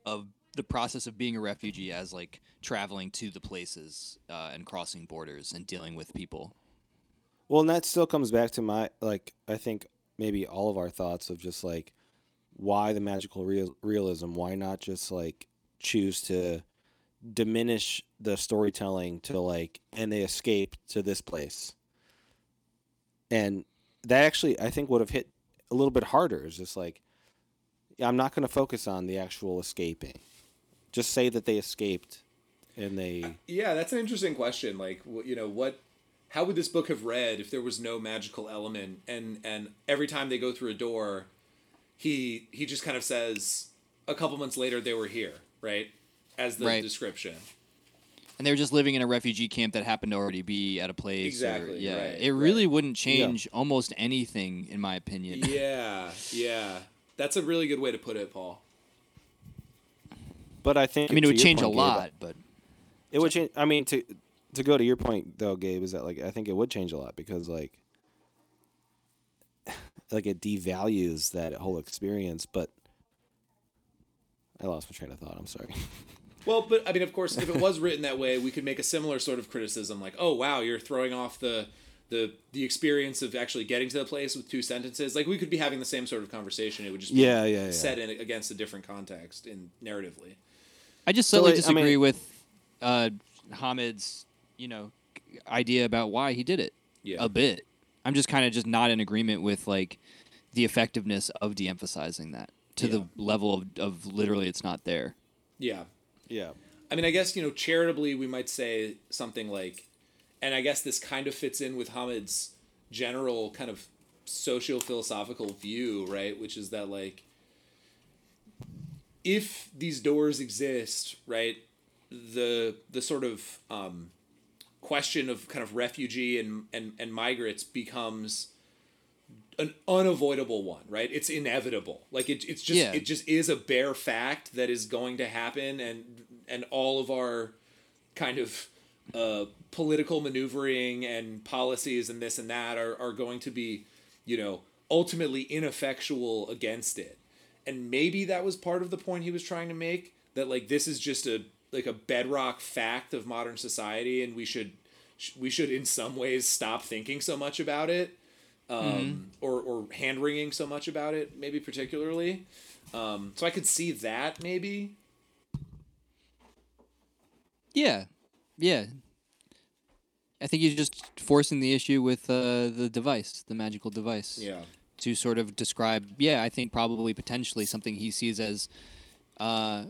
of the process of being a refugee as like traveling to the places uh, and crossing borders and dealing with people. Well, and that still comes back to my like I think maybe all of our thoughts of just like why the magical real- realism? Why not just like choose to diminish the storytelling to like and they escape to this place. And that actually I think would have hit a little bit harder. Is just like I'm not going to focus on the actual escaping. Just say that they escaped and they uh, Yeah, that's an interesting question. Like, you know, what, how would this book have read if there was no magical element? And and every time they go through a door, he he just kind of says, a couple months later they were here, right? As the Right. description. And they were just living in a refugee camp that happened to already be at a place. or- Exactly, yeah, right, it right. really wouldn't change almost anything, in my opinion. Yeah, yeah. That's a really good way to put it, Paul. But I think I mean, it would your change a point, Gabe, lot, but It would change. I mean, to to go to your point though, Gabe, is that like I think it would change a lot because like *sighs* like it devalues that whole experience. But I lost my train of thought. I'm sorry. *laughs* Well, but I mean, of course, if it was written that way, we could make a similar sort of criticism, like, "Oh, wow, you're throwing off the the the experience of actually getting to the place with two sentences." Like, we could be having the same sort of conversation. It would just be Yeah, yeah, yeah. set in against a different context in narratively. I just So, slightly like, I mean- disagree with uh, Hamid's, you know, idea about why he did it. Yeah. A bit. I'm just kind of just not in agreement with like the effectiveness of de-emphasizing that to Yeah. the level of, of literally it's not there. Yeah. Yeah. I mean, I guess, you know, charitably, we might say something like, and I guess this kind of fits in with Hamid's general kind of socio philosophical view, right? Which is that, like, if these doors exist, right, the the sort of um, question of kind of refugee and, and, and migrants becomes an unavoidable one, right? It's inevitable. Like it, it's just Yeah. it just is a bare fact that is going to happen, and and all of our kind of uh, political maneuvering and policies and this and that are are going to be, you know, ultimately ineffectual against it. And maybe that was part of the point he was trying to make that like this is just a like a bedrock fact of modern society, and we should we should in some ways stop thinking so much about it um, or or hand wringing so much about it, maybe particularly. Um, so I could see that maybe, Yeah, yeah. I think he's just forcing the issue with uh, the device, the magical device. Yeah. to sort of describe, yeah, I think probably potentially something he sees as uh,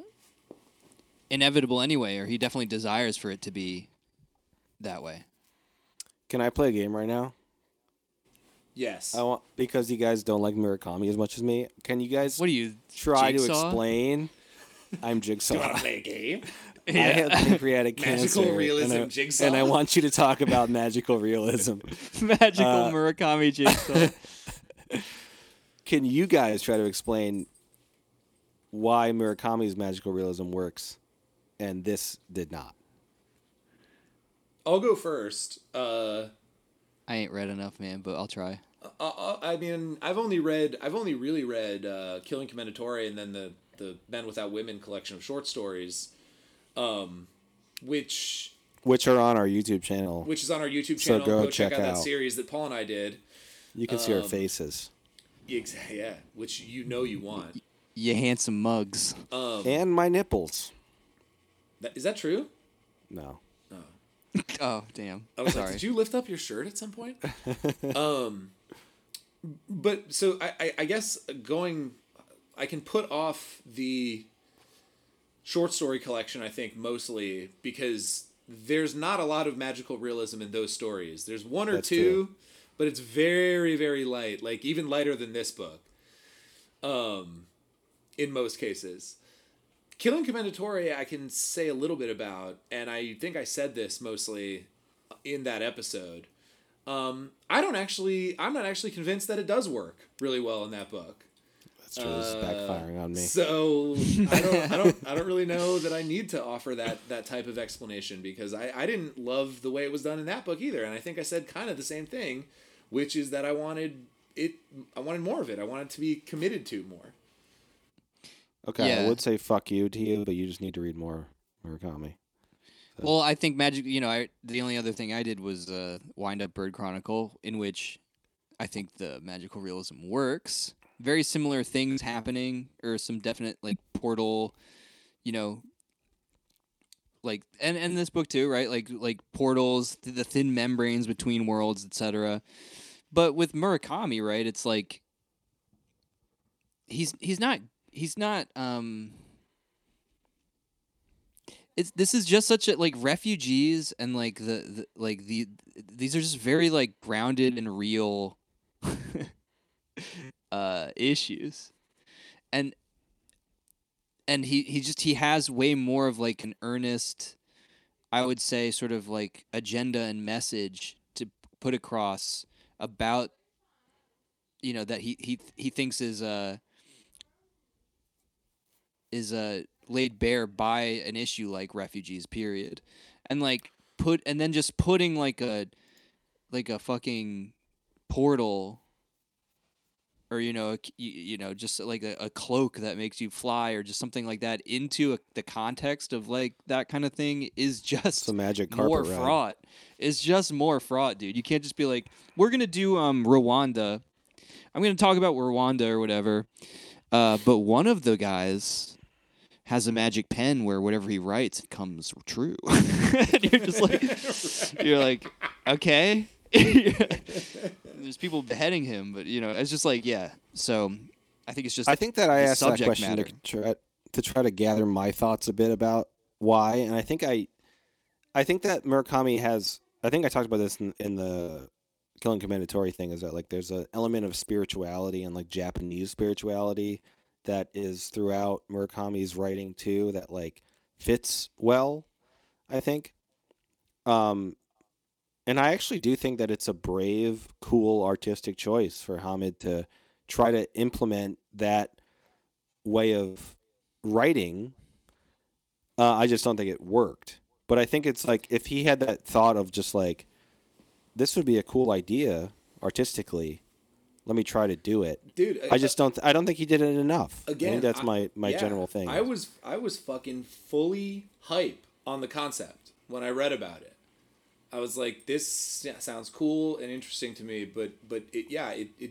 inevitable anyway, or he definitely desires for it to be that way. Can I play a game right now? Yes. I want because you guys don't like Murakami as much as me. Can you guys What do you try to Jigsaw? explain? I'm Jigsaw. Want to play a game? *laughs* I have pancreatic Magical cancer, realism and I, Jigsaw? and I want you to talk about magical realism. *laughs* magical Uh, Murakami jigsaw? *laughs* Can you guys try to explain why Murakami's magical realism works and this did not? I'll go first. Uh, I ain't read enough, man, but I'll try. uh, uh, I mean, I've only read, I've only really read uh, Killing Commendatore and then the the Men Without Women collection of short stories, um, which Which are on our YouTube channel. which is on our YouTube channel. So channel. go check, check out, that series that Paul and I did. You can see our um, faces. Ex- Yeah, which you know you want. You handsome mugs. Um, And my nipples. that, is that true? No. Oh, damn. I was Sorry. like, did you lift up your shirt at some point? *laughs* um, but so I, I, I guess going, I can put off the short story collection. I think mostly because there's not a lot of magical realism in those stories. There's one or That's two, true. but it's very very light, like even lighter than this book. Um, in most cases. Killing Commendatore, I can say a little bit about, and I think I said this mostly in that episode. Um, I don't actually, I'm not actually convinced that it does work really well in that book. That's true. is backfiring on me. So I don't, I don't, I don't really know that I need to offer that that type of explanation because I, I didn't love the way it was done in that book either, and I think I said kind of the same thing, which is that I wanted it, I wanted more of it. I wanted to be committed to more. Okay, I would say fuck you to you, but you just need to read more Murakami. Well, I think magic. You know, I, the only other thing I did was uh, Wind Up Bird Chronicle, in which I think the magical realism works. Very similar things happening, or some definite like portal. You know, like and and this book too, right? Like like portals, th- the thin membranes between worlds, etc. But with Murakami, right? It's like he's he's not he's not um it's this is just such a like refugees and like the, the like the these are just very like grounded and real *laughs* uh issues. And and he he just he has way more of like an earnest i would say sort of like agenda and message to put across about you know that he he he thinks is uh is uh laid bare by an issue like refugees period. And like put and then just putting like a like a fucking portal or you know you, you know just like a, a cloak that makes you fly or just something like that into a, the context of like that kind of thing is *laughs* just It's a magic carpet more ride. fraught. It's just more fraught dude. You can't just be like we're gonna do um rwanda. I'm gonna talk about rwanda or whatever. Uh, but one of the guys has a magic pen where whatever he writes it comes true. *laughs* and you're just like, *laughs* you're like, okay. *laughs* There's people beheading him, but you know, it's just like, yeah. So I think it's just. I think that I asked that question to try, to try to gather my thoughts a bit about why, and I think I, I think that Murakami has. I think I talked about this in, in the Killing Commendatore thing. Is that like there's an element of spirituality and like Japanese spirituality that is throughout Murakami's writing too. That like fits well. I think. Um, and I actually do think that it's a brave, cool artistic choice for Hamid to try to implement that way of writing. Uh, I just don't think it worked. But I think it's like if he had that thought of just like, this would be a cool idea artistically. Let me try to do it. Dude, I uh, just don't. I don't think he did it enough. I again that's I- my my yeah, general thing. I was I was fucking fully hype on the concept when I read about it. I was like, this sounds cool and interesting to me, but but it yeah it, it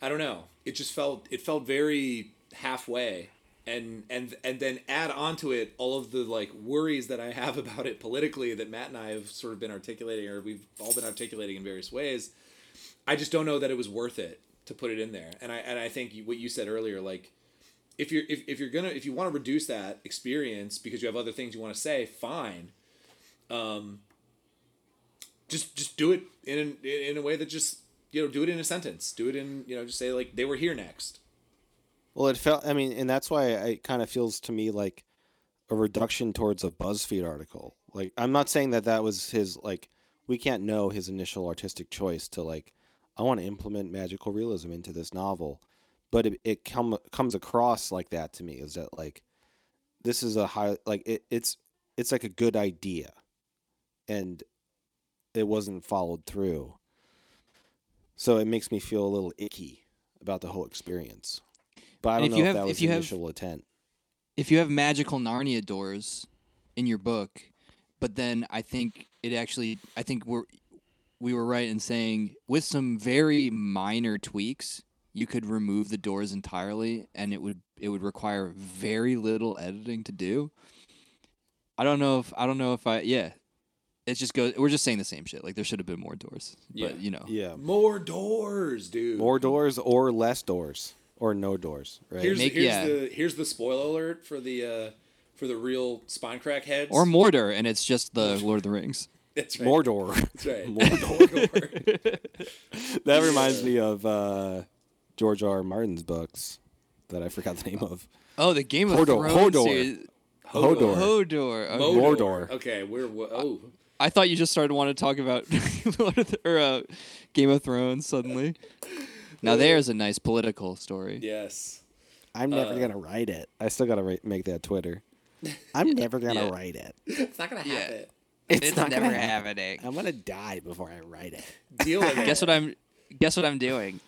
I don't know. It just felt it felt very halfway and and and then add onto it all of the like worries that I have *laughs* about it politically that Matt and I have sort of been articulating or we've all been articulating in various ways. I just don't know that it was worth it to put it in there. And I and I think what you said earlier, like if you're if, if you're gonna if you want to reduce that experience because you have other things you want to say, fine. Um. Just just do it in in a way that just you know do it in a sentence. Do it in you know just say like they were here next. Well, it felt. I mean, and that's why it kind of feels to me like a reduction towards a BuzzFeed article. Like, I'm not saying that that was his. Like, we can't know his initial artistic choice to like, I want to implement magical realism into this novel, but it it come comes across like that to me. Is that like, this is a high like it, it's it's like a good idea, and it wasn't followed through. So it makes me feel a little icky about the whole experience. But I don't if know if, have- that if was you the have- intent. if you have magical Narnia doors in your book, but then I think it actually I think we're we were right in saying with some very minor tweaks, you could remove the doors entirely and it would it would require very little editing to do. I don't know if I don't know if I yeah. It just goes we're just saying the same shit. Like there should have been more doors. Yeah. But you know. Yeah. More doors, dude. More doors or less doors or no doors, right? Here's Make- here's yeah. the here's the spoiler alert for the uh for the real spine crack heads. Or Mordor and it's just the Lord of the Rings. That's right. Mordor. That's right. *laughs* *laughs* Mordor. *laughs* that reminds me of uh, George R. R. Martin's books that I forgot the name of. Oh, the Game of Hodor- Thrones Hodor. series. Hodor. Hodor. okay. Modor. Mordor. Okay, we're oh I thought you just started wanting to talk about Lord of the, or, uh, Game of Thrones suddenly. Now there's a nice political story. yes. I'm never Uh, gonna write it. I still gotta write, make that Twitter. I'm never gonna Yeah. write it. It's not gonna Yeah. happen. It's, not never gonna happen. happening. I'm gonna die before I write it. Deal with it. Guess what I'm? Guess what I'm doing?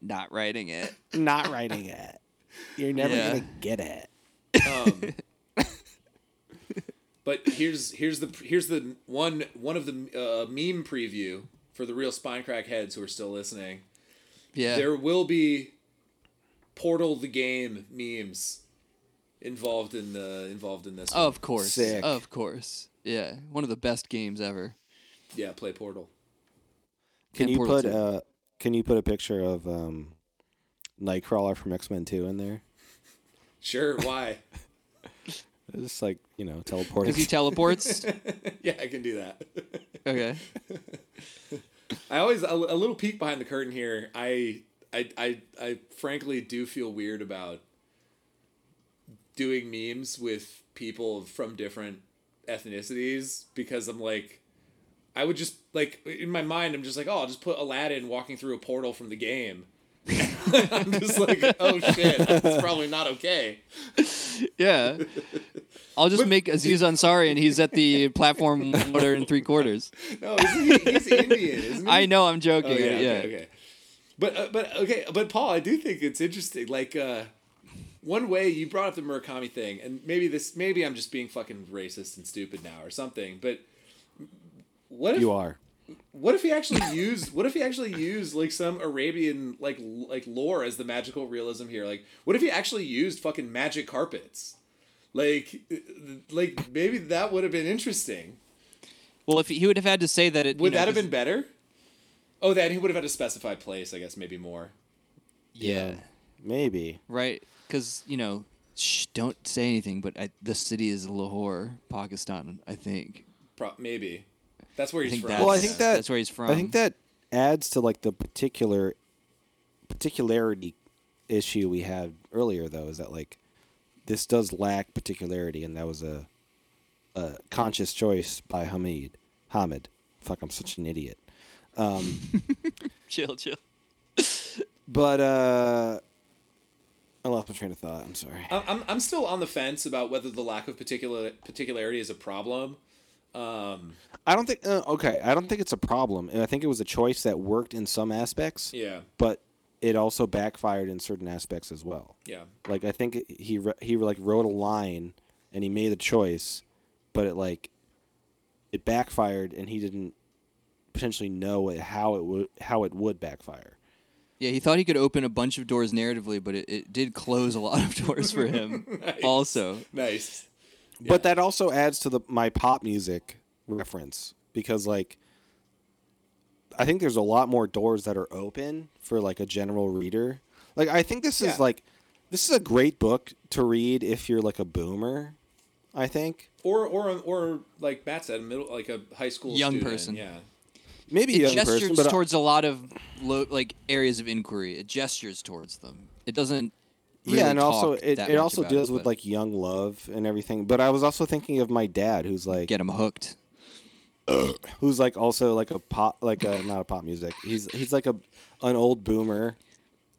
Not writing it. Not writing it. You're never Yeah. gonna get it. Um, *laughs* but here's here's the here's the one one of the uh, meme preview for the real spine crack heads who are still listening. Yeah. There will be Portal the game memes involved in the involved in this. one. of course. Sick. Of course. Yeah. One of the best games ever. Yeah, play Portal. Can And you Portal put 2. uh can you put a picture of um Nightcrawler from X Men Two in there? Sure, why? *laughs* Just like, you know, teleporting. Because he teleports. *laughs* yeah, I can do that. *laughs* okay. I always a, a little peek behind the curtain here. I, I I I frankly do feel weird about doing memes with people from different ethnicities because I'm like I would just like in my mind I'm just like, "Oh, I'll just put Aladdin walking through a portal from the game." *laughs* I'm just like, "Oh shit, that's probably not okay." Yeah. I'll just make Aziz Ansari and he's at the platform water and three quarters. No, he, he's Indian, isn't he? I know I'm Oh, joking. yeah, yeah. okay, okay. But uh, but okay, but Paul, I do think it's interesting. Like uh, one way you brought up the Murakami thing, and maybe this, maybe I'm just being fucking racist and stupid now or something. But what if you are. what if he actually *laughs* used what if he actually used like some Arabian like like lore as the magical realism here? Like what if he actually used fucking magic carpets? Like uh, like maybe that would have been interesting. Well, if he, he would have had to say that it you Would know, that have been better? Oh, then he would have had a specified place, I guess, maybe more. yeah. Maybe. Right, because you know, shh, don't say anything. But I, the city is Lahore, Pakistan. I think. Pro- maybe. That's where I he's from. Well, I think that- that's where he's from. I think that adds to like the particular particularity issue we had earlier though is that like this does lack particularity and that was a a conscious choice by Hamid Hamid fuck I'm such an idiot um *laughs* chill, chill. but uh I lost my train of thought I'm sorry I'm, I'm still on the fence about whether the lack of particular particularity is a problem. Um, I don't think uh, okay I don't think it's a problem and I think it was a choice that worked in some aspects yeah, but it also backfired in certain aspects as well yeah. Like I think he he like wrote a line and he made a choice, but it like it backfired and he didn't potentially know how it would how it would backfire. Yeah, he thought he could open a bunch of doors narratively, but it, it did close a lot of *laughs* doors for him. *laughs* Nice. Also, Nice. But that also adds to the my pop music reference because like I think there's a lot more doors that are open for like a general reader. Like I think this Yeah. is like this is a great book to read if you're like a boomer. I think Or or or like Matt said, middle like a high school Young student, person. Yeah. Maybe a it young gestures person, but towards a lot of lo- like areas of inquiry. It gestures towards them. It doesn't. Really yeah, and also it, it also deals it, with like young love and everything. But I was also thinking of my dad, who's like get him hooked. *coughs* who's like also like a pop like a not a pop music. He's he's like a an old boomer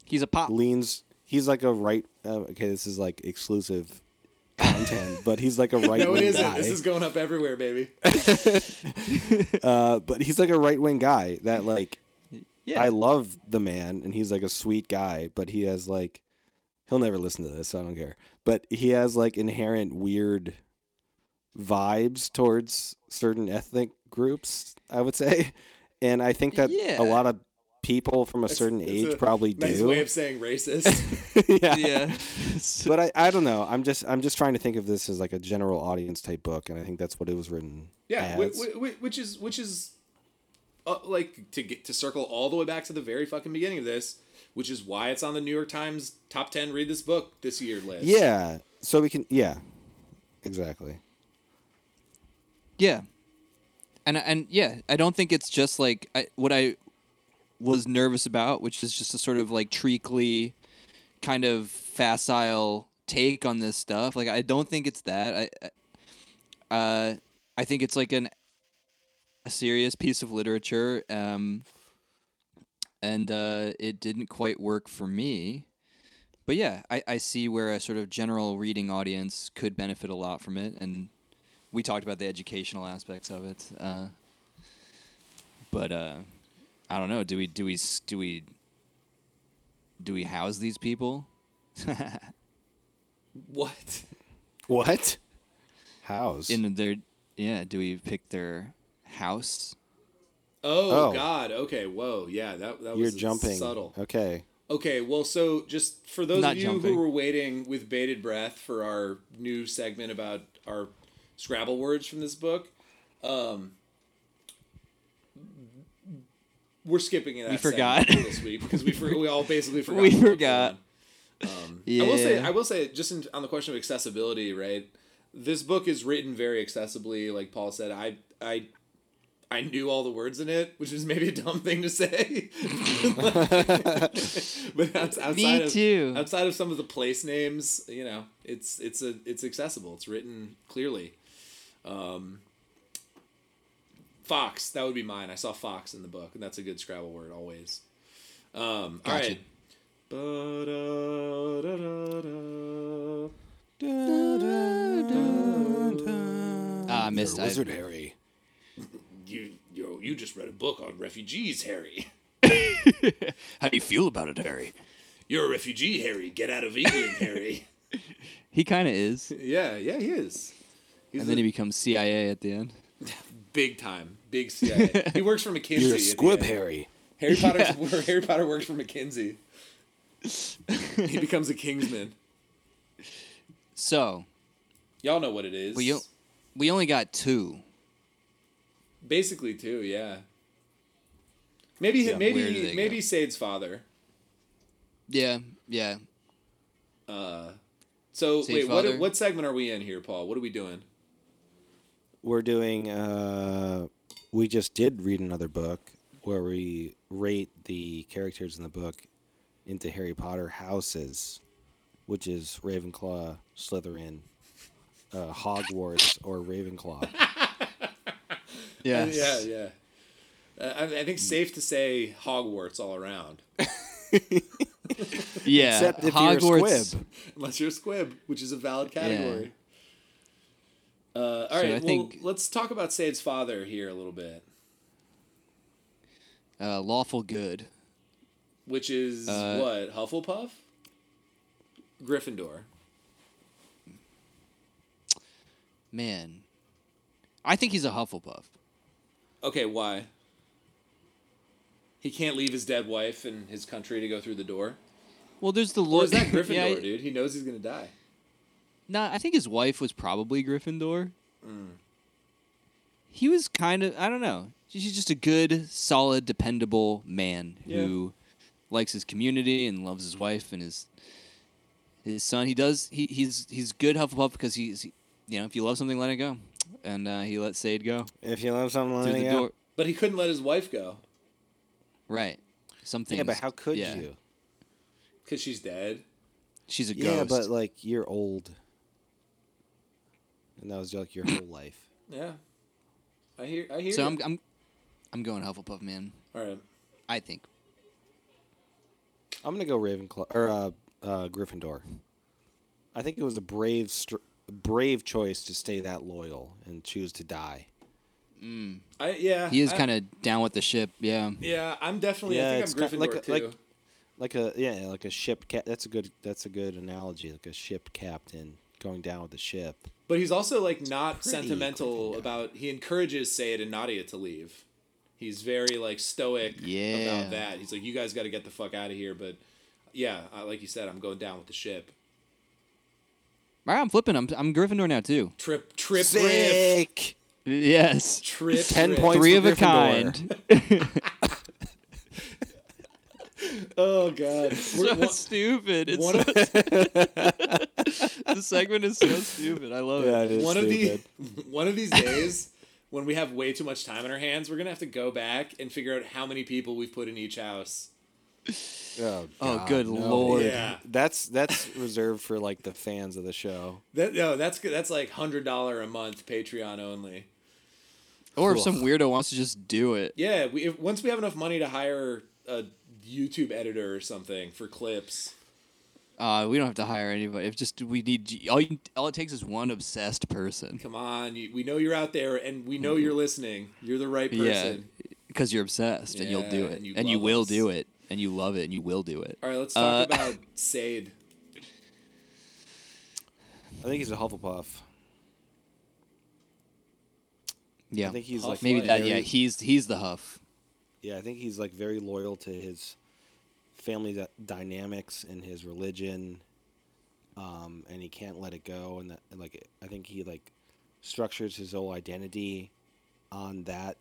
He's a pop. leans. He's like a right. Uh, okay, this is like exclusive content, but he's like a right *laughs* No, it wing isn't. guy. This is going up everywhere, baby. *laughs* uh, but he's like a right wing guy that like Yeah. I love the man, and he's like a sweet guy, but he has like he'll never listen to this, so I don't care. But he has like inherent weird vibes towards certain ethnic groups, I would say, and I think that Yeah. a lot of people from a It's- certain it's age a probably Nice do. way of saying racist. *laughs* yeah. *laughs* yeah. *laughs* but I, I don't know. I'm just I'm just trying to think of this as like a general audience type book, and I think that's what it was written. yeah, as. whi- whi- which is which is uh, like to get to circle all the way back to the very fucking beginning of this, which is why it's on the New York Times top ten read this book this year list. yeah. So we can yeah, exactly. Yeah. And and yeah, I don't think it's just like I, what I was nervous about, which is just a sort of like treacly kind of facile take on this stuff. Like I don't think it's that. I uh I think it's like an a serious piece of literature um and uh it didn't quite work for me. But yeah, I, I see where a sort of general reading audience could benefit a lot from it and we talked about the educational aspects of it. Uh, but uh, I don't know. Do we do we do we do we house these people? *laughs* What? What? House. In their yeah? Do we pick their house? Oh, Oh. God. Okay. Whoa. Yeah. That that You're was jumping. subtle. Okay. Okay, well, so just for those Not of you jumping. who were waiting with bated breath for our new segment about our Scrabble words from this book, um, we're skipping it. We forgot. this week because we *laughs* for, we all basically forgot. We forgot. Um, Yeah. I will say, I will say, just in, on the question of accessibility, right? This book is written very accessibly. Like Paul said, I, I, I knew all the words in it, which is maybe a dumb thing to say. *laughs* but outs- outside Me of, too. Outside of some of the place names, you know, it's it's a it's accessible. It's written clearly. Um, Fox, that would be mine. I saw Fox in the book, and that's a good Scrabble word always. Um, all Gotcha. right. Ba-da-da-da-da. Ah, I missed. I, Wizard Harry. You yo, you just read a book on refugees, Harry. *laughs* how do you feel about it, Harry? You're a refugee, Harry. Get out of England, Harry. *laughs* He kind of is, yeah, yeah, he is. He's and then a he becomes CIA at the end. *laughs* big time, big CIA. he works for McKinsey. You're a squib. Harry. Harry Potter. *laughs* Harry Potter works for McKinsey. he becomes a Kingsman. So Y'all know what it is. we we only got two. Basically, two. Yeah. Maybe Yeah, maybe they maybe go? Saeed's father. Yeah, yeah. Uh. So Saeed's wait, what what segment are we in here, Paul? What are we doing? We're doing. uh We just did read another book where we rate the characters in the book into Harry Potter houses, which is Ravenclaw, Slytherin, uh, Hogwarts, or Ravenclaw. *laughs* Yeah. Yeah, yeah. Uh, I, I think safe to say Hogwarts all around, *laughs* Yeah. Except if Hogwarts. you're a squib. unless you're a squib, which is a valid category. Uh, all So right, well, think- let's talk about Saeed's father here a little bit, Uh, lawful good. which is Uh, what Hufflepuff, Gryffindor. Man, I think he's a Hufflepuff. Okay, why? He can't leave his dead wife and his country to go through the door. Well, there's the Or Lord. is that *laughs* Gryffindor, yeah, dude? He knows he's gonna die. Nah, I think his wife was probably Gryffindor. Mm. He was kind of I don't know. He's just a good, solid, dependable man Yeah. who likes his community and loves his wife and his his son. He does. He, he's he's good Hufflepuff because he's he- you know if you love something, let it go, and uh, he let Saeed go If you love something, let it go. door. But he couldn't let his wife go Right. Something. Yeah, but how could yeah. you? because she's dead. She's a ghost. Yeah, but like you're old, and that was like your whole life. Yeah, I hear. I hear. so you. I'm I'm I'm going Hufflepuff, man. All right. I think. I'm gonna go Ravenclaw or uh, uh, Gryffindor. I think it was a brave, str- brave choice to stay that loyal and choose to die. Mm. I yeah. He is kind of down with the ship. Yeah. Yeah, I'm definitely. Yeah, I it's think I'm got- Gryffindor like a- too. like- Like a yeah, like a ship cap. That's a good. That's a good analogy. Like a ship captain going down with the ship. But he's also like not Pretty sentimental Gryffindor. about. He encourages Saeed and Nadia to leave. He's very like stoic Yeah. about that. He's like, you guys got to get the fuck out of here. But yeah, uh, like you said, I'm going down with the ship. All right, I'm flipping. I'm I'm Gryffindor now too. Trip, trip, riff, Sick. Yes. trip. 10 riff. points. Three for of a kind. *laughs* Oh god. *laughs* We're- so one- stupid. It's one so of- *laughs* *laughs* the segment is so stupid. I love Yeah, it. it is one of stupid. the *laughs* one of these days when we have way too much time on our hands, we're gonna have to go back and figure out how many people we've put in each house. Oh, Oh, good no. lord. Yeah. That's that's reserved for like the fans of the show. That no, that's. That's like hundred dollar a month Patreon only. Or if some weirdo wants to just do it. Yeah, we if, once we have enough money to hire a YouTube editor or something for clips. Uh, we don't have to hire anybody. If just we need all you, all it takes is one obsessed person. Come on, you, we know you're out there, and we know you're listening. You're the right person. Yeah, because you're obsessed and you'll do it, and you and you will us. do it, and you love it, and you will do it. All right, let's talk Uh, about *laughs* Saeed. I think he's a Hufflepuff. Yeah, I think he's Huff like maybe that. very- Yeah, he's he's the Huff. Yeah, I think he's like very loyal to his family dy- dynamics and his religion, um, and he can't let it go. And, that, and like, I think he like structures his whole identity on that.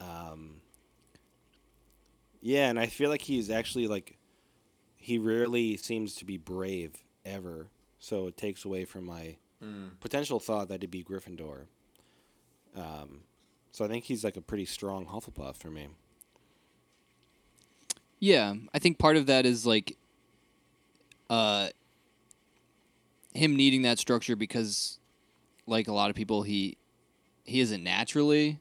Um, yeah, and I feel like he's actually like he rarely seems to be brave ever. So it takes away from my potential thought that he'd be Gryffindor. Um, so I think he's like a pretty strong Hufflepuff for me. Yeah, I think part of that is like uh him needing that structure because like a lot of people he he isn't naturally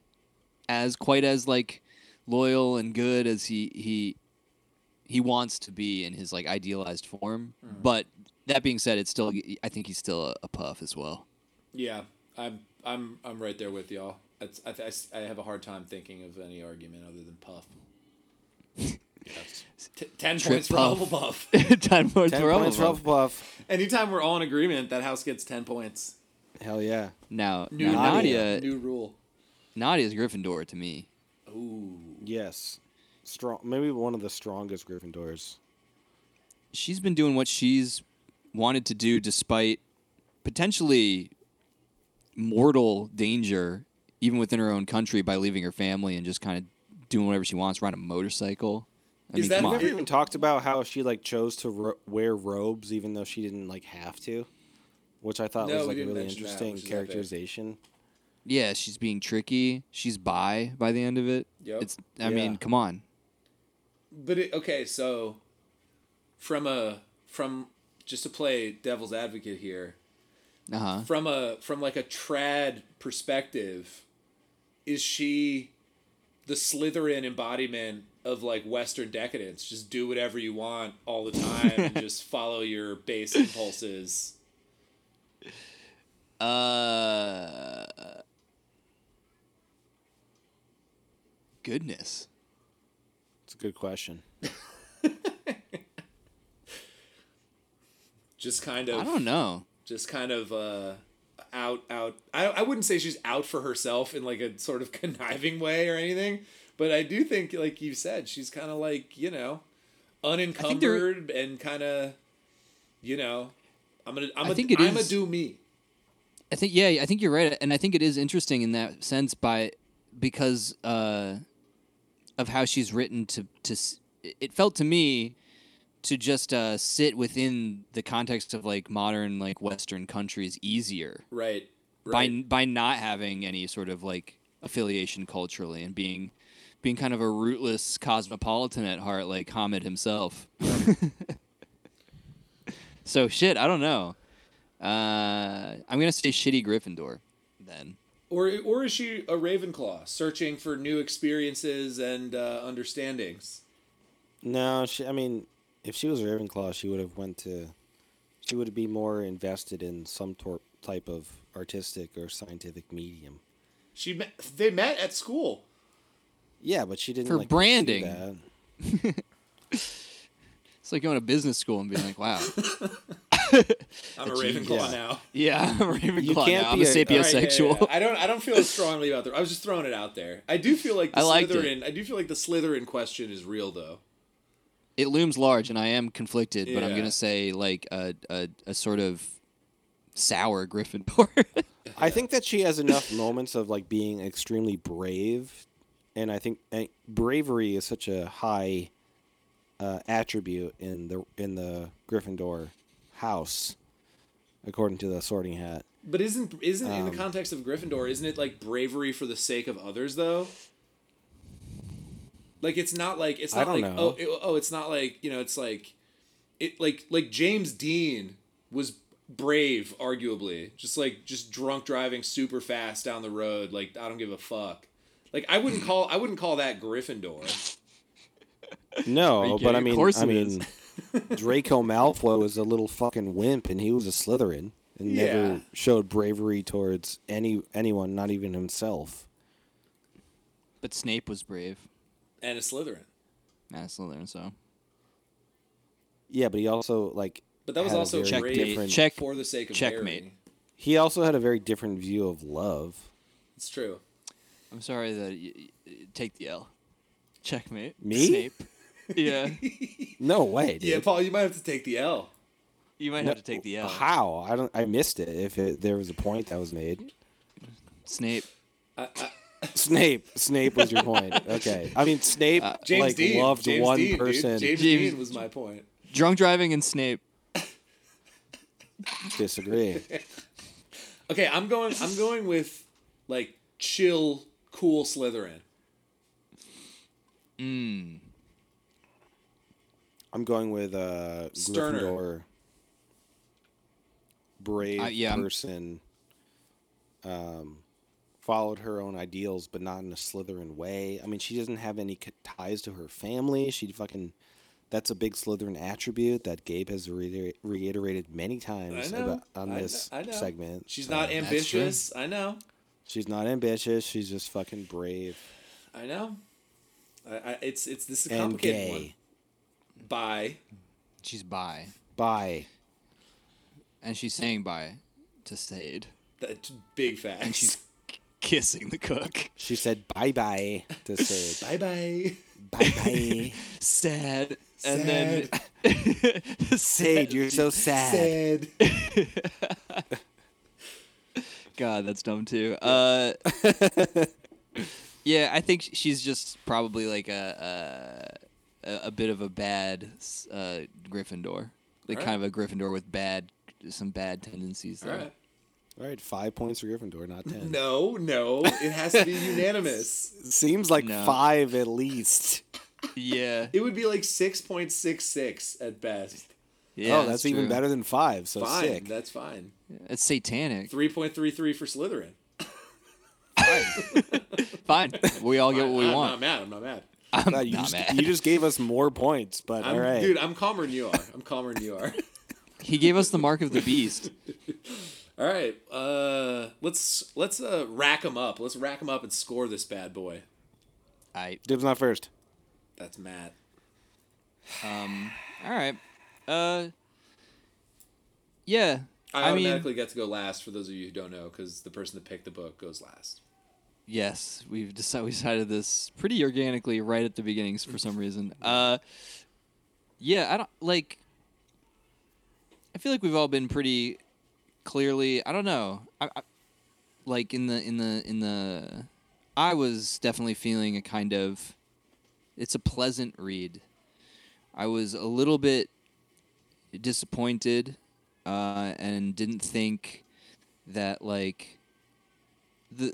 as quite as like loyal and good as he he he wants to be in his like idealized form. But that being said, it's still I think he's still a, a puff as well. Yeah, I'm I'm I'm right there with y'all. It's, I, I I have a hard time thinking of any argument other than Puff. *laughs* T- ten Trip points for Puff. Hufflepuff. *laughs* *laughs* Ten points Ten for points for Hufflepuff. Hufflepuff. Anytime we're all in agreement, that house gets ten points. Hell yeah. Now, New now Nadia. Nadia, New rule. Nadia's Gryffindor to me. Ooh. Yes. Strong. Maybe one of the strongest Gryffindors. she's been doing what she's wanted to do despite potentially mortal danger even within her own country by leaving her family and just kind of doing whatever she wants riding a motorcycle i Is mean that come on. ever even talked about how she like chose to ro- wear robes even though she didn't like have to, which I thought No, was like a really mention that, interesting which is epic. characterization. yeah she's being tricky. She's bi by the end of it. Yep. it's i mean come on. But it, okay, so from a from just to play devil's advocate here, uh-huh. from a from like a trad perspective, is she the Slytherin embodiment of like Western decadence? Just do whatever you want all the time and *laughs* just follow your base impulses. uh goodness It's a good question. *laughs* Just kind of i don't know just kind of uh out out I, I wouldn't say she's out for herself in like a sort of *laughs* conniving way or anything but I do think, like you said, she's kind of like you know, unencumbered and kind of, you know, I'm gonna, I'm I gonna, think it I'm gonna do me. I think yeah, I think you're right, and I think it is interesting in that sense by because uh, of how she's written to to. It felt to me to just uh, sit within the context of like modern like Western countries easier Right. Right. by by not having any sort of like affiliation culturally and being being kind of a rootless cosmopolitan at heart like Hamid himself. *laughs* so shit, I don't know. Uh, I'm gonna say shitty Gryffindor then. Or, or is she a Ravenclaw searching for new experiences and uh, understandings? No, she. I mean, if she was a Ravenclaw, she would have went to. She would be more invested in some tor- type of artistic or scientific medium. She met, they met at school. Yeah, but she didn't For like, branding. *laughs* It's like going to business school and being like, wow, *laughs* I'm a Ravenclaw Yeah. now. yeah, I'm a Ravenclaw You can't now. I'm be a a- All right, yeah, sapiosexual. yeah, yeah. *laughs* I don't. I don't feel as strongly about that. I was just throwing it out there. I do feel like the I liked it. Slytherin. I do feel like the Slytherin question is real, though. it looms large, and I am conflicted, but I'm gonna say like a a, a sort of sour Gryffindor. I think that she has enough moments of like being extremely brave, and I think eh, bravery is such a high uh, attribute in the in the Gryffindor house, according to the Sorting Hat. But isn't isn't in Um, the context of Gryffindor? Isn't it like bravery for the sake of others, though? Like it's not like it's not like know. oh it- oh it's not like you know it's like it like like James Dean was brave arguably just like just drunk driving super fast down the road like I don't give a fuck like I wouldn't call I wouldn't call that Gryffindor No, but? I mean, course I mean, *laughs* Draco Malfoy was a little fucking wimp, and he was a Slytherin, and Yeah. never showed bravery towards any anyone, not even himself. but Snape was brave. and a Slytherin and a Slytherin, so Yeah, but he also like but that was also very Checkmate. different- Check- for the sake of checkmate. Harry. He also had a very different view of love. It's true I'm sorry that y- y- take the L. Checkmate. Me? Snape. *laughs* Yeah, No way, dude. yeah Paul you might have to take the L you might have to take the L. How? I don't. I missed it. If it, there was a point that was made. Snape. I, I, *laughs* Snape. Snape was your point. *laughs* Okay. I mean, Snape Uh, James like Dean loved James one Dean, dude. person. James, James- Dean was my point Drunk driving and Snape. Disagree. Okay, I'm going. I'm going with like chill, cool Slytherin. Mm. I'm going with uh, Sterner. Gryffindor. Brave Uh, yeah, person. Um, followed her own ideals, but not in a Slytherin way. I mean, she doesn't have any ties to her family. She fucking. That's a big Slytherin attribute that Gabe has reiter- reiterated many times know. about, on I kn- this I know. segment. She's not true. ambitious. I know. She's not ambitious. She's just fucking brave I know. I, I, it's it's this is a and complicated gay. one. Bye. She's bi, Bye. and she's saying bye to Saeed, That's big facts. and she's kissing the cook. She said bye bye to say *laughs* bye bye. bye bye. *laughs* Sad. And then Saeed, *laughs* you're so sad. Sad. God, that's dumb too. *laughs* Uh, yeah, I think she's just probably like a a, a bit of a bad uh, Gryffindor, like Alright. kind of a Gryffindor with bad some bad tendencies. There. right. All right, five points for Gryffindor, not ten. No, no, it has to be *laughs* unanimous. Seems like No. five at least. Yeah, It would be like six point six six at best. yeah. oh, that's, even better than five. So fine, sick. that's fine. It's satanic. Three point three three for Slytherin. *laughs* Fine, Fine. we all get what we want. I'm want. not mad. I'm not mad. I'm God, you, not just, mad. you just gave us more points, but I'm, all right. Dude, I'm calmer than you are. I'm calmer than you are. *laughs* He gave us the mark of the beast. *laughs* All right, uh, let's let's uh, rack them up. Let's rack them up and score this bad boy. I Dibs not first. That's Matt. um. All right. Uh. Yeah. I I mean, automatically get to go last for those of you who don't know, because the person that picked the book goes last. Yes, we've *laughs* decided we decided this pretty organically right at the beginnings for some reason. *laughs* Uh, yeah, I don't like. I feel like we've all been pretty clearly. I don't know. I, I, like in the in the in the. I was definitely feeling a kind of. It's a pleasant read. I was a little bit disappointed, uh, and didn't think that like the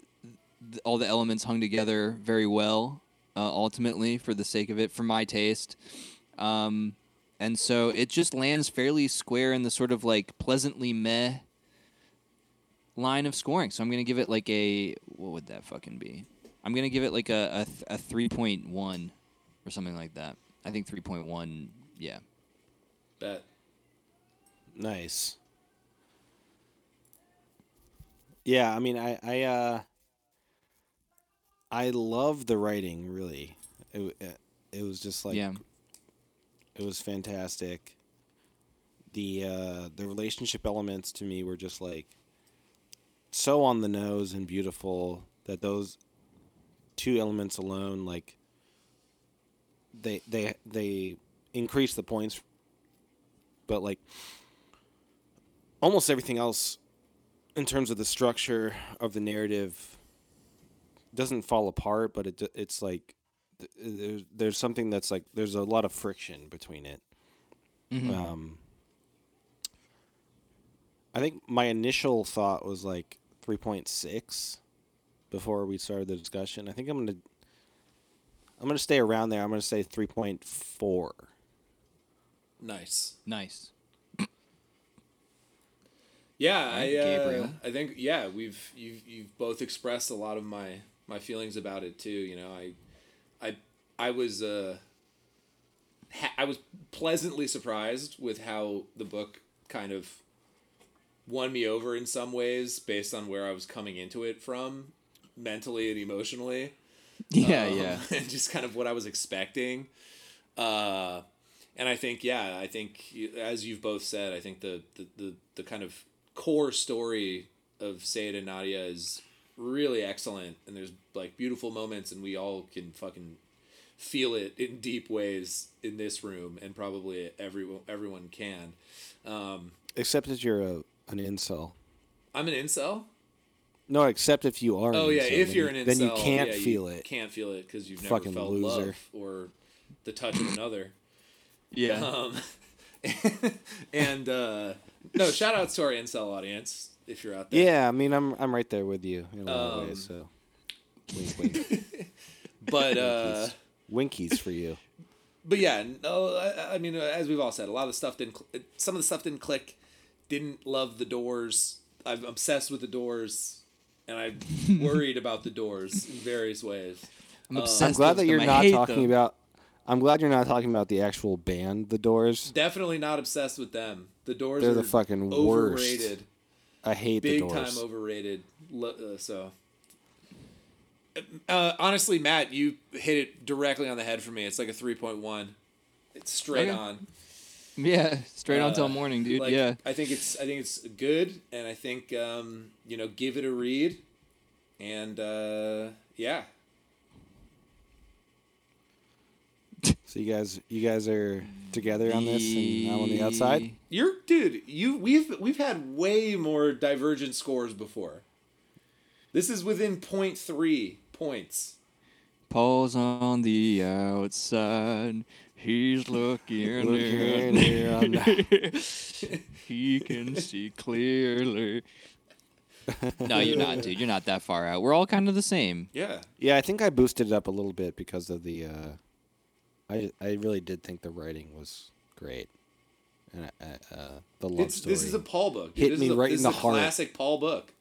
th- all the elements hung together very well uh, ultimately for the sake of it for my taste. Um, and so it just lands fairly square in the sort of like pleasantly meh line of scoring. So i'm gonna give it like a what would that fucking be? I'm gonna give it like a, a, a 3.1 or something like that. I think 3.1 yeah. Bet. Nice. Yeah, I mean, I I uh, I love the writing. Really, it it was just like yeah it was fantastic. The uh, the relationship elements to me were just like so on the nose and beautiful that those two elements alone like they they they increase the points but like almost everything else in terms of the structure of the narrative doesn't fall apart but it it's like there's there's something that's like there's a lot of friction between it Mhm. um I think my initial thought was like 3.6 before we started the discussion. I think I'm going to I'm going to stay around there. I'm going to say 3.4. Nice. nice Yeah, I Alright, uh, Gabriel. I think yeah, we've you've you've both expressed a lot of my my feelings about it too. You know, I I I was uh ha- I was pleasantly surprised with how the book kind of won me over in some ways based on where I was coming into it from mentally and emotionally. *laughs* yeah Um, yeah *laughs* and just kind of what I was expecting. Uh, and I think, yeah, I think as you've both said, I think the the, the, the kind of core story of Saeed and Nadia is really excellent, and there's like beautiful moments, and we all can fucking feel it in deep ways in this room, and probably everyone everyone can. Um, Except if you're a, an incel. I'm an incel. No, except if you are. Oh an yeah, incel, if you're an incel, then you can't yeah, feel it. Can't feel it because you've never Fucking felt loser. love or the touch of another. yeah Um, *laughs* and uh, no, shout outs to our incel audience if you're out there. Yeah, I mean, I'm I'm right there with you in a lot of Um, ways. So, wink, wink. *laughs* But uh, winkies for you. but yeah, no, I, I mean, uh, as we've all said, a lot of the stuff didn't. Cl- some of the stuff didn't click. Didn't love the doors. I'm obsessed with the doors, and I'm *laughs* worried about the doors in various ways. i'm obsessed I'm glad that you're not talking them. about. I'm glad you're not talking about the actual band, The Doors. Definitely not obsessed with them. The doors They're are the fucking worst. I hate big the Doors. Big time overrated. Uh, so, uh, honestly, Matt, you hit it directly on the head for me. It's like a three point one. It's straight Okay. on. yeah straight on Uh, till morning dude Like, yeah I think it's I think it's good, and I think um, you know give it a read, and uh, yeah, So you guys, you guys are together on this, and I'm on the outside. you're dude. You we've we've had way more divergent scores before. This is within three points. Paul's on the outside. He's looking, Looking in. in. *laughs* he can see clearly. no, you're not, dude. You're not that far out. We're all kind of the same. Yeah. Yeah, I think I boosted it up a little bit because of the. Uh, I I really did think the writing was great, and uh, uh, the love It's, story. this is a Paul book. dude. Hit this me is a, right this in is the a heart. classic Paul book.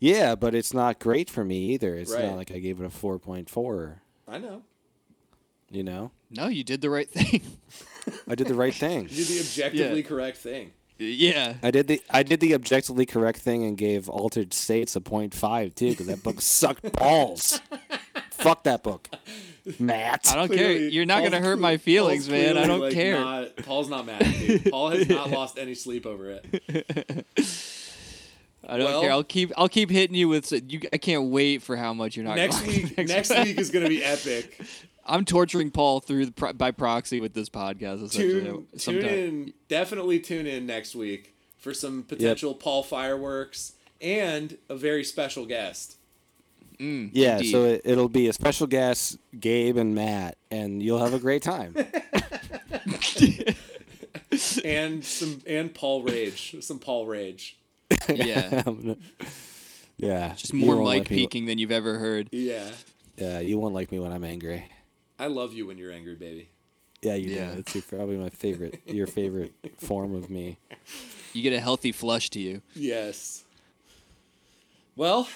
yeah, but it's not great for me either. It's Right. not like I gave it a four point four. I know. You know, No, you did the right thing. I did the right thing. *laughs* You did the objectively correct thing. yeah. I did the I did the objectively correct thing and gave Altered States a point five too because that book sucked balls. *laughs* Fuck that book, Matt. I don't care. You're not Paul's gonna hurt my feelings, Paul's man. I don't like, care. not- Paul's not mad. Dude. Paul has not *laughs* lost any sleep over it. I don't Well- care. I'll keep I'll keep hitting you with you. I can't wait for how much you're not next going week, *laughs* next week is going to be epic. I'm torturing Paul through the, by proxy with this podcast. essentially. Tune, tune in, definitely tune in next week for some potential Paul fireworks and a very special guest. Mm, Yeah, indeed. so it, it'll be a special guest, Gabe and Matt, and you'll have a great time. *laughs* and some and Paul Rage, some Paul Rage. yeah, *laughs* yeah, just more won't mic like me- peeking than you've ever heard. Yeah, Yeah, you won't like me when I'm angry. I love you when you're angry, baby. Yeah, you Yeah. do. It's your- probably my favorite, your favorite *laughs* form of me. You get a healthy flush to you. Yes. Well,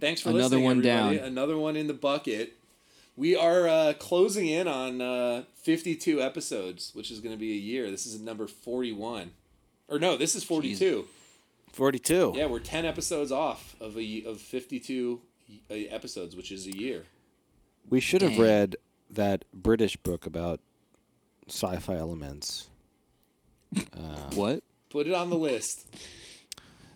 thanks for Another listening. one everybody. down. Another one in the bucket. We are uh, closing in on uh, 52 episodes, which is going to be a year. This is number 41. Or no, this is 42. Forty-two. Yeah, we're 10 episodes off of a of 52 uh, episodes, which is a year. We should have read that British book about sci-fi elements. *laughs* What? Put it on the list.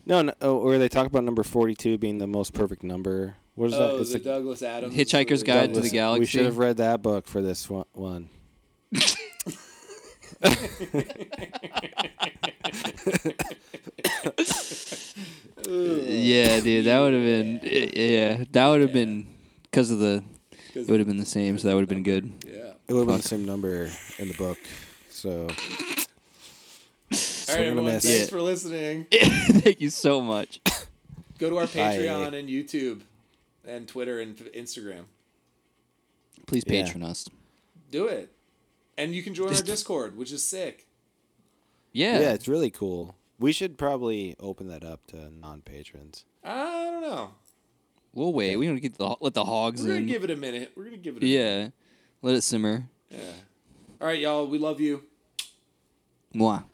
No, no, oh, where they talk about number forty-two being the most perfect number. What is Oh, that? It's the like Douglas Adams. Hitchhiker's or Guide to the Douglas- Galaxy. We should have read that book for this one. one. Yeah, dude, that would have been. Yeah, that would have been because of the. It would have been the same, so that would have been good. Yeah. It would have been the same number in the book. So All right, Swing everyone. Thanks Yeah. for listening. *laughs* Thank you so much. Go to our Bye. Patreon and YouTube and Twitter and Instagram. Please Yeah. patron us. Do it. And you can join our Discord, which is sick. Yeah. yeah. it's really cool. We should probably open that up to non-patrons. I don't know. We'll wait. We don't get the let the hogs We're gonna in. give it a minute. We're gonna give it a minute. yeah. Let it simmer. Yeah. All right, y'all. We love you. Mwah.